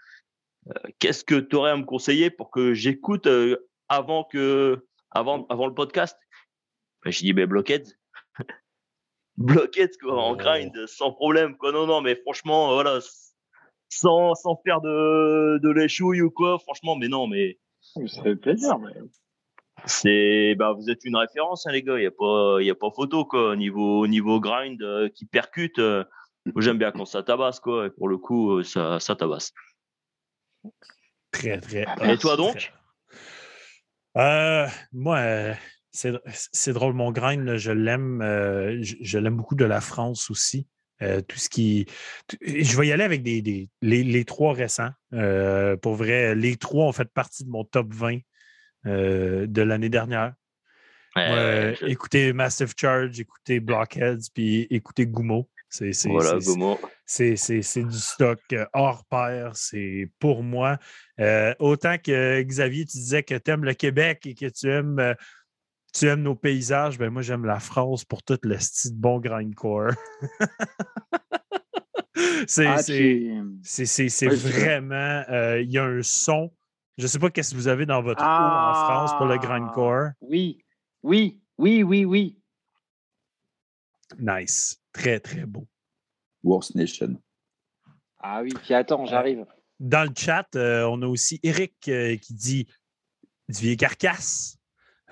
Qu'est-ce que tu aurais à me conseiller pour que j'écoute avant que, avant, avant le podcast? Ben, J'ai dit, ben Blockheads. [laughs] Blockheads, quoi, en Oh. grind, sans problème, quoi. Non, non, mais franchement, voilà, sans, sans faire de, de l'échouille ou quoi, franchement, mais non, mais Ça fait plaisir. Mais... c'est, bah, vous êtes une référence, hein, les gars. Il y a pas, il y a pas photo, quoi. Au niveau, au niveau grind euh, qui percute, euh, j'aime bien quand ça tabasse, quoi. Et pour le coup, euh, ça, ça tabasse. Très, très. Et toi, très- donc? Euh, moi, euh, c'est c'est drôle. Mon grind, là, je l'aime. euh, je je l'aime beaucoup de la France aussi. Euh, tout ce qui. Je vais y aller avec des, des- les, les trois récents. Euh, pour vrai, les trois ont fait partie de mon top 20 euh, de l'année dernière. Je- Écoutez Massive Charge, écoutez Blockheads, puis écoutez Gumo. C'est voilà, du stock hors pair. C'est pour moi. Autant que Xavier, tu disais que tu aimes le Québec et que tu aimes, tu aimes nos paysages, ben moi, j'aime la France pour tout le style de bon grindcore. [laughs] c'est Ah, c'est- puis- c'est- c'est- c'est Ouais, c'est vrai. vraiment. euh, Il y a un son. Je ne sais pas qu'est-ce que vous avez dans votre eau en Ah. France pour le grindcore. Oui, oui, oui, oui, oui. Nice. Très, très beau. Worst Nation. Ah oui, puis attends, j'arrive. Dans le chat, euh, on a aussi Eric euh, qui dit du vieil carcasse,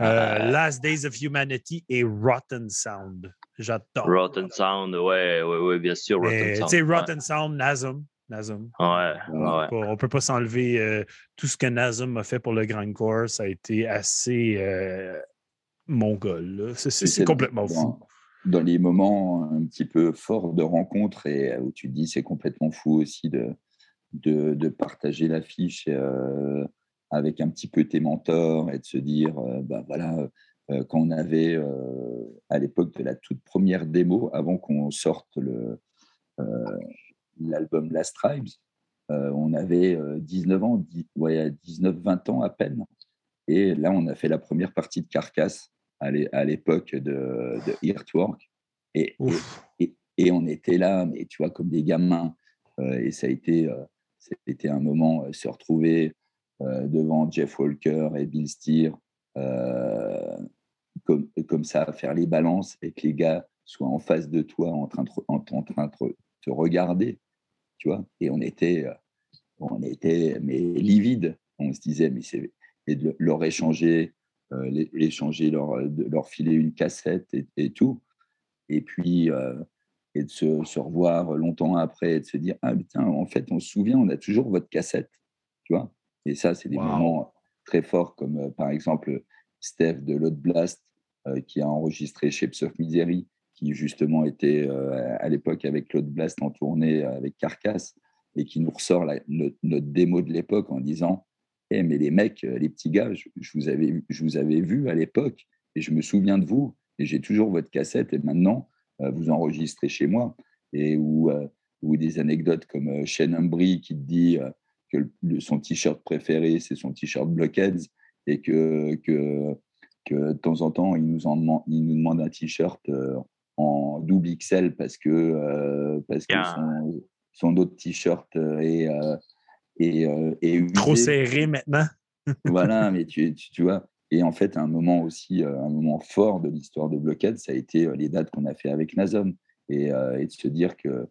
euh, Ah. Last Days of Humanity et Rotten Sound. J'adore. Rotten Sound, ouais, ouais, ouais, bien sûr, Mais, Rotten Tu Sound. sais, ouais. Rotten Sound, Nazum. Nazum. Ouais, ouais. On ne peut pas s'enlever euh, tout ce que Nazum a fait pour le grindcore. Ça a été assez euh, mongol. C'est- complètement fou. dans, les moments un petit peu forts de rencontre et où tu te dis c'est complètement fou aussi de, de, de partager l'affiche euh, avec un petit peu tes mentors et de se dire euh, bah voilà euh, quand on avait euh, à l'époque de la toute première démo avant qu'on sorte le euh, l'album Last Tribes euh, on avait euh, 19 ans, 10 ouais, 19-20 ans à peine. Et là, on a fait la première partie de Carcasse à l'é- à l'époque de, de Earthwork. Et, et, on était là, mais tu vois, comme des gamins. Euh, et ça a été, euh, c'était un moment, euh, se retrouver euh, devant Jeff Walker et Bill Steer, euh, comme, comme ça, faire les balances et que les gars soient en face de toi en train de, en, train de te regarder. Tu vois, et on était, euh, on était mais livides. On se disait, mais c'est et de leur échanger, euh, leur, de leur filer une cassette et, tout. Et puis, euh, et de se, se revoir longtemps après et de se dire, ah putain, en fait, on se souvient, on a toujours votre cassette. Tu vois Et ça, c'est des Wow. moments très forts, comme euh, par exemple Steph de Load Blast, euh, qui a enregistré Shapes of Misery, qui justement était euh, à l'époque avec Load Blast en tournée euh, avec Carcass, et qui nous ressort la- notre, notre démo de l'époque en disant Eh, mais les mecs, euh, les petits gars, je, je vous avais, vu- je vous avais vu à l'époque et je me souviens de vous et j'ai toujours votre cassette et maintenant euh, vous enregistrez chez moi. Et ou, euh, ou des anecdotes comme euh, Shane Humbry qui te dit euh, que le- son t-shirt préféré c'est son t-shirt Blockheads et que, que, que de temps en temps il nous, en demande, il nous demande un t-shirt euh, en double XL parce que, euh, parce que son, son, autre t-shirt est, est, est trop serré maintenant. [laughs] voilà, mais tu, tu, vois. Et en fait, un moment aussi, un moment fort de l'histoire de Blockhead, ça a été les dates qu'on a fait avec Nazom. Et, et, de se dire que,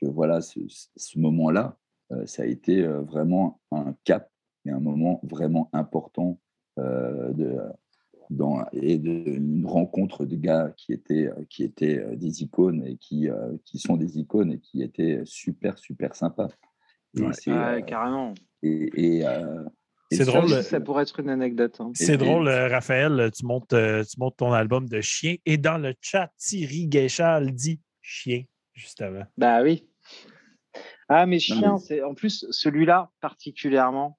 que voilà, ce, ce moment-là, ça a été vraiment un cap et un moment vraiment important de, dans, et de, une rencontre de gars qui étaient, qui étaient des icônes et qui, qui sont des icônes et qui étaient super, super sympas. carrément. Et, c'est drôle. Ça pourrait être une anecdote. Hein. C'est drôle, Raphaël, tu montes, tu montes ton album de chien et dans le chat, Thierry Guéchal dit chien, justement. Bah oui. Ah, mais chien, c'est en plus celui-là particulièrement,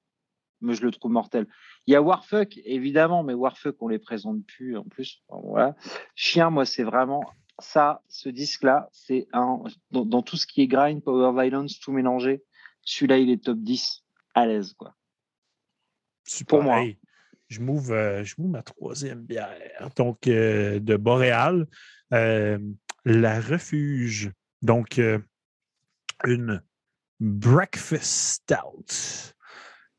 mais je le trouve mortel. Il y a Warfuck, évidemment, mais Warfuck, on les présente plus en plus. voilà. Chien, moi, c'est vraiment ça, ce disque-là, c'est un dans, tout ce qui est grind, power violence, tout mélangé. Celui-là, il est top 10 à l'aise, quoi. Super. Pour moi. je m'ouvre, euh, ma troisième bière. Donc, euh, de Boréal, euh, la Refuge. Donc, une Breakfast Stout.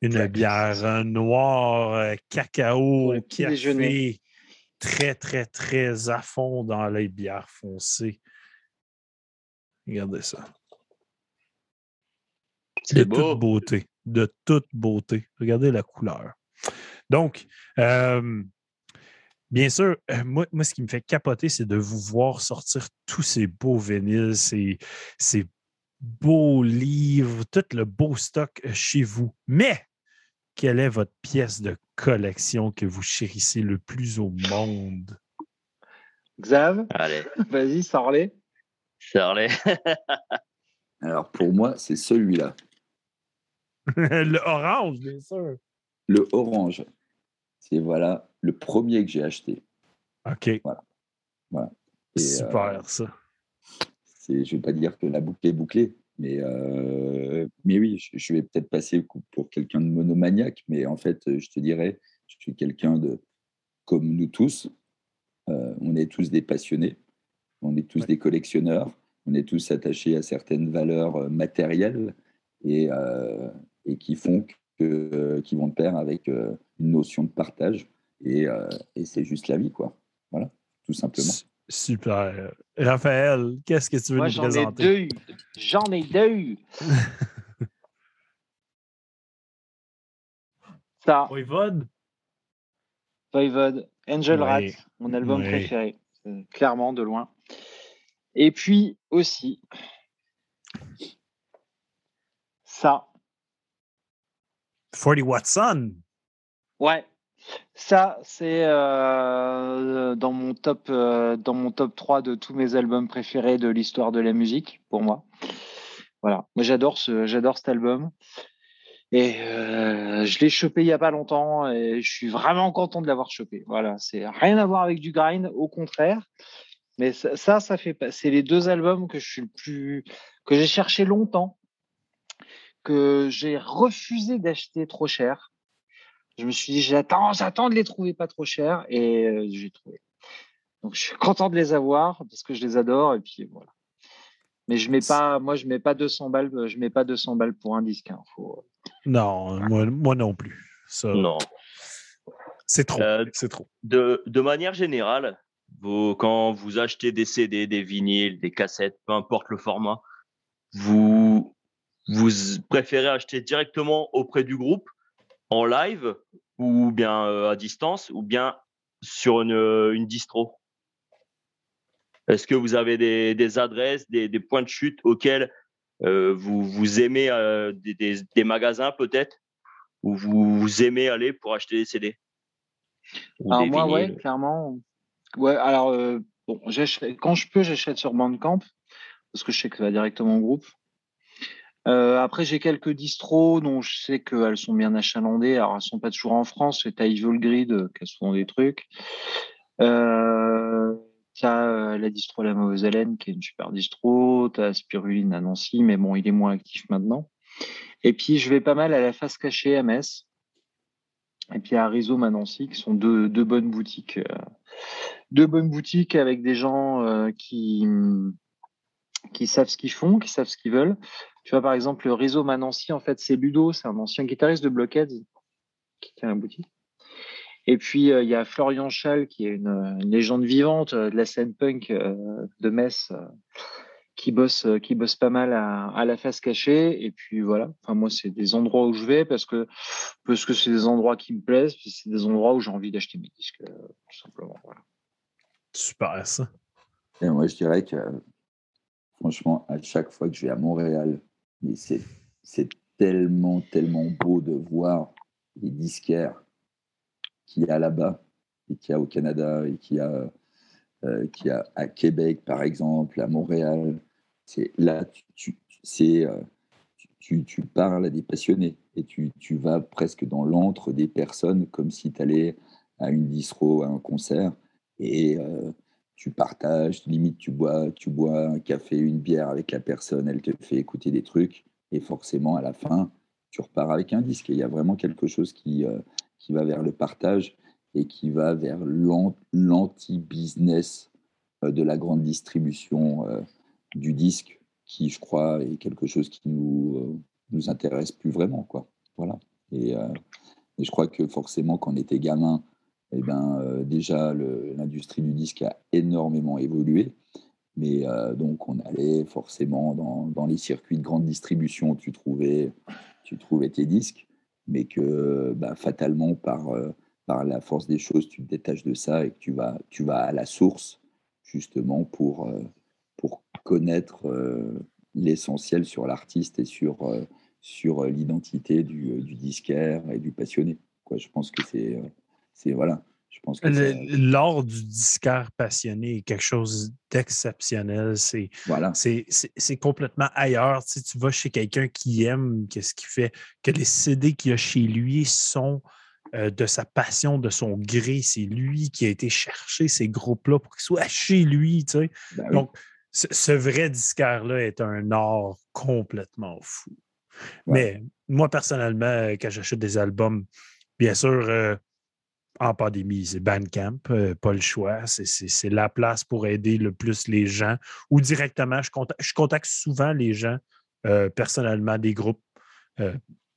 Une bière noire, euh, cacao, café, très, très, très à fond dans les bières foncées. Regardez ça. De toute beauté. De toute beauté. Regardez la couleur. Donc, euh, bien sûr, euh, moi, moi, ce qui me fait capoter, c'est de vous voir sortir tous ces beaux vinyles, ces, ces beau livre, tout le beau stock chez vous. Mais quelle est votre pièce de collection que vous chérissez le plus au monde? Xav, Allez. [laughs] vas-y, sors-les. Sors-les. [laughs] Alors, pour moi, c'est celui-là. [laughs] le orange, bien sûr. Le orange. C'est voilà le premier que j'ai acheté. OK. Voilà. voilà. Super, euh, ça je ne vais pas dire que la boucle est bouclée, mais, euh, mais oui, je, vais peut-être passer pour quelqu'un de monomaniaque, mais en fait, je te dirais, je suis quelqu'un de, comme nous tous, euh, on est tous des passionnés, on est tous des collectionneurs, on est tous attachés à certaines valeurs euh, matérielles et, et qui font que, qui vont de pair avec une notion de partage. Et, et c'est juste la vie, quoi. Voilà, tout simplement. Super. Raphaël, qu'est-ce que tu veux Moi, nous présenter? J'en ai deux. J'en ai deux. [laughs] Ça. Voivode? Voivode. Angel Rat, mon album préféré. Clairement, de loin. Et puis aussi, ça. 40 Watson. Ouais, ça, c'est euh, dans, mon top, euh, dans mon top 3 de tous mes albums préférés de l'histoire de la musique, pour moi. Voilà, j'adore ce, j'adore cet album. Et euh, je l'ai chopé il n'y a pas longtemps et je suis vraiment content de l'avoir chopé. Voilà, c'est rien à voir avec du grind, au contraire. Mais ça, fait c'est les deux albums que que j'ai cherché longtemps, que j'ai refusé d'acheter trop cher je me suis dit, j'attends, j'attends de les trouver pas trop chers et euh, j'ai trouvé. Donc je suis [laughs] content de les avoir parce que je les adore et puis voilà. Mais je mets pas, moi je mets pas 200 balles, je mets pas 200 balles pour un disque. Hein. Faut... Non, moi, moi, non plus. Ça, non. C'est trop. Euh, c'est trop. De, de, manière générale, vous, quand vous achetez des CD, des vinyles, des cassettes, peu importe le format, vous, vous préférez acheter directement auprès du groupe en live ou bien euh, à distance ou bien sur une, euh, une distro? Est-ce que vous avez des, des adresses, des, des, points de chute auxquels euh, vous, vous aimez des, des, magasins peut-être? Où vous, aimez aller pour acheter des CD Alors moi, ouais, clairement. Ouais, alors bon, quand je peux, j'achète sur Bandcamp parce que je sais que ça va directement au groupe. Euh, après, j'ai quelques distros dont je sais qu'elles sont bien achalandées. Alors, elles sont pas toujours en France. C'est à Evil Grid euh, qu'elles font des trucs. Euh, t'as euh, la distro La Mauvaise Haleine qui est une super distro. T'as Spiruline à Nancy, mais bon, il est moins actif maintenant. Et puis, je vais pas mal à la face cachée à Metz. Et puis à Rhizome à Nancy, qui sont deux, deux bonnes boutiques de bonnes boutiques avec des gens qui, qui savent ce qu'ils font, qui savent ce qu'ils veulent. Tu vois, par exemple, le réseau Manancy, en fait, c'est Ludo, c'est un ancien guitariste de Blockheads qui tient la boutique. Et puis, il y a Florian Schall, qui est une, légende vivante de la scène punk de Metz, qui bosse, qui bosse pas mal à, la face cachée. Et puis voilà. Enfin, moi, c'est des endroits où je vais parce que parce que c'est des endroits qui me plaisent. Puis c'est des endroits où j'ai envie d'acheter mes disques, tout simplement. Voilà. Super ça. Et moi, je dirais que franchement, à chaque fois que je vais à Montréal, c'est c'est tellement tellement beau de voir les disquaires qu'il y a là-bas et qu'il y a au Canada et qu'il y a euh, a à Québec, par exemple, à Montréal. Là, tu, euh, tu, tu, parles à des passionnés et tu, tu vas presque dans l'antre des personnes comme si tu allais à une distro, à un concert et euh, tu partages, limite tu bois, tu bois un café, une bière avec la personne, elle te fait écouter des trucs et forcément à la fin, tu repars avec un disque. il y a vraiment quelque chose qui, qui va vers le partage et qui va vers l'anti-business euh, de la grande distribution euh, du disque, qui, je crois, est quelque chose qui nous, euh, nous intéresse plus vraiment. Quoi. Voilà. Et, je crois que forcément, quand on était gamin, eh ben, déjà, l'industrie du disque a énormément évolué. Mais donc, on allait forcément dans, dans, les circuits de grande distribution, tu trouvais, tu trouvais tes disques, mais que bah, fatalement, par par la force des choses, tu te détaches de ça et que tu vas, tu vas à la source, justement, pour, euh, pour connaître euh, l'essentiel sur l'artiste et sur, euh, sur l'identité du, du, disquaire et du passionné. Je pense que c'est. C'est voilà. Je pense que L'art du disquaire passionné est quelque chose d'exceptionnel. C'est voilà. c'est complètement ailleurs. Tu, sais, tu vas chez quelqu'un qui aime qu'est-ce qu'il fait, que les CD qu'il y a chez lui sont euh, de sa passion, de son gré. C'est lui qui a été chercher ces groupes-là pour qu'ils soient chez lui. Tu sais. Ben Donc, ce, vrai disquaire-là est un art complètement fou. Mais moi, personnellement, euh, quand j'achète des albums, bien sûr, euh, en pandémie, c'est Bandcamp, pas le choix. C'est la place pour aider le plus les gens. Ou directement, je contacte, je contacte souvent les gens personnellement, des groupes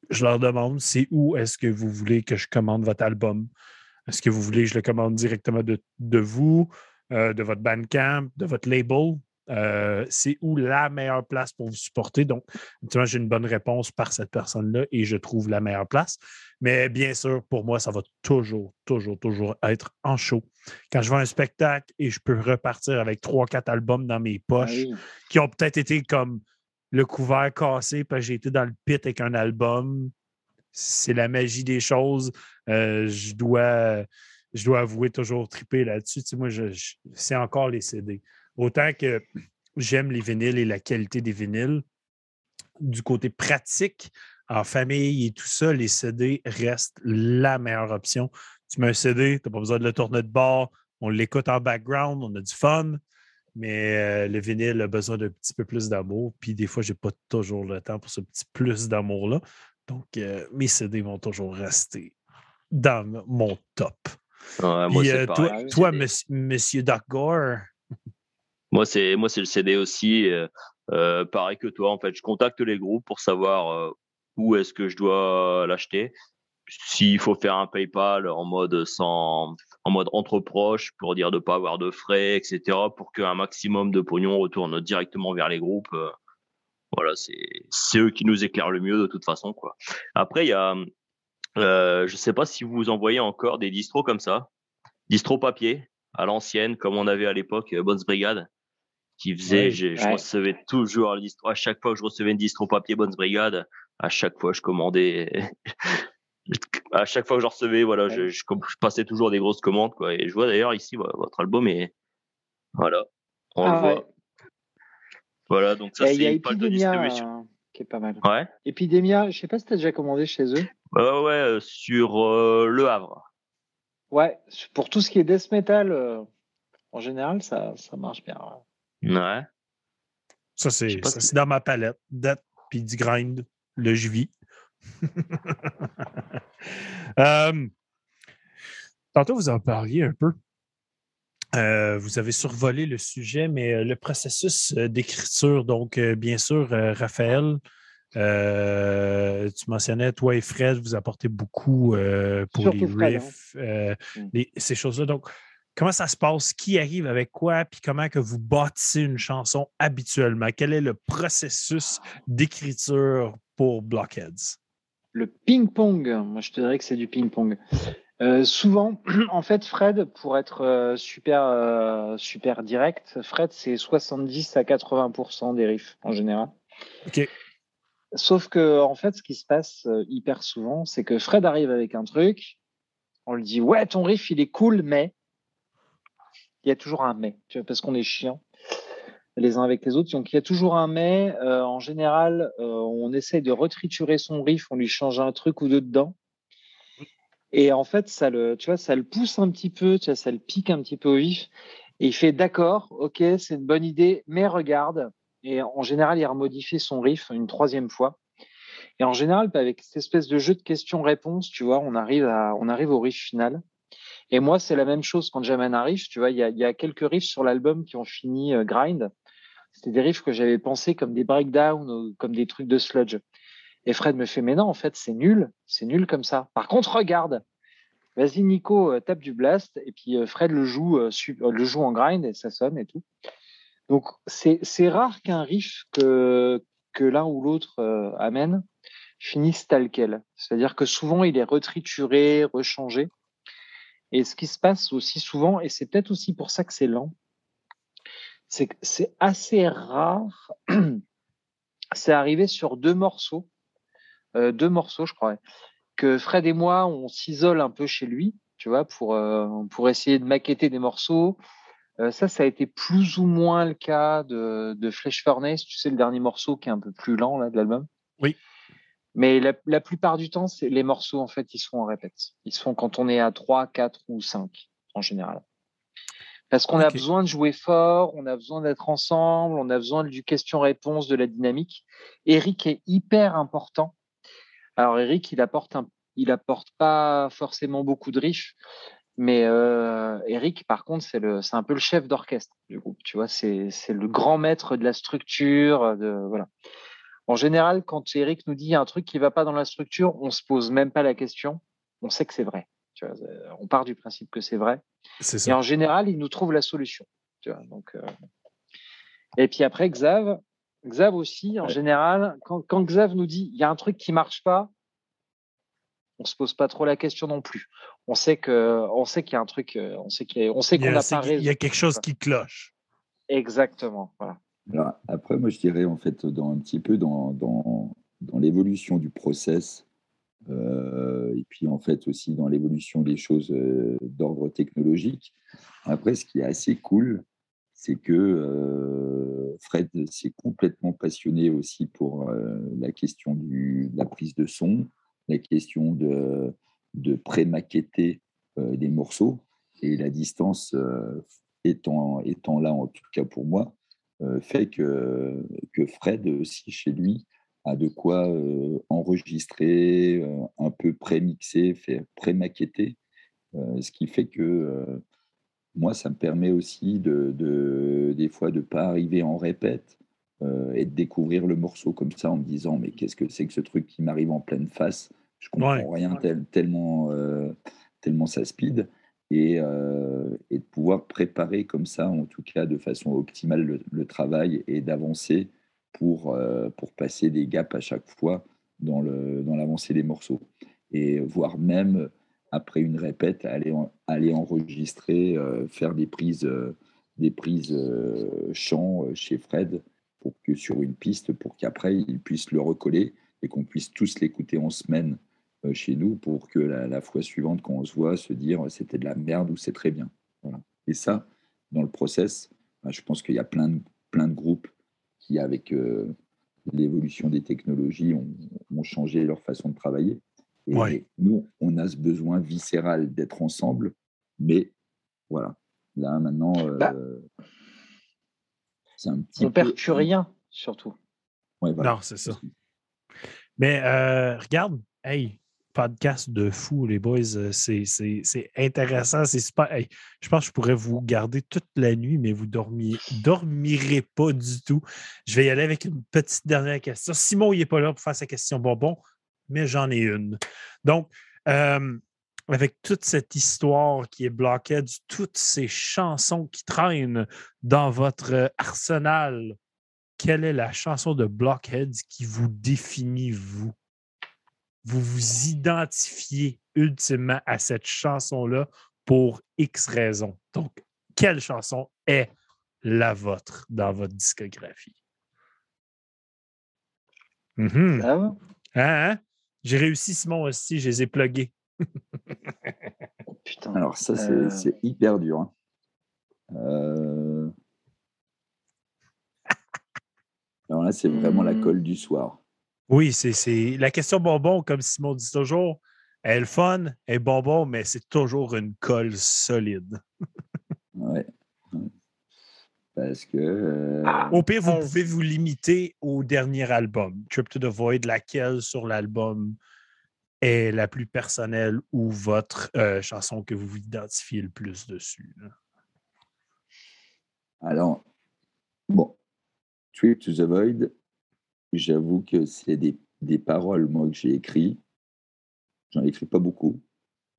je leur demande c'est où est-ce que vous voulez que je commande votre album? Est-ce que vous voulez que je le commande directement de, vous, euh, de votre Bandcamp, de votre label? Euh, c'est où la meilleure place pour vous supporter? Donc, j'ai une bonne réponse par cette personne-là et je trouve la meilleure place. Mais bien sûr, pour moi, ça va toujours, toujours, toujours être en show. Quand je vois un spectacle et je peux repartir avec trois, quatre albums dans mes poches ah qui ont peut-être été comme le couvert cassé parce que j'ai été dans le pit avec un album. C'est la magie des choses. Euh, je, dois, je dois avouer toujours triper là-dessus. Tu sais, moi, c'est encore les CD. Autant que j'aime les vinyles et la qualité des vinyles, du côté pratique, en famille et tout ça, les CD restent la meilleure option. Tu mets un CD, tu n'as pas besoin de le tourner de bord, on l'écoute en background, on a du fun. Mais euh, le vinyle a besoin d'un petit peu plus d'amour. Puis des fois, je n'ai pas toujours le temps pour ce petit plus d'amour-là. Donc, euh, mes CD vont toujours rester dans mon top. moi, euh, toi, toi monsieur Doc Gore. Moi, c'est moi, c'est le CD aussi. pareil que toi, en fait, je contacte les groupes pour savoir où est-ce que je dois l'acheter. S'il faut faire un PayPal en mode sans en mode entre proches pour dire de pas avoir de frais, etc. pour qu'un maximum de pognon retourne directement vers les groupes. Euh, voilà, c'est eux qui nous éclairent le mieux de toute façon. Quoi. Après, il y a, euh, je sais pas si vous envoyez encore des distros comme ça, distro papier à l'ancienne, comme on avait à l'époque euh, Bonnes Brigade, qui faisait, je, recevais toujours à chaque fois que je recevais une distro papier Bonnes Brigade, à chaque fois je commandais [laughs] à chaque fois que je recevais, voilà, je, je, passais toujours des grosses commandes, quoi. Et je vois d'ailleurs ici, votre album est, voilà, on le ah voit. Voilà, donc ça, c'est une page de distribution. Euh, qui est pas mal. Ouais. Epidemia, je sais pas si tu as déjà commandé chez eux. Ouais, ouais, euh, sur euh, Le Havre. Ouais, pour tout ce qui est death metal, en général, ça, ça marche bien. Ouais. Ça, c'est dans ma palette. Death puis du grind, le vis. [laughs] tantôt, vous en parliez un peu. Euh, vous avez survolé le sujet, mais euh, le processus euh, d'écriture, donc bien sûr, Raphaël, tu mentionnais, toi et Fred, vous apportez beaucoup pour les Surtout Fred, riffs, Mm. les- ces choses-là. Donc, comment ça se passe? Qui arrive avec quoi? Puis comment que vous bâtissez une chanson habituellement? Quel est le processus d'écriture pour Blockheads? Le ping-pong, moi je te dirais que c'est du ping-pong. Euh, souvent, [clears throat] en fait, Fred, pour être euh, super, euh, super direct, Fred, c'est 70 à 80% des riffs en général. OK. Sauf que, en fait, ce qui se passe hyper souvent, c'est que Fred arrive avec un truc, on lui dit Ouais, ton riff, il est cool, mais. Il y a toujours un mais, parce qu'on est chiant les uns avec les autres. Donc, il y a toujours un mais. Euh, en général, euh, on essaye de retriturer son riff, on lui change un truc ou deux dedans. Et en fait, ça le, tu vois, ça le pousse un petit peu, ça le pique un petit peu au vif. Et il fait d'accord, ok, c'est une bonne idée, mais regarde. Et en général, il remodifie son riff une troisième fois. Et en général, avec cette espèce de jeu de questions-réponses, tu vois, on arrive, à, on arrive au riff final. Et moi, c'est la même chose quand j'amène un riff. Tu vois, il y a, y a quelques riffs sur l'album qui ont fini euh, grind. C'était des riffs que j'avais pensé comme des breakdowns ou comme des trucs de sludge. Et Fred me fait, mais non, en fait, c'est nul. C'est nul comme ça. Par contre, regarde. Vas-y, Nico, euh, tape du blast. Et puis euh, Fred le joue, le joue en grind et ça sonne et tout. Donc, c'est rare qu'un riff que, l'un ou l'autre amène finisse tel quel. C'est-à-dire que souvent, il est retrituré, rechangé. Et ce qui se passe aussi souvent, et c'est peut-être aussi pour ça que c'est lent, c'est que c'est assez rare. [clears throat] c'est arrivé sur deux morceaux, euh, deux morceaux, je crois, que Fred et moi, on s'isole un peu chez lui, tu vois, pour, euh, pour essayer de maqueter des morceaux. Euh, ça, ça a été plus ou moins le cas de, de Flesh Furnace, tu sais, le dernier morceau qui est un peu plus lent là, de l'album. Oui. Mais la, la plupart du temps, les morceaux, en fait, ils se font en répète. Ils se font quand on est à 3, 4 ou 5, en général. Parce qu'on a besoin de jouer fort, on a besoin d'être ensemble, on a besoin du question-réponse, de la dynamique. Eric est hyper important. Alors Eric, il apporte un, il apporte pas forcément beaucoup de riffs, mais euh, Eric, par contre, c'est un peu le chef d'orchestre du groupe. Tu vois, c'est, c'est le grand maître de la structure, de voilà. En général, quand Eric nous dit il y a un truc qui va pas dans la structure, on se pose même pas la question, on sait que c'est vrai. Tu vois, euh, on part du principe que c'est vrai. C'est Et en général, il nous trouve la solution. Tu vois, donc, euh, Et puis après, Xav, Xav aussi, en Ouais. général, quand, quand Xav nous dit il y a un truc qui marche pas, on se pose pas trop la question non plus. On sait que, on sait qu'il y a un truc, euh, on sait qu'il y a- on sait Il y qu'on a, n'a pas qu'il y a raison. quelque chose qui cloche. Exactement. Voilà. Alors, après, moi, je dirais en fait dans un petit peu dans, dans, dans l'évolution du process, euh, et puis en fait aussi dans l'évolution des choses euh, d'ordre technologique. Après, ce qui est assez cool, c'est que euh, Fred s'est complètement passionné aussi pour la question de la prise de son, la question de, de pré-maqueter des morceaux, et la distance étant, étant là, en tout cas pour moi, fait que, que Fred aussi chez lui a de quoi euh, enregistrer, euh, un peu pré-mixer, faire pré-maqueter, euh, ce qui fait que euh, moi, ça me permet aussi de, de- des fois de ne pas arriver en répète euh, et de découvrir le morceau comme ça en me disant mais qu'est-ce que c'est que ce truc qui m'arrive en pleine face? Je comprends Ouais. rien tel- tellement, euh, tellement ça speed et, euh, et de pouvoir préparer comme ça, en tout cas de façon optimale, le, travail et d'avancer pour, euh, pour passer des gaps à chaque fois dans le- dans l'avancée des morceaux. Et voire même, après une répète, aller, aller enregistrer, euh, faire des prises, des prises chant chez Fred pour que sur une piste, pour qu'après il puisse le recoller et qu'on puisse tous l'écouter en semaine chez nous pour que la, la fois suivante, quand on se voit, se dire euh, c'était de la merde ou c'est très bien. Voilà. Et ça, dans le process, bah, je pense qu'il y a plein de, plein de groupes qui, avec euh, l'évolution des technologies, ont, ont changé leur façon de travailler. Et Ouais. nous, on a ce besoin viscéral d'être ensemble, mais voilà. Là, maintenant, euh, Bah, c'est un petit On peu. perd plus rien, surtout. Ouais, voilà. Non, c'est ça. Mais euh, regarde, hey, podcast de fou, les boys. Euh, c'est intéressant, c'est super. Je pense que je pourrais vous garder toute la nuit, mais vous dormiez, dormirez pas du tout. Je vais y aller avec une petite dernière question. Simon, il n'est pas là pour faire sa question bonbon, mais j'en ai une. Donc, euh, avec toute cette histoire qui est Blockhead, toutes ces chansons qui traînent dans votre euh, arsenal, quelle est la chanson de Blockhead qui vous définit, vous? Vous vous identifiez ultimement à cette chanson-là pour X raisons. Donc, quelle chanson est la vôtre dans votre discographie? Mhm. Ça va? Hein, hein? J'ai réussi, Simon, aussi, je les ai plugués. Oh, putain. Alors ça, c'est Euh. hyper dur. hein. Euh, [laughs] Alors là, c'est vraiment la colle du soir. Oui, c'est- c'est la question bonbon, comme Simon dit toujours. Elle est le fun, elle est bonbon, mais c'est toujours une colle solide. Ouais. Parce que euh, Au pire, vous Euh, pouvez vous limiter au dernier album, Trip to the Void, laquelle sur l'album est la plus personnelle ou votre euh, chanson que vous vous identifiez le plus dessus. là? Alors, bon, Trip to the Void, j'avoue que c'est des, des paroles, moi, que j'ai écrit. J'en écris pas beaucoup.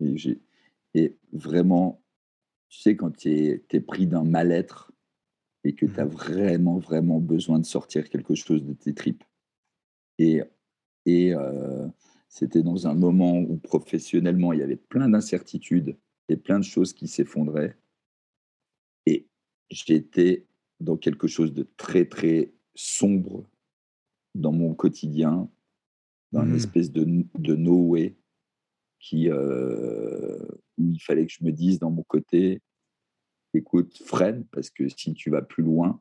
Et, j'ai- et vraiment, tu sais, quand tu es, pris d'un mal-être et que tu as vraiment, vraiment besoin de sortir quelque chose de tes tripes. Et, et euh, c'était dans un moment où professionnellement, il y avait plein d'incertitudes et plein de choses qui s'effondraient. Et j'étais dans quelque chose de très, très sombre dans mon quotidien, dans une Mhm. espèce de, de no way qui, euh, où il fallait que je me dise dans mon côté, écoute, freine, parce que si tu vas plus loin,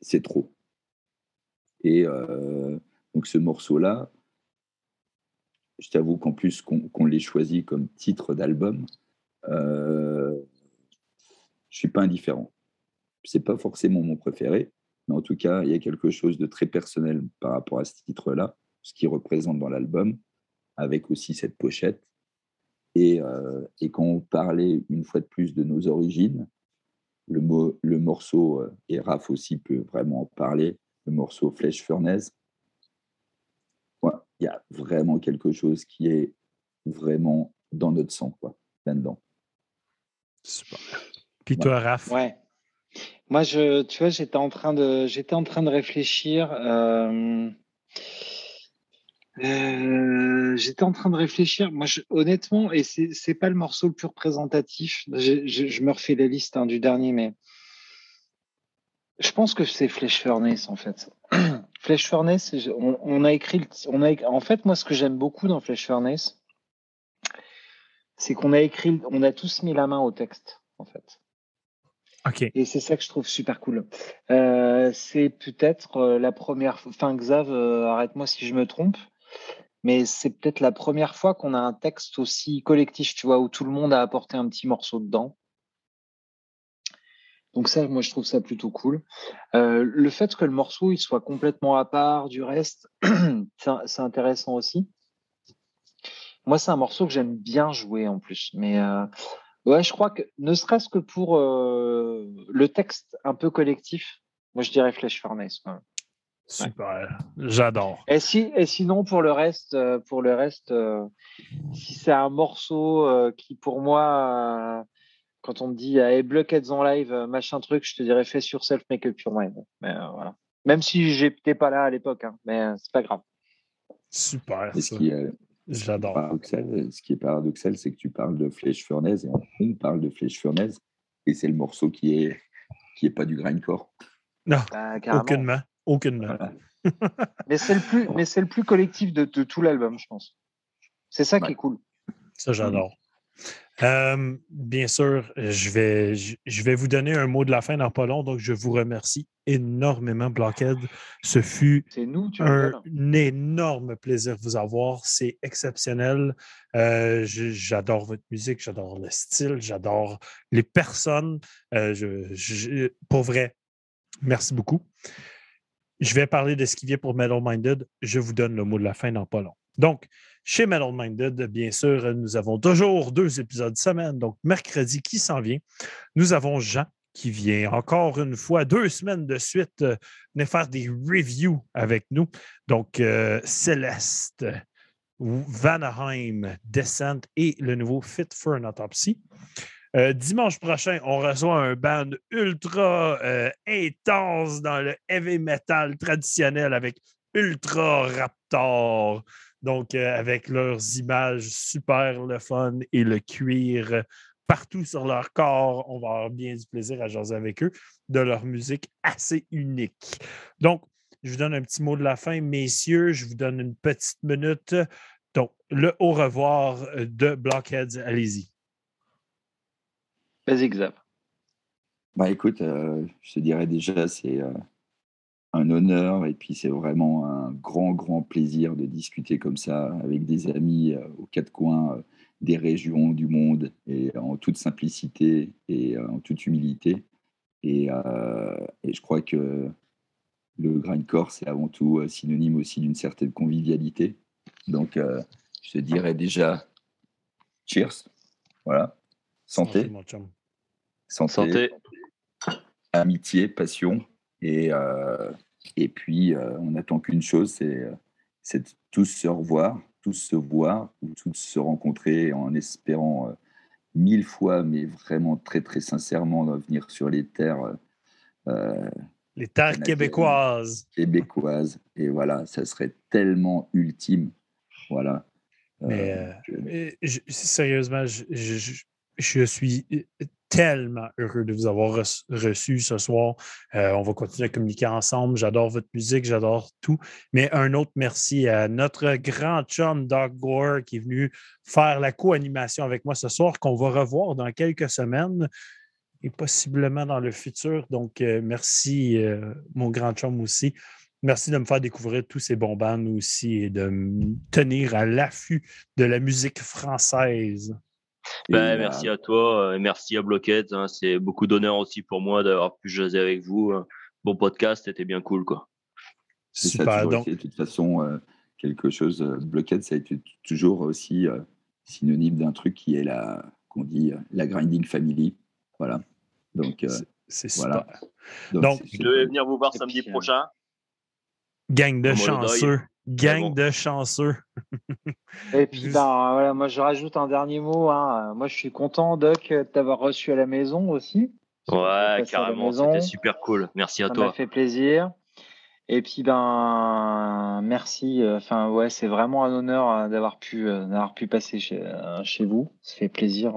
c'est trop. Et euh, donc ce morceau-là, je t'avoue qu'en plus qu'on qu'on l'ait choisi comme titre d'album, euh, je suis pas indifférent. C'est pas forcément mon préféré, mais en tout cas, il y a quelque chose de très personnel par rapport à ce titre-là, ce qu'il représente dans l'album, avec aussi cette pochette. Et, euh, et quand on parlait une fois de plus de nos origines, le, mot, le morceau, euh, et Raph aussi peut vraiment en parler, le morceau Flèche Furnaise, ouais, il y a vraiment quelque chose qui est vraiment dans notre sang, quoi, là-dedans. Super. Puis toi, Raph? Ouais. Moi, je, tu vois, j'étais en train de, j'étais en train de réfléchir. euh, euh, j'étais en train de réfléchir. Moi, honnêtement, et c'est, pas le morceau le plus représentatif. Je, me refais la liste hein, du dernier, mais je pense que c'est Flesh Furnace en fait. [clears throat] Flesh Furnace, on, a écrit, on a, en fait, moi, ce que j'aime beaucoup dans Flesh Furnace, c'est qu'on a écrit, on a tous mis la main au texte, en fait. Et c'est ça que je trouve super cool. Euh, c'est peut-être euh, la première fois, enfin Xav, euh, arrête-moi si je me trompe, mais c'est peut-être la première fois qu'on a un texte aussi collectif, tu vois, où tout le monde a apporté un petit morceau dedans. Donc ça, moi, je trouve ça plutôt cool. Le fait que le morceau il soit complètement à part du reste, [clears throat] c'est intéressant aussi. Moi, c'est un morceau que j'aime bien jouer en plus, mais Ouais, je crois que ne serait-ce que pour euh, le texte un peu collectif, moi je dirais Flash Furnace. quand même. Super. J'adore. Et, si, et sinon pour le reste, euh, pour le reste, euh, si c'est un morceau euh, qui pour moi, euh, quand on me dit hey, Blockheads en live, machin truc, je te dirais Face Yourself, Make Up Your Mind. Mais euh, voilà. Même si j'étais pas là à l'époque, hein, mais euh, c'est pas grave. Super. Et ce ça. J'adore. paradoxal, ce qui est paradoxal, c'est que tu parles de Flèche Furnaise et on, parle de Flèche Furnaise et c'est le morceau qui est qui est pas du grindcore. Non, Bah, aucunement. Aucunement. Voilà. [laughs] Mais c'est le plus, mais c'est le plus collectif de, de tout l'album, je pense. C'est ça qui est cool. Ça, j'adore. Euh, bien sûr, je vais, je, vais vous donner un mot de la fin dans pas long, donc je vous remercie énormément, Blockhead. Ce fut nous, un donnes. énorme plaisir de vous avoir. C'est exceptionnel. Euh, j'adore votre musique, j'adore le style, j'adore les personnes. Euh, je- je- pour vrai, merci beaucoup. Je vais parler de ce qui vient pour Metal Minded. Je vous donne le mot de la fin dans pas long. Donc, chez Metal Minded. Bien sûr, nous avons toujours deux épisodes semaine, donc mercredi qui s'en vient. Nous avons Jean qui vient encore une fois, deux semaines de suite, euh, venir faire des reviews avec nous. Donc, euh, Céleste, Vanaheim, Descent et le nouveau Fit for an Autopsy. Euh, dimanche prochain, on reçoit un band ultra intense dans le heavy metal traditionnel avec Ultra Raptor. Donc, avec leurs images super le fun et le cuir partout sur leur corps. On va avoir bien du plaisir à jaser avec eux de leur musique assez unique. Donc, je vous donne un petit mot de la fin, messieurs. Je vous donne une petite minute. Donc, le au revoir de Blockheads, allez-y. Vas-y, Xav. Bah écoute, euh, je te dirais déjà, c'est euh, un honneur et puis c'est vraiment un grand, grand plaisir de discuter comme ça avec des amis euh, aux quatre coins des régions du monde et en toute simplicité et en toute humilité. Et, et je crois que le grindcore, c'est avant tout synonyme aussi d'une certaine convivialité. Donc, je te dirais déjà cheers. Voilà. Santé. Santé. Santé. Amitié, passion. Et, et puis, on n'attend qu'une chose, c'est de tous se revoir, tous se voir ou tous se rencontrer en espérant mille fois, mais vraiment très, très sincèrement, venir sur les terres. les terres québécoises. Québécoises. Et voilà, ça serait tellement ultime. Voilà. Mais, sérieusement, je, je, suis tellement heureux de vous avoir reçu ce soir. Euh, on va continuer à communiquer ensemble. J'adore votre musique, j'adore tout. Mais un autre merci à notre grand chum Doc Gore qui est venu faire la co-animation avec moi ce soir, qu'on va revoir dans quelques semaines et possiblement dans le futur. Donc, euh, merci, euh, mon grand chum aussi. Merci de me faire découvrir tous ces bons bands aussi et de me tenir à l'affût de la musique française. Ben, merci à toi et merci à Blockhead. Hein. C'est beaucoup d'honneur aussi pour moi d'avoir pu jaser avec vous. Hein. Bon podcast, c'était bien cool. quoi. Super. donc... de toute façon, euh, quelque chose, euh, Blockhead, ça a été toujours aussi euh, synonyme d'un truc qui est la, qu'on dit, la grinding family. Voilà. Donc, c'est super. Donc, je devais venir vous voir samedi prochain. Gang de chanceux. Gang de chanceux. Et [laughs] puis, ben, voilà, moi, je rajoute un dernier mot. Hein. Moi, je suis content, Doc, de t'avoir reçu à la maison aussi. Ouais, carrément, c'était super cool. Merci à toi. Ça m'a fait plaisir. Et puis, ben, merci. Enfin, ouais, c'est vraiment un honneur euh, d'avoir pu, euh, d'avoir pu passer chez, euh, chez vous. Ça fait plaisir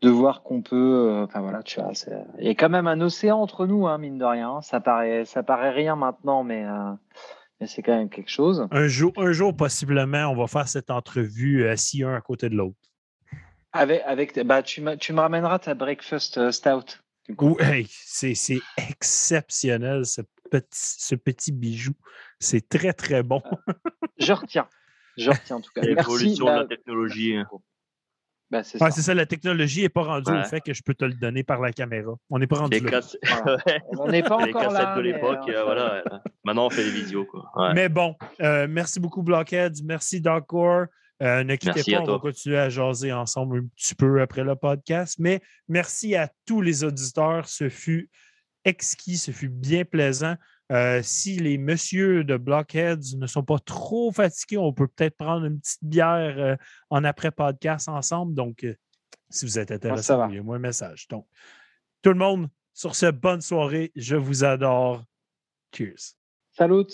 de voir qu'on peut. Enfin, voilà, tu vois, il y a quand même un océan entre nous, hein, mine de rien. Ça paraît, ça paraît rien maintenant, mais c'est quand même quelque chose. Un jour, un jour, possiblement, on va faire cette entrevue assis un à côté de l'autre. Avec, avec, bah, tu, tu me ramèneras ta breakfast euh, stout. c'est exceptionnel, ce petit, ce petit bijou. C'est très, très bon. je retiens. Je retiens en tout cas. L'évolution de la technologie. Hein. Ben, c'est ça. la technologie n'est pas rendue au fait que je peux te le donner par la caméra. On n'est pas rendu là. [laughs] On n'est pas encore les cassettes de l'époque, euh, voilà. Maintenant, on fait des vidéos. Quoi. Mais bon, euh, merci beaucoup, Blockheads. Merci, Doc euh, ne quittez pas, on va continuer à jaser ensemble un petit peu après le podcast. Mais merci à tous les auditeurs. Ce fut exquis, ce fut bien plaisant. Euh, si les messieurs de Blockheads ne sont pas trop fatigués, on peut peut-être prendre une petite bière euh, en après-podcast ensemble. Donc, euh, si vous êtes intéressé, envoyez-moi un message. Donc, tout le monde, sur ce, bonne soirée. Je vous adore. Cheers. Salut.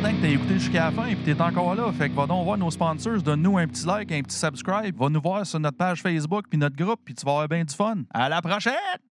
Content que tu écouté jusqu'à la fin et que tu encore là. Fait que va donc voir nos sponsors, donne-nous un petit like, un petit subscribe, va nous voir sur notre page Facebook puis notre groupe, puis tu vas avoir bien du fun. À la prochaine!